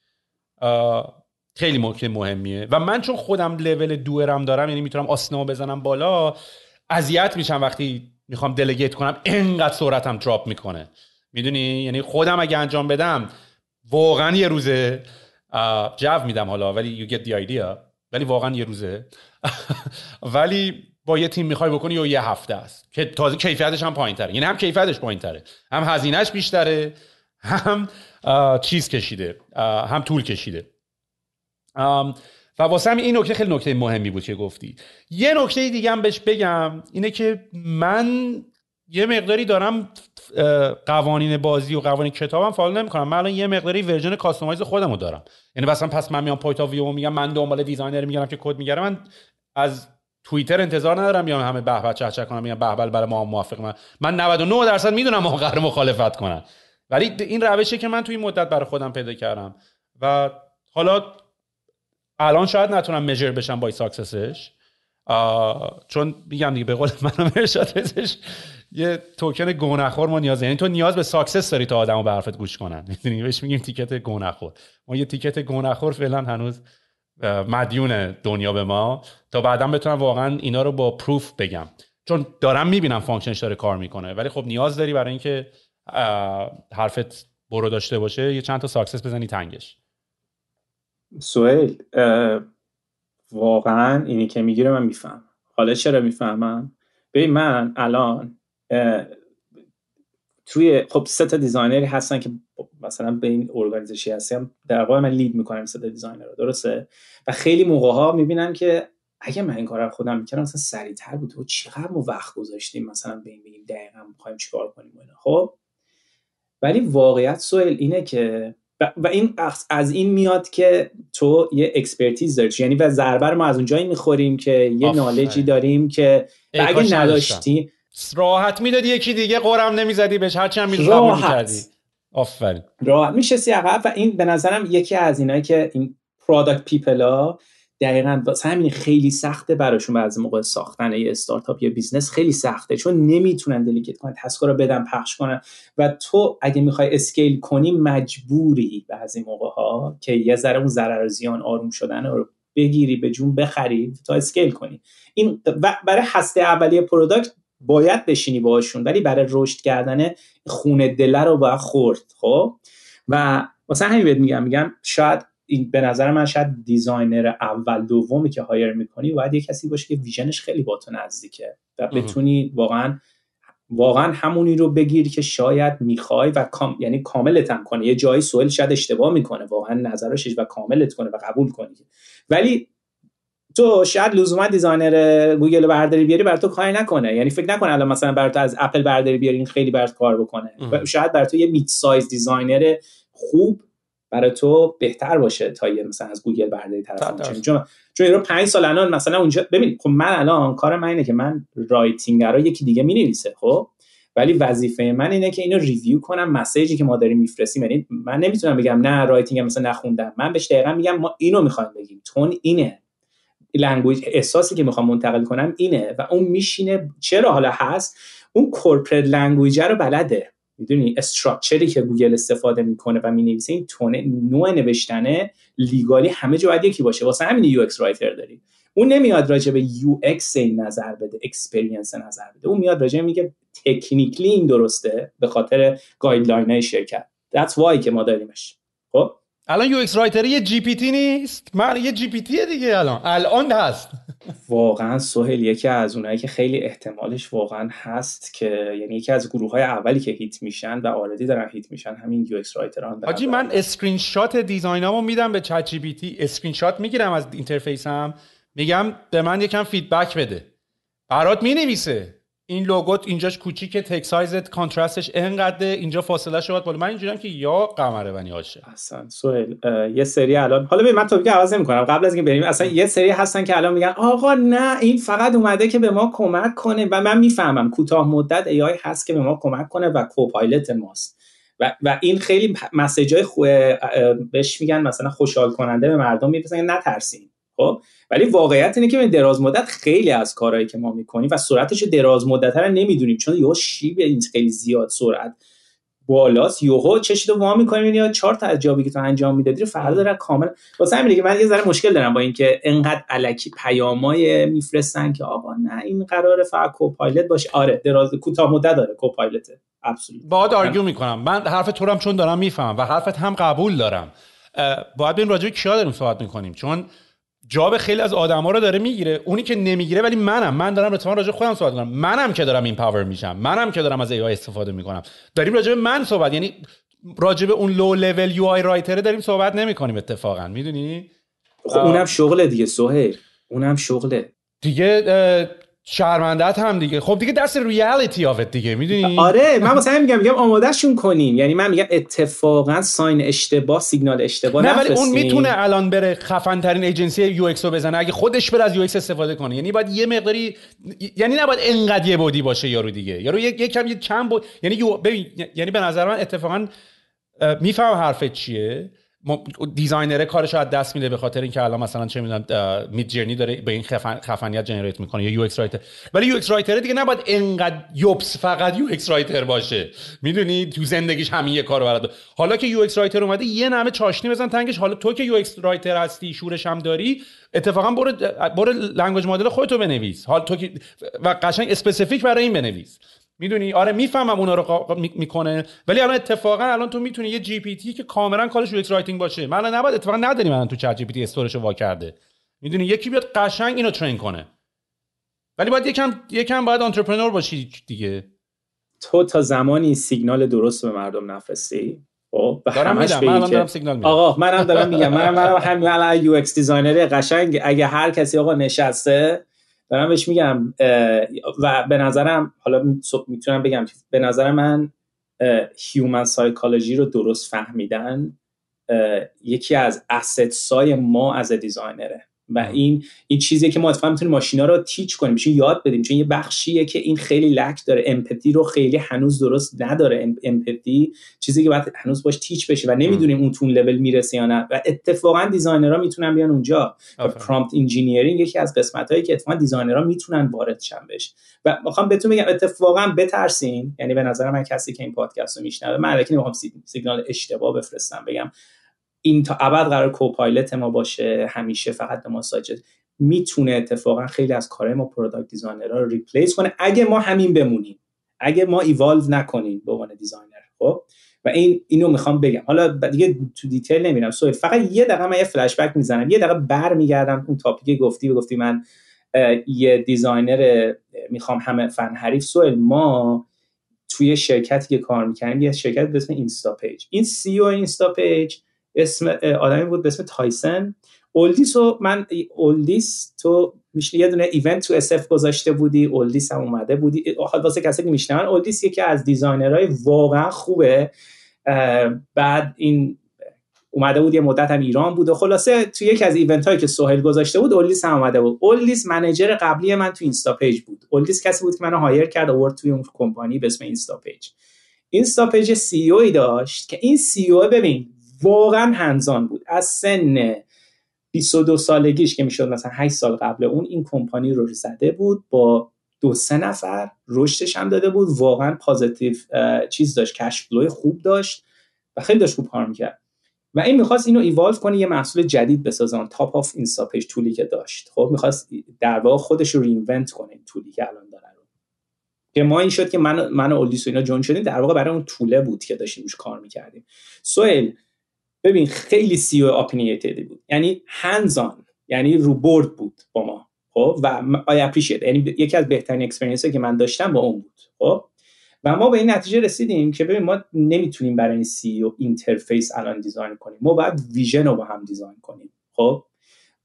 خیلی ممکن مهمیه. و من چون خودم level doer م دارم یعنی می‌تونم آستینا بزنم بالا اذیت میشم وقتی می‌خوام delegate کنم انقدر سرعتم drop می‌کنه. می‌دونی؟ یعنی خودم اگه انجام بدم واقعا یه روزه جو میدم حالا ولی you get the idea. ولی واقعا یه روزه. ولی با یه تیم می‌خوای بکنی یا یه هفته است. که تازه کیفیتش هم پایین تره یعنی هم کیفیتش پایین تره هم هزینهش بیشتره. هم چیز کشیده. هم طول کشیده. و واسه هم این نکته خیلی نکته مهمی بود که گفتی. یه نکته دیگه هم بهش بگم اینه که من یه مقداری دارم قوانین بازی و قوانین کتابم فالو نمی‌کنم. من الان یه مقداری ورژن کاستومایز خودم رو دارم. یعنی مثلا پس من میام پایتا میگم من دنبال دیزاینر میگم که کد می‌گیرم من از توییتر انتظار ندارم بیام همه به چه چه کنم میگم به برای ما موافق. من من 99 درصد می‌دونم ما قرار مخالفت کنن. ولی این روشه که من توی مدت برای خودم پیدا کردم و حالا الان شاید نتونم مجر بشم با ساکسسش چون میگم دیگه به قول من ارشاد یه توکن گونخور ما نیاز یعنی تو نیاز به success داری تا آدمو به حرفت گوش کنن. می‌دونی؟ بهش میگیم ticket گه نخور ما یه ticket گه نخور فعلا هنوز مدیون دنیا به ما تا بعدا بتونم واقعا اینا رو با proof بگم. چون دارم می‌بینم function ش داره کار می‌کنه ولی خب نیاز داری برای اینکه حرفت برو داشته باشه یه چند تا success بزنی تنگش. سهیل واقعا اینی که میگی رو من می‌فهمم حالا چرا می‌فهمم؟ ببین من الان توی خب سه تا designer ی هستن که مثلا به این organization هستم در واقع من lead می‌کنم تا designer رو درسته؟ و خیلی موقع ها می‌بینم که اگه من این کار رو خودم می‌کردم مثلا سریعتر بود. و چقدر ما وقت گذاشتیم مثلا به این بگیم دقیقا می‌خوایم چیکار کنیم و اینا. خب؟ ولی واقعیت سوال اینه که و این از این میاد که تو یه expertise داری. یعنی و ضربه ما از اونجایی می‌خوریم که یه knowledge ی داریم که اگه نداشتی راحت می‌دادی یکی دیگه غرم نمی‌زدی بهش هرچی هم قبول می‌کردی. آفرین. راحت میشه عقب و این به نظرم یکی از اینایی که این product people ها دقیقا واسه همین خیلی سخته براشون بعضی موقع ساختن یه استارتاپ یا business خیلی سخته چون نمی‌تونن delegate کنن task ا رو بدن پخش کنن و تو اگه می‌خوای scale کنی مجبوری بعضی موقع ها که یه ذره اون ضرر زیان آروم شدن رو بگیری به جون بخری تا scale کنی. این برای هسته اولیه product باید بشینی باشون ولی برای رشد کردن خون دله رو باید خورد خب؟ و واسه همین بهت میگم میگم شاید این به نظر من شاید designer اول دومی که hire می‌کنی باید یه کسی باشه که vision ش خیلی با تو نزدیکه و بتونی واقعا واقعا همونی رو بگیری که شاید می‌خوای و کام... یعنی کاملت هم کنه یه جایی سوال شاید اشتباه می‌کنه واقعا نظرش و کاملت کنه و قبول کنی. ولی تو شاید لزوما designer گوگل برداری بیاری برای تو کاری نکنه. یعنی فکر نکنه الان مثلا برای تو از اپل برداری بیاری این خیلی برات کار بکنه. و شاید برای تو یه mid-size designer خوب برای تو بهتر باشه تا یه مثلا از گوگل برداری طرف چون چون رو 5 سال الان مثلا اونجا ببین خب من الان کار من اینه که من writing رو یکی دیگه می‌نویسه خب؟ ولی وظیفه من اینه که اینو review کنم message ی که ما داریم میفرستیم. یعنی من نمی‌تونم بگم نه writing مثلا نخوندم. من بهش دقیقا میگم ما اینو می‌خوایم بگیم. tone اینه. language احساسی که می‌خوام منتقل کنم اینه و اون میشینه چرا حالا هست؟ اون corporate language رو بلده. می‌دونی؟ structure ی که گوگل استفاده می‌کنه و می‌نویسه این tone ه نوع نوشتنه legally همه جا باید یکی باشه. واسه همین UX writer داری. اون نمیاد راجع به UX نظر بده experience نظر بده. اون میاد راجع میگه technically این درسته به خاطر guideline شرکت. That's why که ما داریمش. خب؟ الان UX writer یه GPT نیست؟ من یه GPT دیگه الان. الان هست. واقعا سهیل یکی از اونایی که خیلی احتمالش واقعا هست که یعنی یکی از گروه های اولی که hit میشن و already دارن hit میشن همین UX writer ان حاجی من screenshot design امو میدم به ChatGPT. screenshot می‌گیرم از interface م. میگم به من یکم feedback بده. برات می‌نویسه. این لوگوت اینجاش کوچیکه تک سایزت کانترستش انقدر اینجا فاصله شد. بالا من اینجوریم که یا قمره بنی هاشه اصلا سوهل یه سری الان حالا ببین من توپیک عوض نمی‌کنم. قبل از اینکه بریم اصلا یه سری هستن که الان میگن آقا نه این فقط اومده که به ما کمک کنه. و من می‌فهمم کوتاه مدت ای هست که به ما کمک کنه و کوپایلت ماست. و, و این خیلی مسیجای بهش میگن مثلا خوشحال کننده به مردم می‌رسن. نترسین خب؟ ولی واقعیت اینه که به دراز مدت خیلی از کارهایی که ما می‌کنیم و سرعتش دراز مدت رو نمی‌دونیم چون یهو شیب این خیلی زیاد سرعت بالاست یوهو چشیدو وا می‌کنیم یا چهار تا از جابی که تو انجام می‌دادی رو فردا داره کامل. واسه همینه که من یه ذره مشکل دارم با اینکه انقدر الکی پیامای میفرستن که آقا نه این قرار فقط کوپایلت باشه. آره دراز کوتاه مدت داره کوپایلت. ابسولوت باید آرگیو می‌کنم. من حرف تو هم چون دارم می‌فهمم و حرفت هم قبول دارم. باید ببین راجع کیا داریم صحبت می‌کنیم. چون job خیلی از آدما رو داره می‌گیره. اونی که نمی‌گیره ولی منم. من دارم اتفاقا راجع خودم صحبت می‌کنم. منم که دارم empower میشم. منم که دارم از AI استفاده می‌کنم. داریم راجع به من صحبت یعنی راجع به اون low level UI writer داریم صحبت نمی‌کنیم اتفاقا. می‌دونی؟ خب اونم شغله دیگه سهیل. اونم شغله. دیگه شرمندت هم دیگه. خب دیگه دست reality آفت دیگه می‌دونی؟ آره من واسه میگم میگم آمادهشون کنیم یعنی من میگم اتفاقا sign اشتباه سیگنال اشتباه نه ولی اون می‌تونه الان بره خفن ترین agency UX رو بزنه. اگه خودش بره از UX استفاده کنه. یعنی باید یه مقداری یعنی نباید انقدر یه بعدی باشه یارو دیگه. یارو یک کم یه چند بعدی. یعنی یعنی به نظر من اتفاقا می‌فهمم حرفت چیه. designer کارش از دست میده به خاطر اینکه الان مثلا چه می‌دونم Midjourney داره به این خفن، خفنیت generate می‌کنه یا UX writer. ولی UX writer دیگه نباید انقدر یوبس فقط UX writer باشه. می‌دونی؟ تو زندگیش همین یه کارو بلده حالا که UX writer اومده یه نمه چاشنی بزن تنگش. حالا تو که UX writer هستی شورش هم داری اتفاقا برو برو language model خودتو بنویس. حال تو که و قشنگ specific برای این بنویس. می‌دونی؟ آره می‌فهمم اونا رو می‌کنه ولی الان اتفاقا الان تو می‌تونی یه GPT که کاملا کارش رو writing باشه. من الان نباید اتفاقا نداریم الان تو ChatGPT store ش وا کرده. می‌دونی؟ یکی بیاد قشنگ اینو train کنه. ولی باید یکم یکم باید entrepreneur باشی دیگه. تو تا زمانی سیگنال درست به مردم نفرستی؟ خب دارم میدم. من دارم سیگنال میدم. آقا منم دارم میگم. منم منم همین الان UX designer قشنگ. اگه هر کسی آقا نشسته دارم بهش میگم و به نظرم حالا می‌تونم بگم به نظر من human psychology رو درست فهمیدن یکی از assets ای ما as designer ه و این این چیزیه که ما اتفاقا می‌تونیم ماشینا رو teach کنیم. میشه یاد بدیم. چون یه بخشیه که این خیلی lack داره. empathy رو خیلی هنوز درست نداره. empathy چیزی که باید هنوز باش teach بشه و نمی‌دونیم اون تون لول می‌رسه یا نه. و اتفاقا designer ها می‌تونن بیان اونجا. و prompt engineering یکی از قسمت هایی که اتفاقا designer ها می‌تونن وارد شن بش و می‌خوام بهتون بگم اتفاقا بترسین. یعنی به نظر من کسی که این پادکست رو میشنوه من الکی نمی‌خوام سیگنال اشتباه بفرستم بگم این تا ابد قرار copilot ما باشه همیشه فقط به ما suggest. می‌تونه اتفاقا خیلی از کارهای ما product designer ها رو replace کنه. اگه ما همین بمونیم اگه ما ایوالو نکنیم به عنوان designer خب؟ و این اینو می‌خوام بگم. حالا دیگه تو detail نمیرم. so فقط یه دقیقه من یه فلش بک می‌زنم. یه دقیقه برمیگردم اون topic گفتی گفتی من یه designer می‌خوام همه فن حریف. سوال ما توی شرکتی که کار می‌کنیم یه شرکت به اسم Instapage این CEO Instapage اسم آدمی بود به اسم تایسن. اولدیس و من اولدیس تو میشه یه دونه event تو SF گذاشته بودی اولدیس هم اومده بودی. واسه کسی که میشنون اولدیس یکی از designer های واقعا خوبه. بعد این اومده بود یه مدت هم ایران بود و خلاصه تو یکی از event هایی که سهیل گذاشته بود اولدیس هم اومده بود. اولدیس manager قبلی من تو Instapage بود. اولدیس کسی بود که منو hire کرد آورد توی اون کمپانی به اسم Instapage. Instapage CEO ای داشت که این CEO ببین واقعا hands-on بود. از سن 22 سالگیش که می‌شد مثلا 8 سال قبل اون این کمپانی رو زده بود با دو سه نفر رشدش هم داده بود. واقعا positive چیز داشت cash خوب داشت و خیلی داشت خوب کار می‌کرد. و این می‌خواست اینو ایوالو کنه یه محصول جدید بسازن top of Instapage tool ی که داشت. خب می‌خواست در واقع خودش رو reinvent کنه این tool ی که الان داره رو. که ما این شد که من من و اولدیس و اینا join شدیم در واقع برای اون tool ه بود که داشتیم روش کار می‌کردیم. سهیل ببین خیلی CEO opinionated ی بود. یعنی hands-on یعنی رو board بود با ما. خب؟ و I appreciate یعنی یکی از بهترین experience که من داشتم با اون بود. خب؟ و ما به این نتیجه رسیدیم که ببین ما نمی‌تونیم برای این CEO interface الان design کنیم. ما باید vision رو با هم design کنیم. خب؟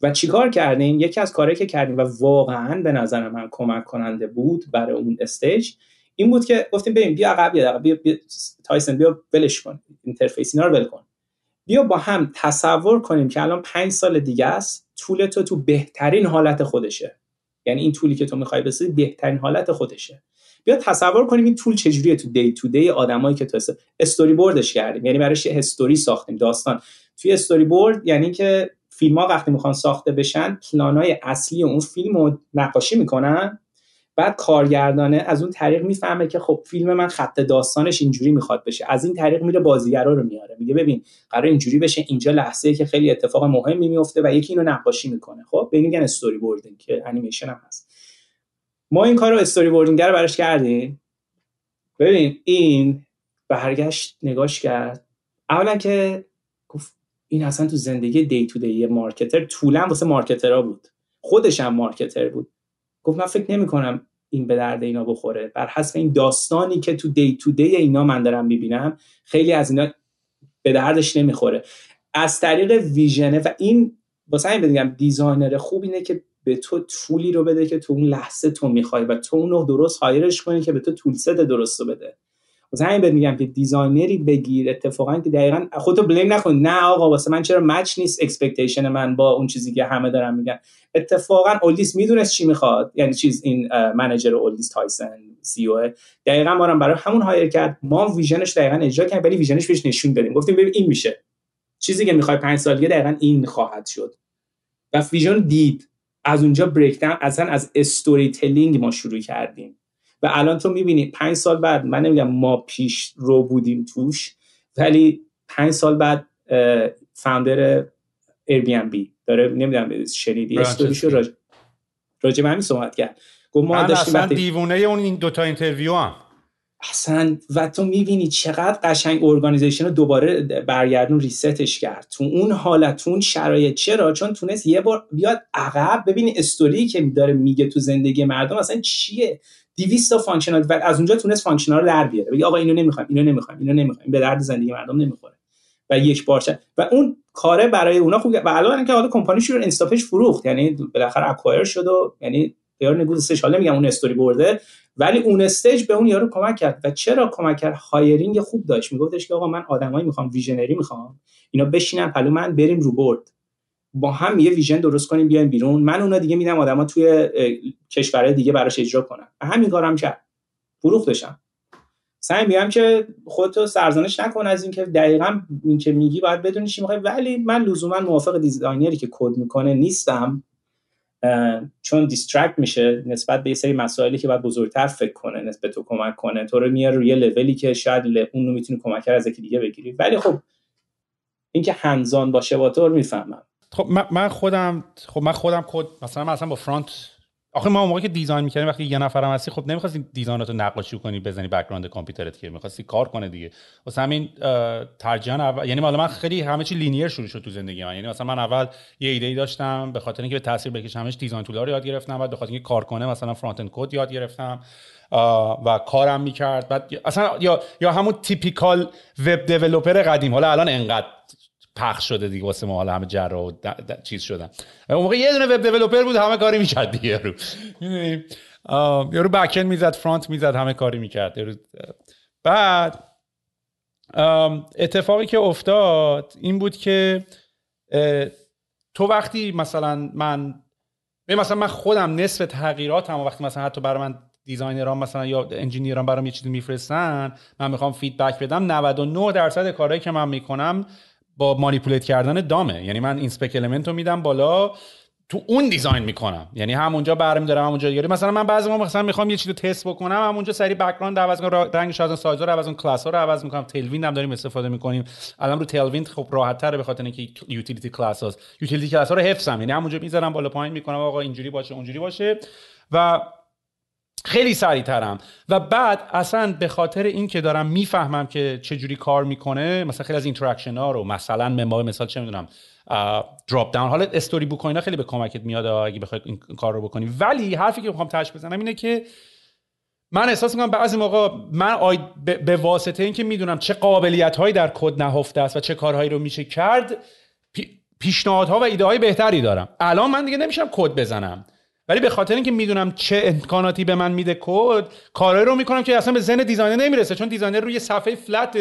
و چیکار کردیم؟ یکی از کارهایی که کردیم و واقعا به نظر من کمک کننده بود برای اون stage این بود که گفتیم ببین بیا عقب بیا, بیا, بیا تایسن بیا ولش کن. interface اینا رو ول بیا با هم تصور کنیم که الان پنج سال دیگه است tool تو تو بهترین حالت خودشه. یعنی این tool ی که تو می‌خوای بسازی بهترین حالت خودشه. بیا تصور کنیم این tool چجوریه تو دی تو دی آدمایی که تو استوری بوردش کردیم. یعنی براش استوری ساختیم داستان. توی استوری بورد یعنی که فیلم ها وقتی می‌خوان ساخته بشن پلانای اصلی اون فیلم رو نقاشی می‌کنن. بعد کارگردانه از اون طریق می‌فهمه که خب فیلم من خط داستانش اینجوری می‌خواد بشه. از این طریق میره بازیگرا رو میاره. میگه ببین قرار اینجوری بشه اینجا لحظه که خیلی اتفاق مهمی میفته و یکی اینو نقاشی می‌کنه. خب به میگن storyboarding که انیمیشن هم هست. ما این کار رو storyboarding رو براش کردیم. ببین این برگشت نگاش کرد. اولا که گفت این اصلا تو زندگی day to day marketer tool ا واسه marketer ها بود. خودش هم marketer بود. گفت من فکر نمی کنم این به درد اینا بخوره. بر حسب این داستانی که تو day to day اینا من دارم می‌بینم خیلی از اینا به دردش نمی‌خوره. از طریق vision ه و این واسه همین بگم designer خوب اینه که به تو tool ی رو بده که تو اون لحظه تو می‌خوای و تو اونو درست hire ش کنی که به تو tool درست رو بده. واسه همین بهت میگم که designer ی بگیر اتفاقا که دقیقا خودتو blame نکن. نه آقا واسه من چرا match نیست expectation من با اون چیزی که همه دارن میگن. اتفاقا اولدیس می‌دونست چی می‌خواد. یعنی چیز این manager اولدیس تایسن CEO دقیقا ما برای همون hire کرد. ما vision ش دقیقا اجرا کردیم ولی vision ش بهش نشون دادیم. گفتیم ببین این میشه. چیزی که می‌خوای پنج سال دیگه دقیقا این خواهد شد. و vision دید. از اونجا break اصلا از storytelling ما شروع کردیم. و الان تو می‌بینی پنج سال بعد من نمیگم ما پیش رو بودیم توش ولی پنج سال بعد founder Airbnb داره نمی‌دونم شنیدی؟ استوریشو راج... راجع به همین صحبت کرد. گفت ما داشتیم اصلا دیوونه اون این دوتا interview هم اصلا و تو می‌بینی چقدر قشنگ organization رو دوباره برگردون reset ش کرد. تو اون حالت تو اون شرایط. چرا؟ چون تونست یه بار بیاد عقب. ببینی استوری که داره میگه تو زندگی مردم اصلا چیه؟ 200 تا functional و از اونجا تونست functional رو در بیاره. بگی آقا اینو نمی‌خوایم اینو نمی‌خوایم اینو نمی‌خوایم. به درد زندگی مردم نمی‌خوره. و یک پارچه و اون کاره برای اونا خوب و الان که حالا کمپانی شروع انستاپش فروخت. یعنی بالاخره اکوایر شد و یعنی یارو نگوز سه حالا میگم اون استوری برده ولی اون استیج به اون یارو کمک کرد. و چرا کمک کرد؟ هایرینگ خوب داشت. میگفتش که آقا من آدمایی می‌خوام ویژنری می‌خوام. اینا بشینن پلو من بریم رو برد با هم یه ویژن درست کنیم بیایم بیرون. من اونا دیگه میدم آدما توی کشورهای دیگه براش اجرا کنن. همین کارم کرد. فروختشم سعی میگم که خودتو سرزنش نکن از اینکه دقیقا این که میگی باید بدونی چی می‌خوای. ولی من لزوما موافق دیزاینری که کد می‌کنه نیستم. چون distract میشه نسبت به یه سری مسائلی که باید بزرگتر فکر کنه نسبت تو کمک کنه. تو رو میاره روی لولی که شاید اون رو می‌تونی کمک از یکی دیگه بگیری. ولی خب اینکه hands-on باشه با تو می‌فهمم. خب من خودم خب من خودم کد مثلا مثلا با front آخه ما موقعی که design می‌کردیم وقتی یه نفرم هستی خب نمی‌خواستی design اتو نقاشی کنی بزنی background کامپیوترت که می‌خواستی کار کنه دیگه. واسه همین ترجیحاً اول... یعنی حالا من خیلی همه چی linear شروع شد تو زندگی من. یعنی مثلا من اول یه ایده ای داشتم به خاطر اینکه به تصویر بکشم همش design tool ا رو یاد گرفتم بعد به اینکه کار کنه مثلا front-end code یاد گرفتم و کارم می‌کرد. بعد اصلا یا یا همون typical web developer قدیم. حالا الان انقدر پخش شده دیگه واسه ما حالا همه جرا و چیز شدن. اون موقع یه دونه web developer بود همه کاری می‌کرد دیگه رو یارو back می‌زد front می‌زد همه کاری می‌کرد. یارو بعد اتفاقی که افتاد این بود که تو وقتی مثلا من مثلا من خودم نصف تغییراتم وقتی مثلا حتی برای من designer ان مثلا یا انجینیران برام یه چیزی میفرستن من می‌خوام feedback بدم 99 درصد کارهایی که من می‌کنم با manipulate کردن DOM ه. یعنی من inspect element رو میدم بالا تو اون design می‌کنم. یعنی همونجا برمی دارم همونجا دیگه مثلا من بعضی موقع مثلا می‌خوام یه چیزی رو تست بکنم همونجا سری background عوض کنم رنگ شازن سایز رو عوض کنم کلاس رو عوض می‌کنم. Tailwind هم داریم استفاده می‌کنیم. الان رو Tailwind خب راحت تره به خاطر اینکه utility class هاست. utility class ها رو حفظم. یعنی همونجا می‌ذارم بالا پایین می‌کنم. آقا اینجوری باشه اونجوری باشه. و خیلی سریع‌ترم و بعد اصلا به خاطر اینکه دارم می‌فهمم که چه جوری کار می‌کنه مثلا خیلی از interaction ها رو مثلا ما مثال چه می‌دونم dropdown حالا Storybook اینا خیلی به کمکت میاد اگه بخوای این کار رو بکنی. ولی حرفی که می‌خوام باهاش بزنم اینه که من احساس می‌کنم بعضی موقع من آی... به واسطه اینکه می‌دونم چه قابلیت هایی در کد نهفته است و چه کارهایی رو میشه کرد پیشنهادها و ایده های بهتری دارم. الان من دیگه نمیشینم کد بزنم. ولی به خاطر اینکه می‌دونم چه امکاناتی به من میده کد کارهایی رو می‌کنم که اصلا به ذهن designer نمی‌رسه. چون designer روی صفحه flat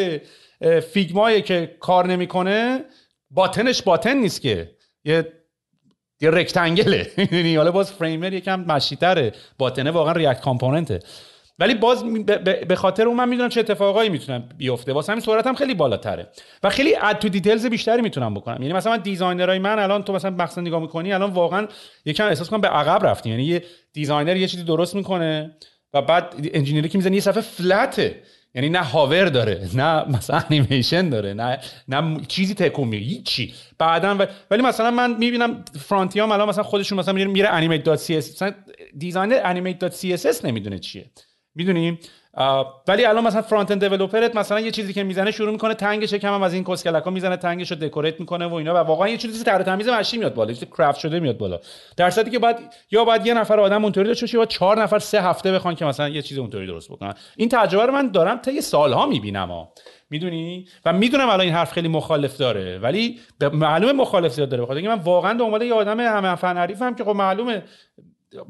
Figma یی که کار نمی‌کنه button ش button نیست که. یه یه rectangle ه حالا باز Framer یکم مشتی‌تره. button ه واقعا React component ه ولی باز به خاطر اون من می‌دونم چه اتفاقایی می‌تونه بیفته. واسه همین سرعتم خیلی بالاتره. و خیلی attention to details بیشتری می‌تونم بکنم. یعنی مثلا من designer ای من الان تو مثلا مقصد نگاه می‌کنی الان واقعا یکم احساس کنم به عقب رفتیم. یعنی یه designer یه چیزی درست می‌کنه و بعد انجینیری که می‌زنه یه صفحه فلته یعنی نه هاور داره نه مثلا انیمیشن داره نه نه چیزی تکون میگه هیچی. بعدا ولی مثلا من می‌بینم فرانتیام الان مثلا خودشون مثلا میره میره انیمیت دات سی اس مثلا دیزاینر انیمیت دات سی اس نمی‌دونه چیه. می‌دونیم ولی الان مثلا فرانت اند دیولپرت مثلا یه چیزی که می‌زنه شروع می‌کنه تنگ شکم هم از این کسکلکا می‌زنه تنگش رو دکوریت می‌کنه و اینا و واقعا یه چیزی طرح تمیز مشی میاد بالا چیزی کرافت شده میاد بالا. در صورتی که بعد یا بعد یه نفر آدم اونطوری داشته باشه یا چهار نفر سه هفته بخوان که مثلا یه چیز اونطوری درست بکنن. این تجربه رو من دارم یه سالها می‌بینم ها. می‌دونی؟ و می‌دونم الان این حرف خیلی مخالف داره. ولی معلومه مخالف زیاد داره. بخاطر اینکه من واقعا دنبال یه آدم همه فن حریفم که خب معلومه.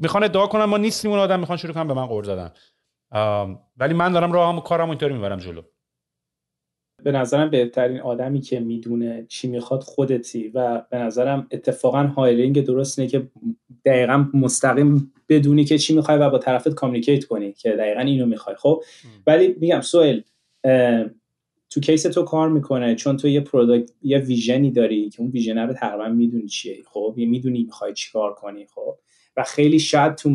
می‌خوان ادعا کنن ما نیستیم اون آدم می‌خوان شروع کنن به من قرض زدن. ولی من دارم راهم و کارم اینطوری می‌برم جلو. به نظرم بهترین آدمی که می‌دونه چی می‌خواد خودتی و به نظرم اتفاقا هایرینگ درست اینه که دقیقا مستقیم بدونی که چی می‌خوای و با طرفت communicate کنی که دقیقا اینو می‌خوای خب؟ ولی میگم سوال تو case تو کار می‌کنه چون تو یه product یه vision ی داری که اون vision رو تقریبا می‌دونی چیه خب؟ یه می‌دونی می‌خوای چیکار کنی خب؟ و خیلی شاید تو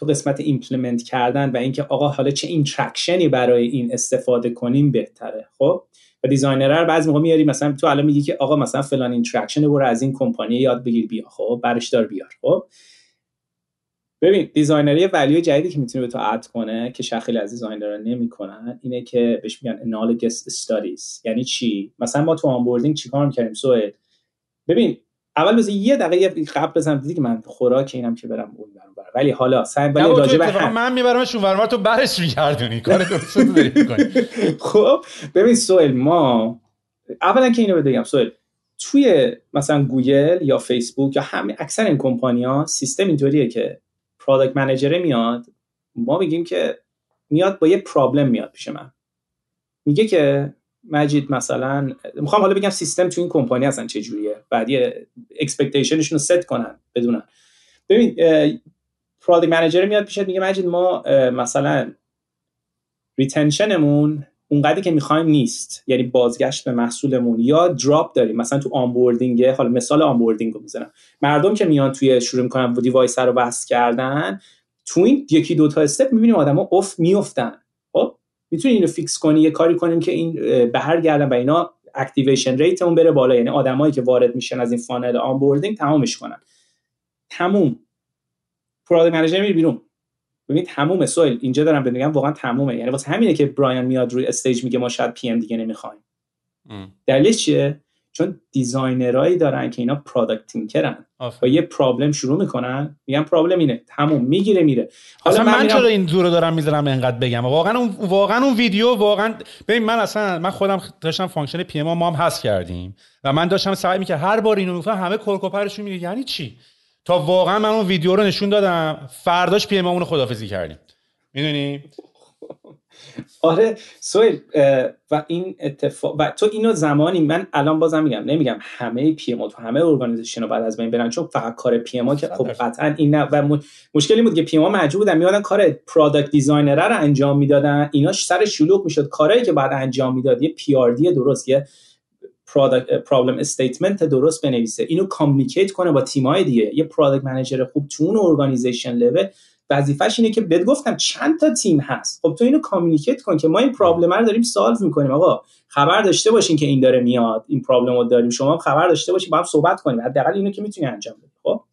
تو قسمت implement کردن و اینکه آقا حالا چه interaction ی برای این استفاده کنیم بهتره خب؟ و designer رو بعضی موقع میاری مثلا تو الان میگی که آقا مثلا فلان interaction برو از این کمپانی یاد بگیر بیا خب؟ برش دار بیار خب؟ ببین دیزاینری ولیو جدیدی که می‌تونه به تو اد کنه که شخیل از دیزاینرها نمی‌کنن اینه که بهش میگن analogous studies. یعنی چی؟ مثلا ما تو آنبوردینگ چیکار می‌کردیم؟ سوئد. ببین اول بذار یه دقیقه قبل بزنم. دیدی که من خوراک اینم که برم اون برم برم ولی حالا سعی ولی راجع به هم من میبرمش اون تو برش میگردونی. کار درست خب ببین سوئل ما اولا که اینو بگم سوئل توی مثلا گوگل یا فیسبوک یا همه اکثر این کمپانی ها سیستم اینطوریه که product manager میاد ما میگیم که میاد با یه problem میاد پیش من. میگه که مجید مثلا می‌خوام حالا بگم سیستم تو این کمپانی اصلا چه جوریه. بعد یه expectation شون رو ست کنن بدونن. ببین product manager میاد پیشت میگه مجید ما مثلا retention مون اونقدری که می‌خوایم نیست. یعنی بازگشت به محصولمون یا drop داریم. مثلا تو onboarding حالا مثال onboarding رو می‌زنم. مردم که میان توی شروع می‌کنن device رو ست کردن تو این یکی دو تا step می‌بینیم آدما off میافتن. می‌تونی اینو fix کنی یه کاری کنیم که این برگردن و اینا activation rate اون بره بالا. یعنی آدمایی که وارد میشن از این funnel onboarding تمامش کنن. تموم. product manager میره بیرون. ببین تمومه سهیل. اینجا دارم بهت میگم واقعا تمومه. یعنی واسه همینه که برایان میاد روی stage میگه ما شاید PM دیگه نمی‌خوایم. دلیلش چیه؟ چون designer ایی دارن که اینا product thinker ن و یه problem شروع می‌کنن میگن problem اینه. تموم می‌گیره میره. حالا من, من چرا این دور دارم می‌ذارم انقدر بگم؟ واقعا اون واقعا اون ویدیو واقعا ببین من اصلا من خودم داشتم function PM ما هم هست کردیم. و من داشتم سعی می‌کردم هر بار اینو می‌گفتم همه کرک و پرشون میگه. یعنی چی؟ تا واقعا من اون ویدیو رو نشون دادم. فرداش PM اون خدافزی کردیم. می‌دونی؟ آره سویل و این اتفاق و تو اینو زمانی من الان بازم میگم نمیگم همه PM تو همه organization رو باید از بین برن چون فقط کار PM که خب قطعا این نه و مشکلی بود که PM مجبور بودن میادن کار product designer رو انجام می‌دادن. ایناش سر شلوغ می‌شد. کارهایی که باید انجام می‌داد یه PRD درست یه problem statement درست بنویسه. اینو communicate کنه با تیمای دیگه. یه product manager خوب تو اون organization level وظیفش اینه که بهت گفتم چند تا تیم هست. خب تو اینو communicate کن که ما این problem رو داریم solve می‌کنیم. آقا خبر داشته باشین که این داره میاد این problem رو داریم. شما هم خبر داشته باشین با هم صحبت کنیم. حداقل اینو که می‌تونی انجام بدی خب؟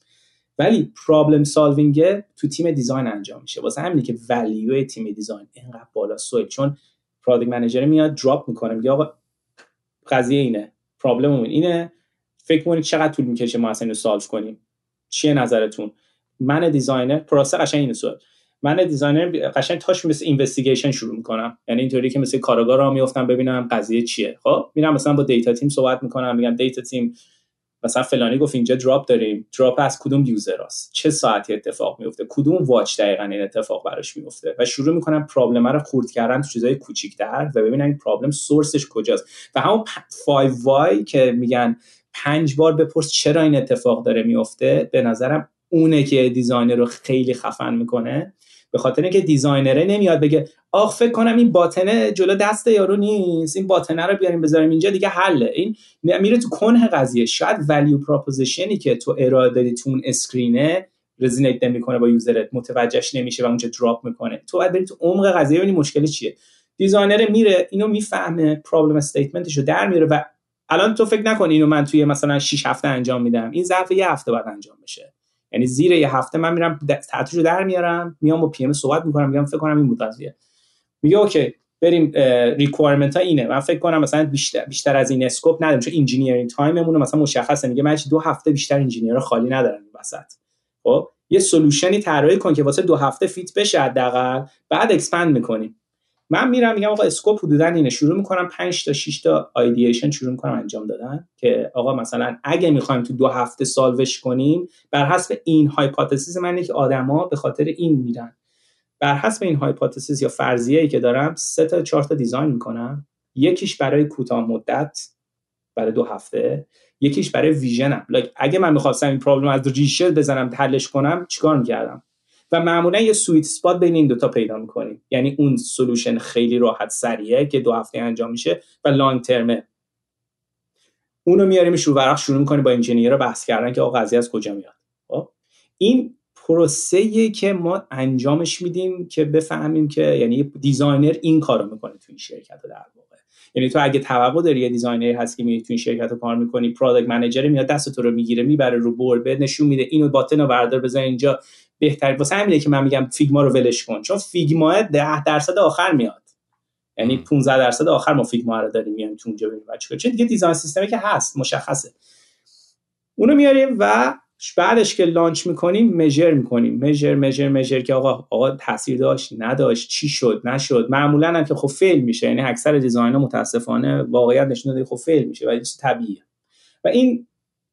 ولی problem solving تو تیم design انجام میشه. واسه همینه که value تیم design اینقدر بالاس چون product manager میاد drop می‌کنه میگه آقا قضیه اینه problem اینه. فکر کنید چقدر طول می‌کشه ما اصلا اینو solve کنیم؟ چیه نظرتون؟ من designer پروسه قشنگ اینه سوال. من designer قشنگ تاش مثل investigation شروع می‌کنم. یعنی اینطوری که مثل کارآگاه راه میافتم ببینم قضیه چیه. خب میرم مثلا با data تیم صحبت می‌کنم میگم data تیم مثلا فلانی گفت اینجا drop داریم. drop از کدوم user است چه ساعتی اتفاق میفته کدوم واچ دقیقا این اتفاق براش میفته و شروع می‌کنم problem رو خورد کردن تو چیزای کوچیک‌تر و ببینم این problem source ش کجاست. و همون 5 why که میگن پنج بار بپرس چرا این اتفاق داره میفته به نظرم اونه که designer رو خیلی خفن می‌کنه. به خاطر اینکه designer ه نمیاد بگه آخ فکر کنم این button ه جلو دست یارو نیست این button ه رو بیاریم بذاریم اینجا دیگه حله. این میره تو کنه قضیه. شاید value proposition ی که تو ارائه دادی تو اون screen ه resonate نمی‌کنه با user ت متوجهش نمیشه و اونجا drop می‌کنه. تو باید بری تو عمق قضیه ببینی مشکل چیه. designer میره اینو می‌فهمه problem statement شو در میاره و الان تو فکر نکن اینو من توی مثلا 6 هفته انجام میدم. این ظرف یه هفته باید انجام بشه. یعنی زیر یه هفته من میرم ته و توشو در میارم میام با PM صحبت می‌کنم میگم فکر کنم این بود قضیه. میگه okay بریم requirement ها اینه. من فکر کنم مثلا بیشتر بیشتر از این scope نداریم چون engineering time مون مثلا مشخصه. میگه من دو هفته بیشتر engineer خالی ندارم وسط. خب یه solution ی طراحی کن که واسه دو هفته fit بشه حداقل بعد expand می‌کنیم. من میرم میگم آقا scope حدودا اینه. شروع می‌کنم 5 تا 6 تا ideation شروع می‌کنم انجام دادن که آقا مثلا اگه می‌خوایم تو دو هفته solve ش کنیم بر حسب این hypothesis من که آدما به خاطر این میرن. بر حسب این hypothesis یا فرضیه‌ای که دارم سه تا چهار تا design می‌کنم. یکیش برای کوتاه مدت برای دو هفته. یکیش برای vision م. اگه من می‌خواستم این problem از ریشه بزنم حلش کنم چیکار می‌کردم؟ و معمولا یه sweet spot بین این دوتا پیدا می‌کنیم یعنی اون solution خیلی راحت سریعه که دو هفته انجام میشه و long term ه اونو میاریمش رو ورق شروع می‌کنی با engineer بحث کردن که آقا قضیه از کجا میاد. خب؟ این پروسه که ما انجامش میدیم که بفهمیم که یعنی designer این کارو می‌کنه تو این شرکت در واقع. یعنی تو اگه توقع داری یه designer ی هست که میری تو این شرکت رو کار می‌کنی product manager میاد دست تو رو می‌گیره می‌بره رو board نشون میده اینو button رو بردار بزن اینجا. بهتر. واسه همینه که من میگم Figma رو ولش کن. چون Figma 10 درصد آخر میاد. یعنی 15 درصد آخر ما Figma رو داریم میایم تو اونجا ببینیم چه چه دیگه design system ی که هست مشخصه. اونو میاریم و بعدش که launch می‌کنیم measure می‌کنیم. measure measure measure که آقا آقا تاثیر داشت نداشت چی شد نشد. معمولا هم که خب fail میشه. یعنی اکثر design ها متاسفانه واقعیت نشون داده خب fail میشه. و چیز طبیعیه. و این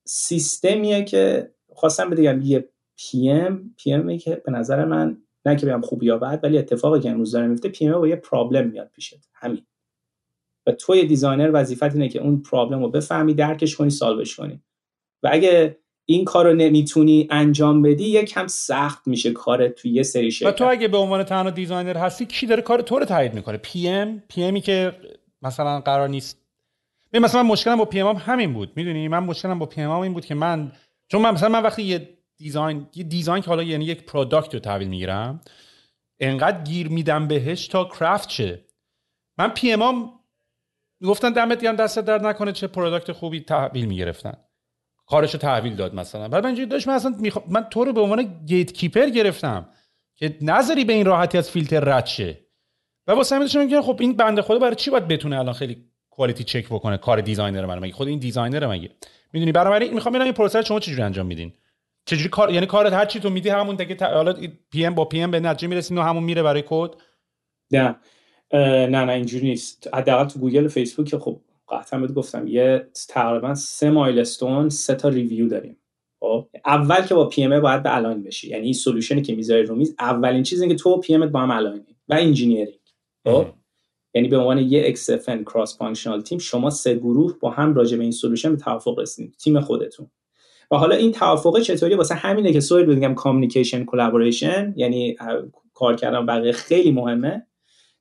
سیستمیه که خواستم بگم یه PM PM که به نظر من نه که بگم خوب یا بد ولی اتفاقی که امروز داره میفته PM با یه problem میاد پیشت. همین. و توی designer وظیفت اینه که اون problem رو بفهمی درکش کنی solve ش کنی. و اگه این کار رو نمی‌تونی انجام بدی یکم سخت میشه کار توی یه سری شرکت و تو اگه به عنوان تنها designer هستی کی داره کار تو رو تایید می‌کنه؟ PM PM ی که مثلا قرار نیست. مثلا مشکلم با PM همین بود. می‌دونی؟ من مشکلم با PM این بود که من چون من مثلا من وقتی یه design یه design که حالا یعنی یک product رو تحویل می‌گیرم انقدر گیر میدم بهش تا craft شه. من PM گفتن دمت گرم دست درد نکنه چه product خوبی تحویل می‌گرفتن. کارشو تحویل داد مثلا. بعد من داشت من اصلا من تو رو به عنوان gatekeeper گرفتم که نذاری به این راحتی از فیلتر رد شه. و واسه همین داشتم خب این بنده خدا برای چی باید بتونه الان خیلی quality check بکنه کار designer من مگه خود این designer مگه؟ می‌دونی؟ برای می‌خوام ببینم این پروسه شما چجوری انجام میدین؟ چجوری کار یعنی کارت هر چی تو میدی همون دیگه حالا PM با PM به نتیجه می‌رسین و همون میره برای کد؟ نه. نه نه اینجوری نیست. حداقل تو گوگل و فیسبوک خب قطعا بهت گفتم یه تقریبا سه milestone سه تا review داریم. خب؟ اول که با PM باید به align بشی. یعنی این solution ی که می‌ذاری رو میز اولین چیزی که تو PM با هم align ی و engineering. خب؟ یعنی به عنوان یه XFN cross functional team شما سه گروه با هم راجع به این solution به توافق رسیدید تیم خودتون. و حالا این توافق چطوری واسه همینه که سهیل بگم communication collaboration یعنی کار کردن بقیه خیلی مهمه.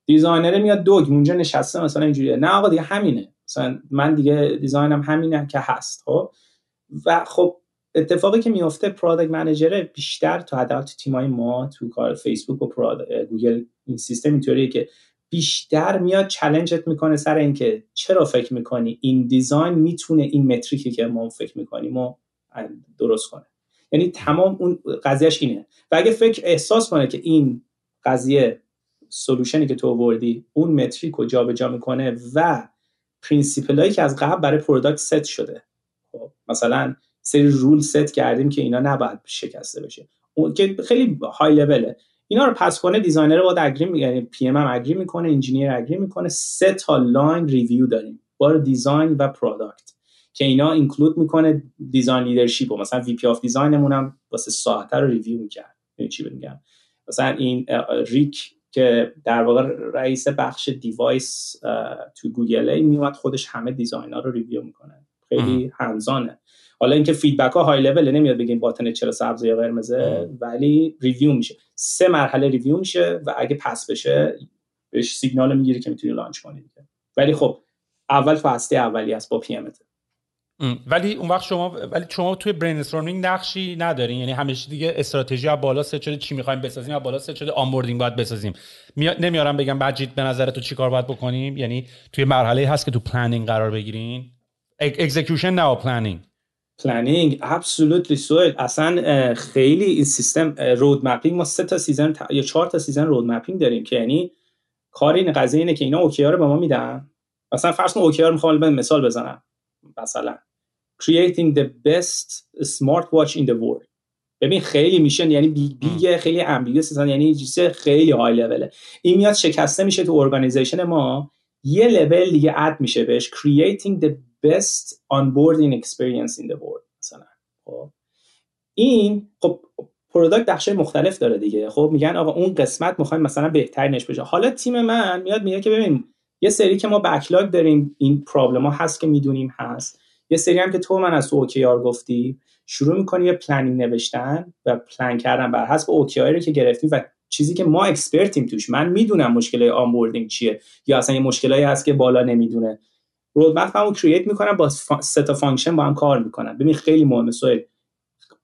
designer میاد dog اونجا نشسته مثلا اینجوریه. نه آقا دیگه همینه. مثلا من دیگه design م همینه که هست خب؟ و خب اتفاقی که میفته product manager بیشتر تو حداقل تو تیمای ما تو کار فیسبوک و گوگل این سیستم اینطوریه که بیشتر میاد challenge ت می‌کنه سر اینکه چرا فکر می‌کنی؟ این design می‌تونه این metric ی که ما فکر می‌کنیم و درست کنه. یعنی تمام اون قضیهش اینه. و اگه فکر احساس کنه که این قضیه solution ی که تو آوردی اون metric رو جابجا می‌کنه و principle هایی که از قبل برای product set شده. خب مثلا سری rule set کردیم که اینا نباید شکسته بشه. اون که خیلی های لوله اینا رو پس کنه دیزاینر باید اگری یعنی پی ام هم اگری می‌کنه انجینیر اگری می‌کنه سه تا لاین ریویو داریم. بار دیزاین و پروداکت که اینا اینکلود می‌کنه دیزاین لیدرشپ و مثلا وی پی اف دیزاینمون هم واسه ساعت رو ریویو می‌کرد. چی بگم مثلا این ریک که در واقع رئیس بخش دیوایس تو گوگل میومد خودش همه دیزاین ها رو ریویو می‌کنه. خیلی همزانه حالا اینکه feedback ها های لول نمیاد بگیم button چرا سبز یا قرمزه ولی review میشه. سه مرحله review میشه و اگه pass بشه بهش سیگنال می‌گیره که می‌تونی launch کنی ولی خب اول هسته اولی است با پی ولی اون وقت شما ولی شما توی brainstorming نقشی ندارین. یعنی همیشه دیگه استراتژی از بالا ست شده چی می‌خوایم بسازیم از بالا ست شده onboarding باید بسازیم. نمیارم بگم به جیت به نظر تو چیکار باید بکنیم. یعنی توی مرحله هست که تو planning قرار بگیرین. execution نه planning planning absolutely سهیل اصلا خیلی این سیستم road mapping ما سه تا season یا چهار تا season road mapping داریم که یعنی کار این قضیه اینه که اینا OKR رو به ما میدن. مثلا فرض کن OKR رو می‌خوام مثال بزنم. مثلا. Creating the best smartwatch in the world. ببین خیلی میشن یعنی big big خیلی ambiguous یعنی چیز خیلی های لوله این میاد شکسته میشه تو organization ما یه لول دیگه add میشه بهش creating the best onboarding experience in the world مثلا. خب. این خب product بخش مختلف داره دیگه. خب میگن آقا اون قسمت می‌خوایم مثلا بهترینش بشه. حالا تیم من میاد میگه که ببین یه سری که ما backlog داریم این problem ها هست که می‌دونیم هست. یه سری هم که تو من از تو OKR گفتی شروع می‌کنی یه planning نوشتن و پلن کردن بر حسب OKR ی رو که گرفتیم و چیزی که ما expert یم توش. من می‌دونم مشکل onboarding چیه یا اصلا یه مشکلایی هست که بالا نمی‌دونه. roadmap همو create می‌کنم با سه تا function با هم کار می‌کنم. ببین خیلی مهمه سوال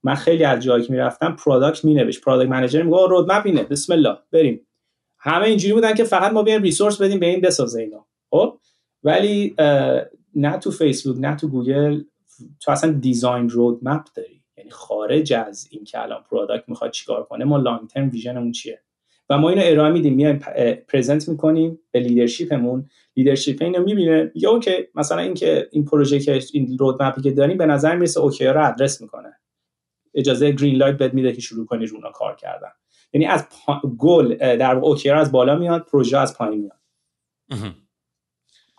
من خیلی از جایی که می‌رفتم product مینوشت. product manager میگه roadmap اینه. بسم الله بریم. همه اینجوری بودن که فقط ما بیایم resource بدیم به این بسازه اینا. خب؟ ولی نه تو فیسبوک نه تو گوگل تو اصلا design roadmap داری. یعنی خارج از این که الان product می‌خواد چیکار کنه ما long term vision مون چیه؟ و ما اینو ارائه میدیم میایم present می‌کنیم به leadership مون leadership اینو می‌بینه یا اوکی مثلا اینکه این پروژه که این roadmap ی که داریم به نظر می‌رسه OKR رو ادرس می‌کنه. اجازه green light بهت میده که شروع کنی رونا کار کردن. یعنی از گل در OKR از بالا میاد پروژه از پایین میاد.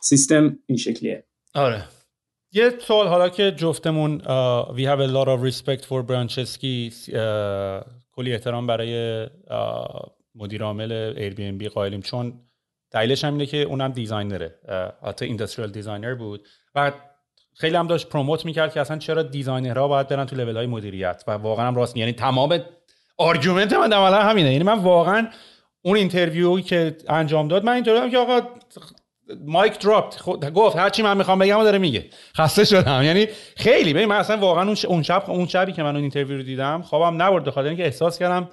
سیستم این شکلیه. آره. یه سوال حالا که جفتمون uh, we have a lot of respect for برایان چسکی uh, کلی احترام برای uh, مدیر عامل Airbnb قائلیم. چون دلیلش هم اینه که اونم designer ه حتی industrial designer بود. و خیلی هم داشت promote می‌کرد که اصلا چرا designer ها باید برن تو لول های مدیریت. و واقعا هم راست یعنی تمام argument من عملا همینه. یعنی من واقعا اون interview ی که انجام داد من اینطوری که آقا mic drop ت. گفت هر چی من می‌خوام بگم داره میگه. خسته شدم. یعنی خیلی ببین من اصلا واقعا اون شب اون شبی که من اون interview رو دیدم خوابم نبرد بخاطر اینکه احساس کردم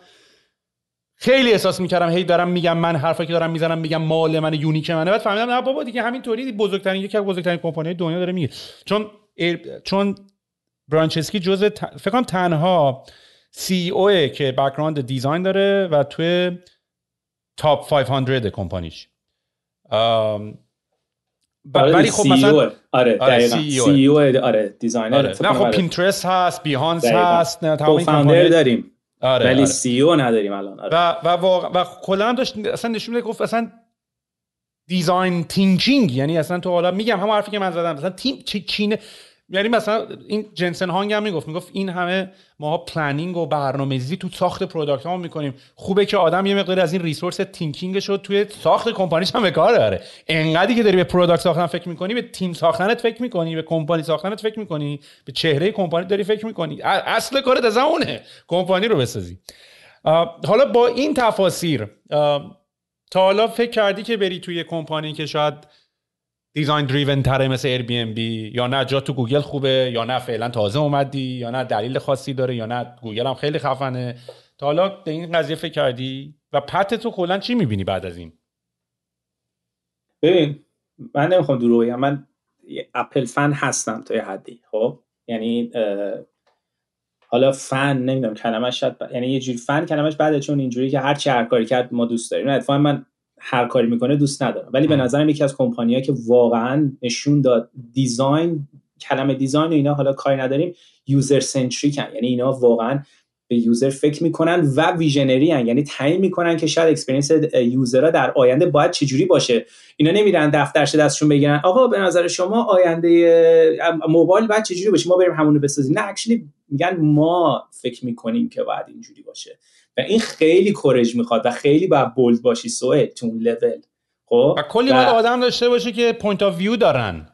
خیلی احساس می‌کردم هی دارم میگم من حرفی که دارم می‌زنم میگم مال من unique منه. بعد فهمیدم نه بابا دیگه همینطوری بزرگترین یکی از بزرگترین کمپانی دنیا داره میگه. چون چون برایان چسکی جزء فکر کنم تنها CEO که background design داره و توی top 500 کمپانیش. ولی خب مثلا آره آره CEO آره designer آره. نه خب پینترست هست بیهانس هست نه تمام این داریم. آره ولی آره. CEO نداریم الان آره. و و واقع و کلا داشت اصلا نشون میده گفت اصلا design thinking یعنی اصلا تو حالا میگم همون حرفی که من زدم مثلا تیم چینه یعنی مثلا این جنسن هانگ هم می‌گفت می‌گفت این همه ماها planning و برنامه‌ریزی تو ساخت product ها می‌کنیم. خوبه که آدم یه مقدار از این resource thinking شد توی ساخت کمپانیش هم به کار داره انقدری که داری به product ساختن فکر می‌کنی به تیم ساختنت فکر می‌کنی به کمپانی ساختنت فکر می‌کنی به چهره کمپانی داری فکر می‌کنی. اصل کارت از اونه کمپانی رو بسازی. حالا با این تفاسیر تا حالا فکر کردی که بری توی کمپانی که شاید design driven تره مثل Airbnb یا نه جا تو گوگل خوبه یا نه فعلا تازه اومدی یا نه دلیل خاصی داره یا نه گوگل هم خیلی خفنه. تا حالا به این قضیه فکر کردی؟ و path تو کلا چی می‌بینی بعد از این؟ ببین من نمی‌خوام دروغ بگم. من اپل فن هستم تا حدی خب؟ یعنی حالا فن نمی‌دونم کلمش شاید یعنی یه جوری فن کلمش بده چون اینجوری که هر چی هر کاری کرد ما دوست داریم. نه من هر کاری می‌کنه دوست ندارم. ولی به نظرم یکی از کمپانیایی که واقعا نشون داد design کلمه design و اینا حالا کاری نداریم user centric ن یعنی اینا واقعا به user فکر می‌کنن و visionary ان. یعنی تعیین می‌کنن که شاید experience user ها در آینده باید چجوری باشه. اینا نمیرن دفترش دستشون بگیرن آقا به نظر شما آینده موبایل باید چجوری باشه؟ ما بریم همونو بسازیم. نه actually میگن ما فکر می‌کنیم که باید اینجوری باشه. و این خیلی courage می‌خواد و خیلی باید bold باشی سوه تو اون لول. خب؟ و کلی باید آدم داشته باشه که point of view دارن.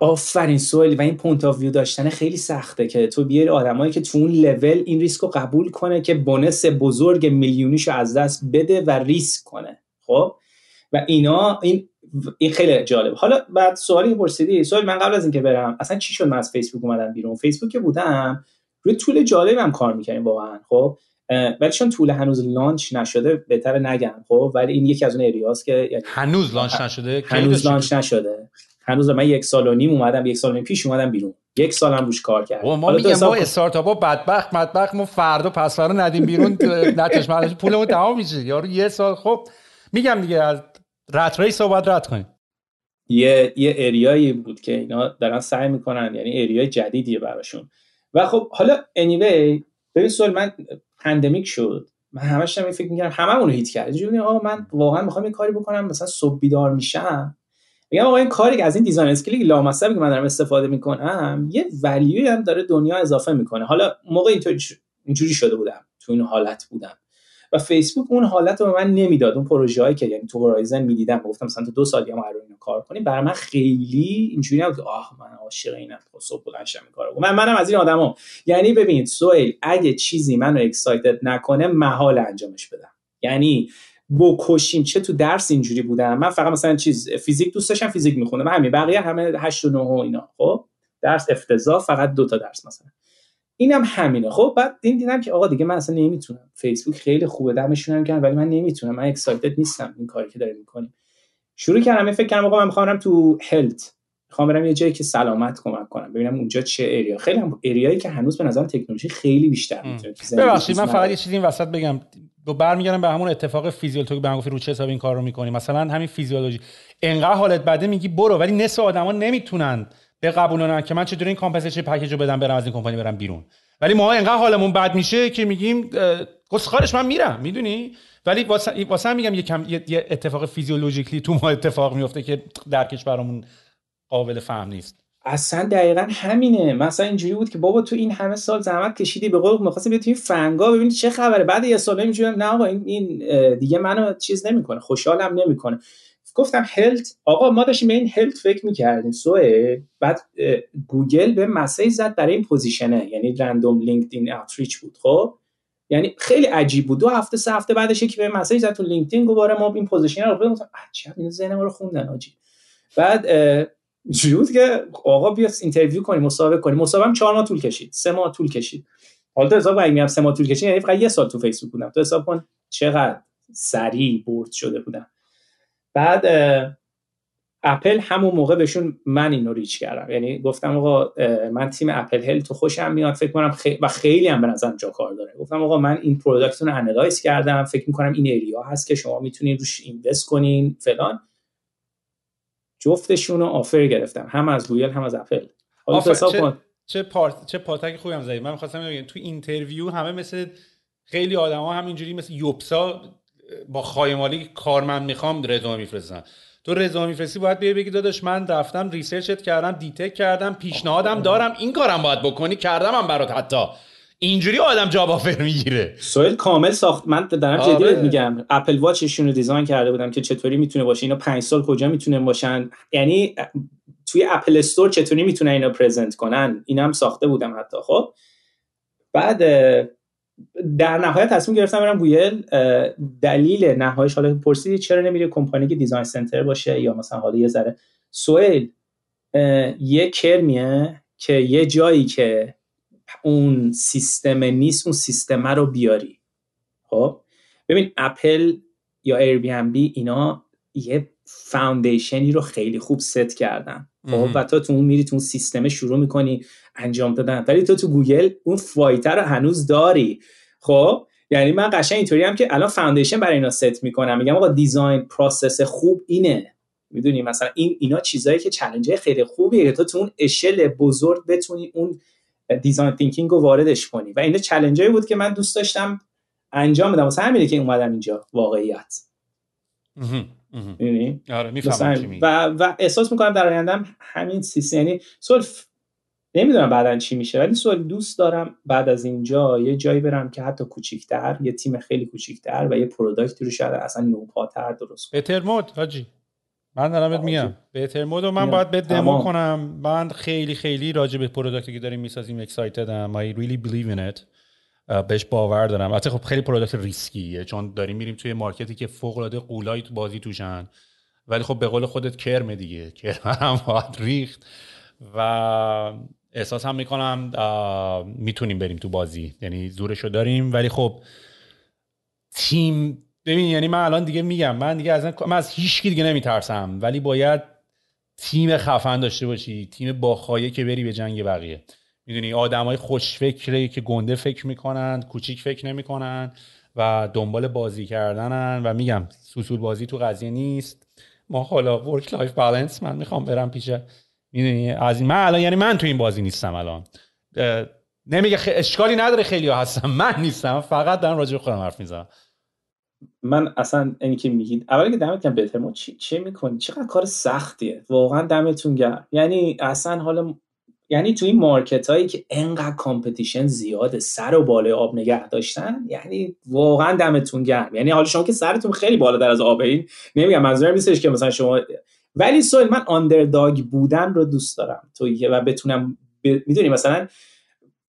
آفرین سهیل و این point of view داشتن خیلی سخته که تو بیاری آدمایی که تو اون لول این ریسک رو قبول کنه که bonus بزرگ میلیونیشو از دست بده و ریسک کنه. خب؟ و اینا این این خیلی جالب. حالا بعد سوالی پرسیدی سهیل من قبل از اینکه برم اصلا چی شد من از فیسبوک اومدم بیرون؟ فیسبوک که بودم روی tool جالبم کار می‌کنیم واقعا. خب؟ ولی چون tool هنوز launch نشده بهتر نگم خب؟ ولی این یکی از اون area ست که یعنی هنوز launch نشده؟ هنوز launch نشده. هنوز من یک سال و نیم اومدم یک سال و نیم پیش اومدم بیرون. یک سال هم روش کار کردم. ما میگم ما استارتاپ بدبخت بدبخت ما فردا پس فردا ندیم بیرون نتش پولمون تمام میشه. یارو یه سال خب میگم دیگه از rat race رو باید رد کنیم. یه یه area یی بود که اینا دارن سعی می‌کنن یعنی area ی جدیدیه براشون. و خب حالا anyway ببین سهیل من pandemic شد. من همش هم فکر می‌کردم هممون رو hit کرد. اینجوری آقا من واقعا می‌خوام این کاری بکنم مثلا صبح بیدار میشم. میگم آقا این کاری که از این design skill ی که لامصبی که من دارم استفاده می‌کنم یه value ی هم داره دنیا اضافه می‌کنه. حالا موقع اینطوری اینجوری شده بودم تو این حالت بودم. و فیسبوک اون حالت رو به من نمی‌داد اون پروژه هایی که یعنی تو هورایزن می‌دیدم گفتم مثلا تو دو سال دیگه ما اینو کار کنیم. برای من خیلی اینجوری نبود. آه من عاشق اینم. خب صبح بلند شم کارو من منم از این آدما یعنی ببینید سویل اگه چیزی منو اکسایتد نکنه محال انجامش بدم. یعنی بکشیم. چه تو درس اینجوری بودم؟ من فقط مثلا چیز فیزیک دوست داشتم فیزیک میخوندم. همین بقیه همه 8 و 9 و اینا. خب درس افتضاح فقط دو تا درس مثلا. اینم همینه. خب بعد این دیدم که آقا دیگه من اصلا نمی‌تونم. فیسبوک خیلی خوبه دمشون هم ولی من نمی‌تونم. من اکسایتد نیستم این کاری که داریم می‌کنیم. شروع کردم فکر کردم آقا من می‌خوام تو هلت می‌خوام برم یه جایی که سلامت کمک کنم ببینم اونجا چه ایریا خیلی هم ایریایی که هنوز به نظر تکنولوژی خیلی بیشتر می‌تونه ببخشید من فقط یه چیزی این وسط بگم. دو برمیگردم به همون اتفاق فیزیولوژی. به گفتی رو چه حساب این کار رو می‌کنی؟ مثلا همین فیزیولوژی. انقدر حالت بده میگی برو ولی نصف آدما نمی‌تونن بقبولونن که من چطوری این compensation package رو بدم برم از این کمپانی برم بیرون. ولی ما انقدر حالمون بد میشه که میگیم کس خوارش من میرم می‌دونی؟ ولی واسه میگم یه, کم، یه اتفاق physiological ی تو ما اتفاق میفته که در کشورمون قابل فهم نیست. اصلا دقیقا همینه. مثلا اینجوری بود که بابا تو این همه سال زحمت کشیدی به قول می‌خواستیم بیاد توی FAANG ا ببینید چه خبره. بعد یه سال اینجوری نه آقا این, این دیگه منو چیز نمی‌کنه خوشحالم نمی‌کنه. گفتم health آقا ما داشتیم به این health فکر می‌کردیم سوه بعد گوگل بهم message زد برای این position ه یعنی random LinkedIn outreach بود خب؟ یعنی خیلی عجیب بود. دو هفته سه هفته بعدش که بهم message زد تو لینکدین گفت ما این position رو گفتم عجب این ذهن ما رو خوندن حاجی. بعد بود که آقا بیا interview کنیم مصاحبه کنیم. هم 4 ماه طول کشید سه ماه طول کشید. حالا تو حساب کنم سه ماه طول کشید یعنی فقط یه سال تو فیسبوک بودم. تو حساب کن چقدر سریع bored شده بودم. بعد اپل همون موقع بهشون من اینو reach کردم. یعنی گفتم آقا من تیم اپل health تو خوشم میاد. فکر کنم خی... و خیلی هم به نظرم جا کار داره. گفتم آقا من این product رو analyze کردم. فکر می‌کنم این area هست که شما می‌تونین روش invest کنین فلان. جفتشون رو offer گرفتم. هم از گوگل هم از اپل. حالا چه چه پارت چه پاتک خوبی هم زدی. من می‌خواستم بگم تو اینترویو همه مثل خیلی آدما همینجوری مثل یوبسا با خایمالی کارمند می‌خوام رزومه میفرستن. تو رزومه میفرستی باید بیای بگی داداش من رفتم ریسرچت کردم دیتک کردم پیشنهادم دارم این کارم باید بکنی کردم هم برات حتی. اینجوری آدم جاب آفر می‌گیره. سویل کامل ساخت. من دارم جدی آره. میگم اپل واچشون رو دیزاین کرده بودم که چطوری می‌تونه باشه اینا پنج سال کجا می‌تونه باشن؟ یعنی توی Apple Store چطوری می‌تونه اینا present کنن؟ اینم ساخته بودم حتی. خب بعد در نهایت تصمیم گرفتم برم گوگل دلیل نهایش حالا پرسیدی چرا نمیره کمپانی که design center باشه یا مثلا حالا یه ذره. سهیل یه کرمیه که یه جایی که اون سیستم نیست اون سیستم رو بیاری. خب؟ ببین اپل یا Airbnb اینا یه foundation ی رو خیلی خوب ست کردن. خب؟ و تا تو اون میری تو اون سیستم شروع می‌کنی. انجام دادن. ولی تو تو گوگل اون fight رو هنوز داری. خب؟ یعنی من قشنگ اینطوری هم که الان foundation برای اینا ست می‌کنم. میگم آقا design process خوب اینه. می‌دونی؟ مثلا این اینا چیزایی که چالش خیلی خوبیه که تو تو اون اشل بزرگ بتونی اون design thinking رو واردش کنی. و اینا challenge ایی بود که من دوست داشتم انجام بدم. واسه همینه که اومدم اینجا. واقعیت. آره و و احساس می‌کنم در آیندهم همین سیستم یعنی نمی‌دونم بعدا چی میشه ولی سهیل دوست دارم بعد از اینجا یه جایی برم که حتی کوچیکتر یه تیم خیلی کوچیکتر و یه product ی رو شاید اصلا نوپاتر درست کنم. بهتر مود حاجی. من دارم میگم. بهتر مود و من باید به دمو کنم. من خیلی خیلی راجع به product ی که داریم می‌سازیم excited م I really believe in it. بهش باور دارم. البته خب خیلی product risky ه چون داریم میریم توی market ی که فوق العاده غولای تو بازی توشن. ولی خب به قول خودت کرم دیگه. کرم هم باید ریخت. و احساس هم می‌کنم می‌تونیم بریم تو بازی. یعنی زورشو داریم. ولی خب تیم ببین یعنی من الان دیگه میگم من دیگه از من از هیچ دیگه نمیترسم. ولی باید تیم خفن داشته باشی تیم باخایه که بری به جنگ بقیه. می‌دونی آدمای خوش فکره که گنده فکر می‌کنن کوچیک فکر نمی‌کنن و دنبال بازی کردنن و میگم سوسول بازی تو قضیه نیست. ما حالا work life balance من می‌خوام برم پیش می‌دونی؟ از این من الان یعنی من تو این بازی نیستم الان. نمیگه اشکالی نداره خیلی ها هستم من نیستم. فقط دارم راجع خودم حرف می‌زنم. من اصلا اینی که میگید اولی که دمت گرم بهتر چی چه می‌کنی؟ چقدر کار سختیه. واقعا دمتون گرم. یعنی اصلا حالا یعنی تو این market هایی که انقدر competition زیاده سر و بالای آب نگه داشتن یعنی واقعا دمتون گرم. یعنی حالا شما که سرتون خیلی بالا در از آب این نمیگم منظورم نیستش که مثلا شما ولی سهیل من underdog بودن رو دوست دارم. تو و بتونم ب... می‌دونی مثلا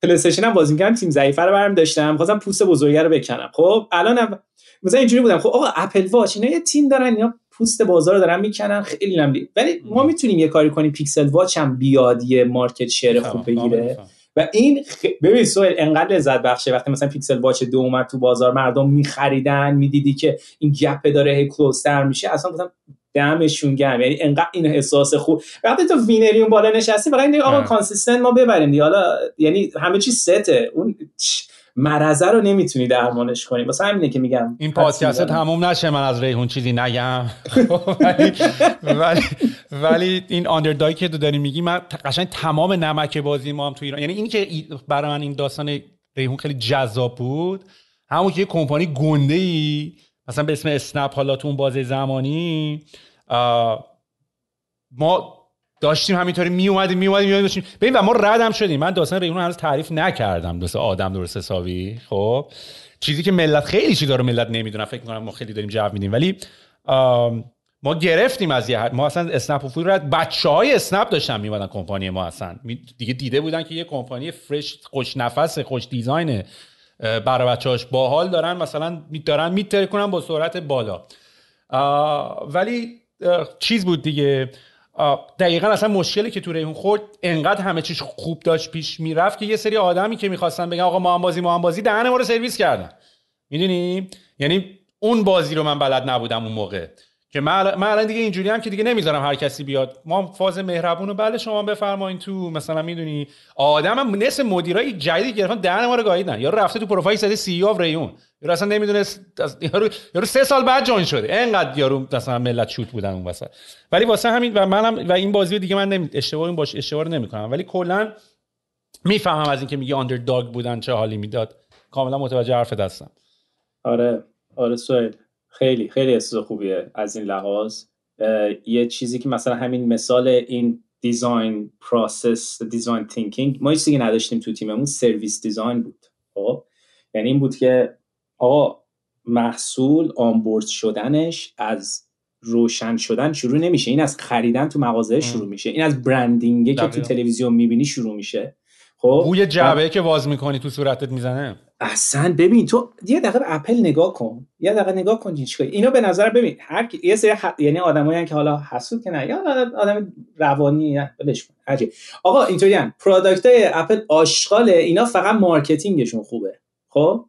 پلی هم بازی می‌کردم تیم ضعیفه رو برم داشتم خواستم پوست بزرگه رو بکنم. خب الانم مثلا اینجوری بودم. خب آقا Apple Watch اینا یه تیم دارن اینا پوست بازار رو دارن می‌کنن خیلی نمیدی ولی ما می‌تونیم یه کاری کنیم Pixel Watch هم بیاد یه market share خوب بگیره. و این خ... ببین سهیل انقدر لذت بخشه وقتی مثلا Pixel Watch دو اومد تو بازار مردم میخریدن می‌دیدی که این gap داره هی close تر میشه. اصلا گفتم دمشون گرم. یعنی انقدر این احساس خوب. وقتی تو winner ی بالا نشستی فقط این آقا consistent ما ببریم دی حالا یعنی همه چی سته. اون مرزه رو نمی‌تونی درمانش کنی. واسه همینه که میگم این پادکست تموم نشه من از ریحون چیزی نگم. ولی, ولی ولی این آندردای که تو داری میگی من قشنگ تمام نمک بازی ما هم تو ایران یعنی این که برای من این داستان ریحون خیلی جذاب بود همون که یه کمپانی گنده ای مثلا به اسم اسنپ حالا تو اون بازه زمانی ما داشتیم همینطوری می اومدیم می اومدیم داشتیم ببین و ما ردم شدیم. من داستان ریحون هنوز تعریف نکردم. دوست آدم درست حسابی. خب. چیزی که ملت خیلی چیزا رو ملت نمی‌دونن فکر می‌کنم ما خیلی داریم جو میدیم. ولی ما گرفتیم از یه ما اصلا اسنپ و فول رد. بچه های اسنپ داشتن میمدن کمپانی ما اصلا. دیگه دیده بودن که یه کمپانی فرش خوش نفس خوش دیزاین برای بچه‌هاش باحال دارن مثلا دارن میتر کنن با سرعت بالا. ولی چیز بود دیگه. دقیقا اصلا مشکلی که تو ریحون خورد انقدر همه چیش خوب داشت پیش می‌رفت که یه سری آدمی که می‌خواستن بگن آقا ما هم بازی ما هم بازی دهن ما رو سرویس کردن. می‌دونی؟ یعنی اون بازی رو من بلد نبودم اون موقع. که من الان دیگه اینجوری هم که دیگه نمی‌ذارم هر کسی بیاد. ما فاز مهربون رو بله شما بفرمایین تو مثلا می‌دونی. آدم هم نصف مدیرای جدید گرفتن دهن ما رو گاییدن یا رفته تو پروفایل زده سی او ریون. یا اصلا نمی‌دونست یارو یارو سه سال بعد جوین شده. انقدر یارو مثلا ملت شوت بودن اون وسط. ولی واسه همین و منم و این بازی دیگه من نمی... اشتباه این باش اشتباه نمی‌کنم. ولی کلا می‌فهمم از اینکه میگه underdog بودن چه حالی می‌داد. کاملا متوجه حرف دستم. آره. آره سهیل خیلی خیلی احساس خوبیه از این لحاظ. یه چیزی که مثلا همین مثال این design process design thinking ما چیزی که نداشتیم تو تیممون service design بود. خب؟ یعنی این بود که آقا محصول onboard شدنش از روشن شدن شروع نمیشه. این از خریدن تو مغازه شروع میشه. این از branding ه که تو تلویزیون می‌بینی شروع میشه. خب؟ بوی جعبه که باز می‌کنی تو صورتت می‌زنه. اصلا ببین تو یه دقیقه به اپل نگاه کن یه دقیقه نگاه کن چیکار. اینا به نظر ببین هر یه سری ح... یعنی آدمایی که حالا حسود که نه یا آدم روانی بلش کن عجیب. آقا اینطوری هم product اپل آشغاله اینا فقط marketing شون خوبه. خب؟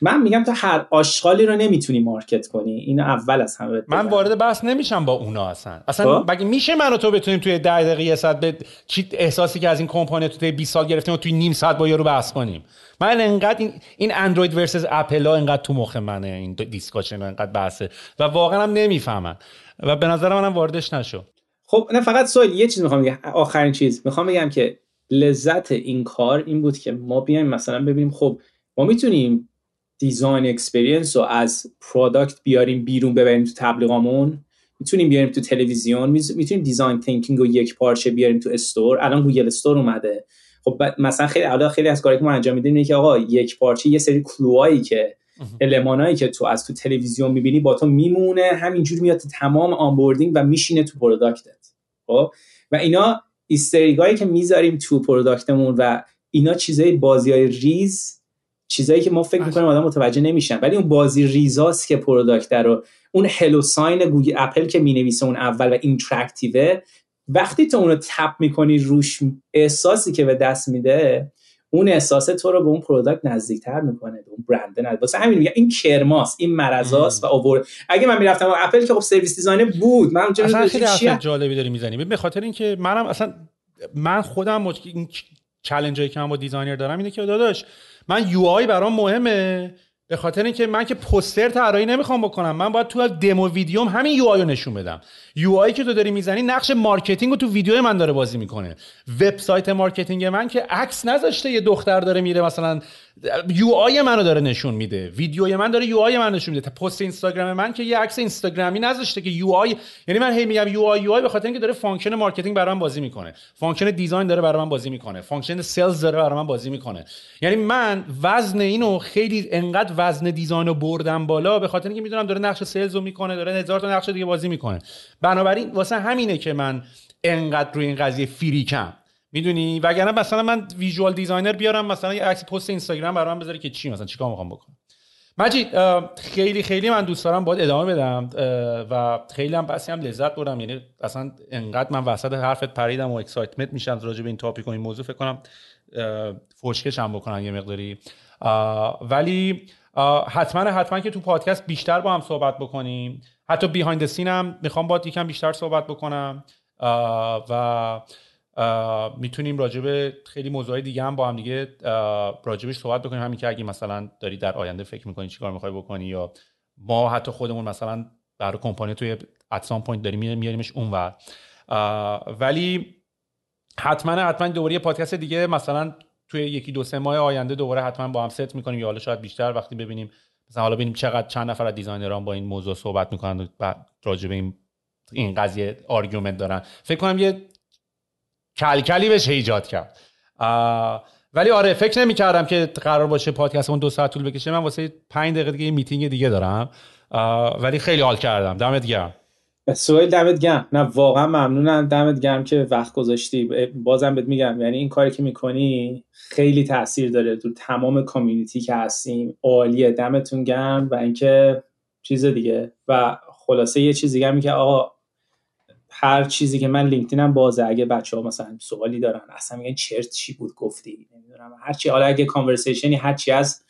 من میگم تو هر آشغالی رو نمی‌تونی market کنی. اینو اول از همه من وارد بحث نمیشم با اونا اصلا. اصلا مگه خب؟ میشه من و تو بتونیم توی 10 دقیقه یه ساعت به چی احساسی که از این کمپانی تو 20 سال گرفتیم و توی نیم ساعت با یارو بحث کنیم؟ من انقدر این این اندروید versus اپل ها انقدر تو مخ منه این discussion انقدر بحثه و واقعا هم نمی‌فهمن. و به نظر منم واردش نشو. خب نه فقط سهیل یه چیز می‌خوام بگم. آخرین چیز. می‌خوام بگم که لذت این کار این بود که ما بیایم مثلا ببینیم خب ما می‌تونیم design experience رو از product بیاریم بیرون ببریم تو تبلیغامون. می‌تونیم بیاریم تو تلویزیون. می‌تونیم design thinking رو یک پارچه بیاریم تو store الان Google Store اومده. خب مثلا خیلی حالا خیلی از کاری که ما انجام میدیم اینه که آقا یک پارچه یه سری clue هایی که المانایی که تو از تو تلویزیون می‌بینی با تو میمونه. همینجور میاد تو تمام onboarding و میشینه تو product ت خب؟ و اینا Easter egg ایی که می‌ذاریم تو product مون و اینا چیزای بازی های ریز چیزایی که ما فکر می‌کنیم آدم متوجه نمیشن. ولی اون بازی ریزاست که product رو اون hello sign گوگل اپل که می‌نویسه اون اول و interactive ه وقتی تو اونو tap می‌کنی روش احساسی که به دست میده اون احساس تو رو به اون product نزدیکتر می‌کنه به اون برنده نزدیک. واسه همین میگم این کرماس این مرزاست و over. اگه من می‌رفتم اپل که خب service designer بود من اونجا اصلا خیلی حرف جالبی داری می‌زنی. به خاطر اینکه منم اصلا من خودم. این challenge ی که من با designer دارم اینه که داداش من UI برام مهمه. به خاطر اینکه من که پوستر طراحی نمی‌خوام بکنم من باید تو دمو ویدیوم همین UI رو نشون بدم. UI که تو داری می‌زنی نقش marketing رو تو ویدیو من داره بازی می‌کنه. وبسایت marketing من که عکس نذاشته یه دختر داره میره مثلا UI منو داره نشون میده. ویدیوی من داره UI من نشون میده. پست اینستاگرام من که یه عکس اینستاگرامی نذاشته که UI یعنی من هی میگم UI UI به خاطر اینکه داره function marketing برای من بازی می‌کنه. function design داره برای من بازی می‌کنه. function sales داره برای من بازی می‌کنه. یعنی من وزن اینو خیلی انقدر وزن design رو بردم بالا به خاطر اینکه می‌دونم داره نقش sales رو می‌کنه داره هزار تا نقش دیگه بازی می‌کنه. بنابراین واسه همینه که من انقدر روی این قضیه freak م. می‌دونی؟ وگرنه مثلا من visual designer بیارم مثلا یه عکس پست اینستاگرام برای من بذاره که چی مثلا چیکار می‌خوام بکنم؟ مجید خیلی خیلی من دوست دارم باید ادامه بدم و خیلی هم بسی هم لذت بردم. یعنی اصلا انقدر من وسط حرفت پریدم و excitement میشم راجع به این topic و این موضوع. فکر کنم فوشکش هم بکنم یه مقداری. ولی حتما حتما که تو پادکست بیشتر با هم صحبت بکنیم. حتی behind scene هم می‌خوام با یکم بیشتر صحبت بکنم. و می‌تونیم راجب خیلی موضوعی دیگه هم با هم دیگه راجبش صحبت بکنیم. همین که اگه مثلا داری در آینده فکر می‌کنی چیکار می‌خوای بکنی یا ما حتی خودمون مثلا برای کمپانی توی at some point داریم میاریمش اونور. ولی حتما حتما دوباره یه پادکست دیگه مثلا توی یکی دو سه ماه آینده دوباره حتما با هم ست می‌کنیم یا حالا شاید بیشتر وقتی ببینیم مثلا حالا ببینیم چقدر چند نفر از designer ان با این موضوع صحبت می‌کنن و راجع این این قضیه argument دارن. فکر کنم یه کلکلی بهش ایجاد کرد. ولی آره فکر نمی کردم که قرار باشه پادکست اون دو ساعت طول بکشه. من واسه پنج دقیقه دیگه میتینگ دیگه دارم. ولی خیلی حال کردم. دمت گرم. سوال دمت گرم. نه واقعا ممنونم. دمت گرم که وقت گذاشتی. بازم بهت میگم یعنی این کاری که می‌کنی خیلی تاثیر داره تو تمام کامیونیتی که هستیم. عالیه. دمتون گرم. و اینکه چیز دیگه. و خلاصه یه چیز دیگه که آقا هر چیزی که من لینکدینم بازه. اگه بچه ها مثلا سوالی دارن اصلا میگن چرت چی بود؟ گفتی. نمی‌دونم. هر چی. حالا اگه کانورسیشنی هر چی از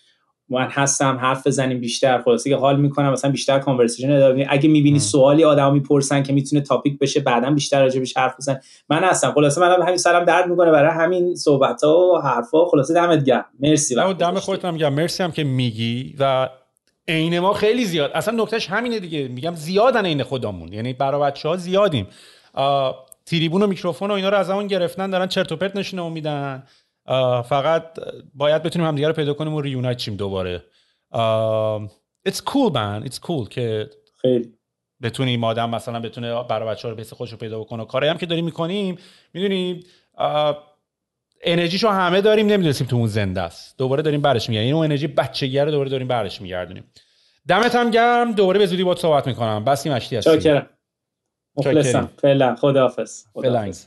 من هستم حرف بزنیم بیشتر. خلاصه که حال می‌کنم مثلا بیشتر کانورسیشن ادامه اگه می‌بینی سوالی آدم می‌پرسن که می‌تونه تاپیک بشه بعدا بیشتر راجبش حرف بزن. من هستم. خلاصه من همین سرم درد می‌کنه. برای همین صحبت ها و حرفا خلاصه دمت گرم. مرسی دم خودت هم گرم. مرسی هم که میگی و عین ما خیلی زیاد. اصلا نکتهش همینه دیگه. میگم زیادن عین خودمون. یعنی برای بچه ها زیادیم تریبون و میکروفون و اینا رو از همون گرفتن دارن چرت و پرت نشونه میدن. فقط باید بتونیم همدیگه رو پیدا کنیم و ریونایت چیم دوباره. it's cool man. It's cool که خیلی. بتونیم آدم مثلا بتونه برای بچه ها رو خودش رو پیدا بکنه. کاری هم که داریم می‌کنیم می‌دونیم انرژیشو همه داریم نمی‌دونستیم تو اون زنده است. دوباره داریم برش میگردیم. این انرژی بچگی رو دوباره داریم برش میگردونیم. دمت هم گرم. دوباره به زودی باهات صحبت می‌کنم. بسی مشتی هستی چاکرم. مخلصم. فعلا. خداحافظ. خداحافظ.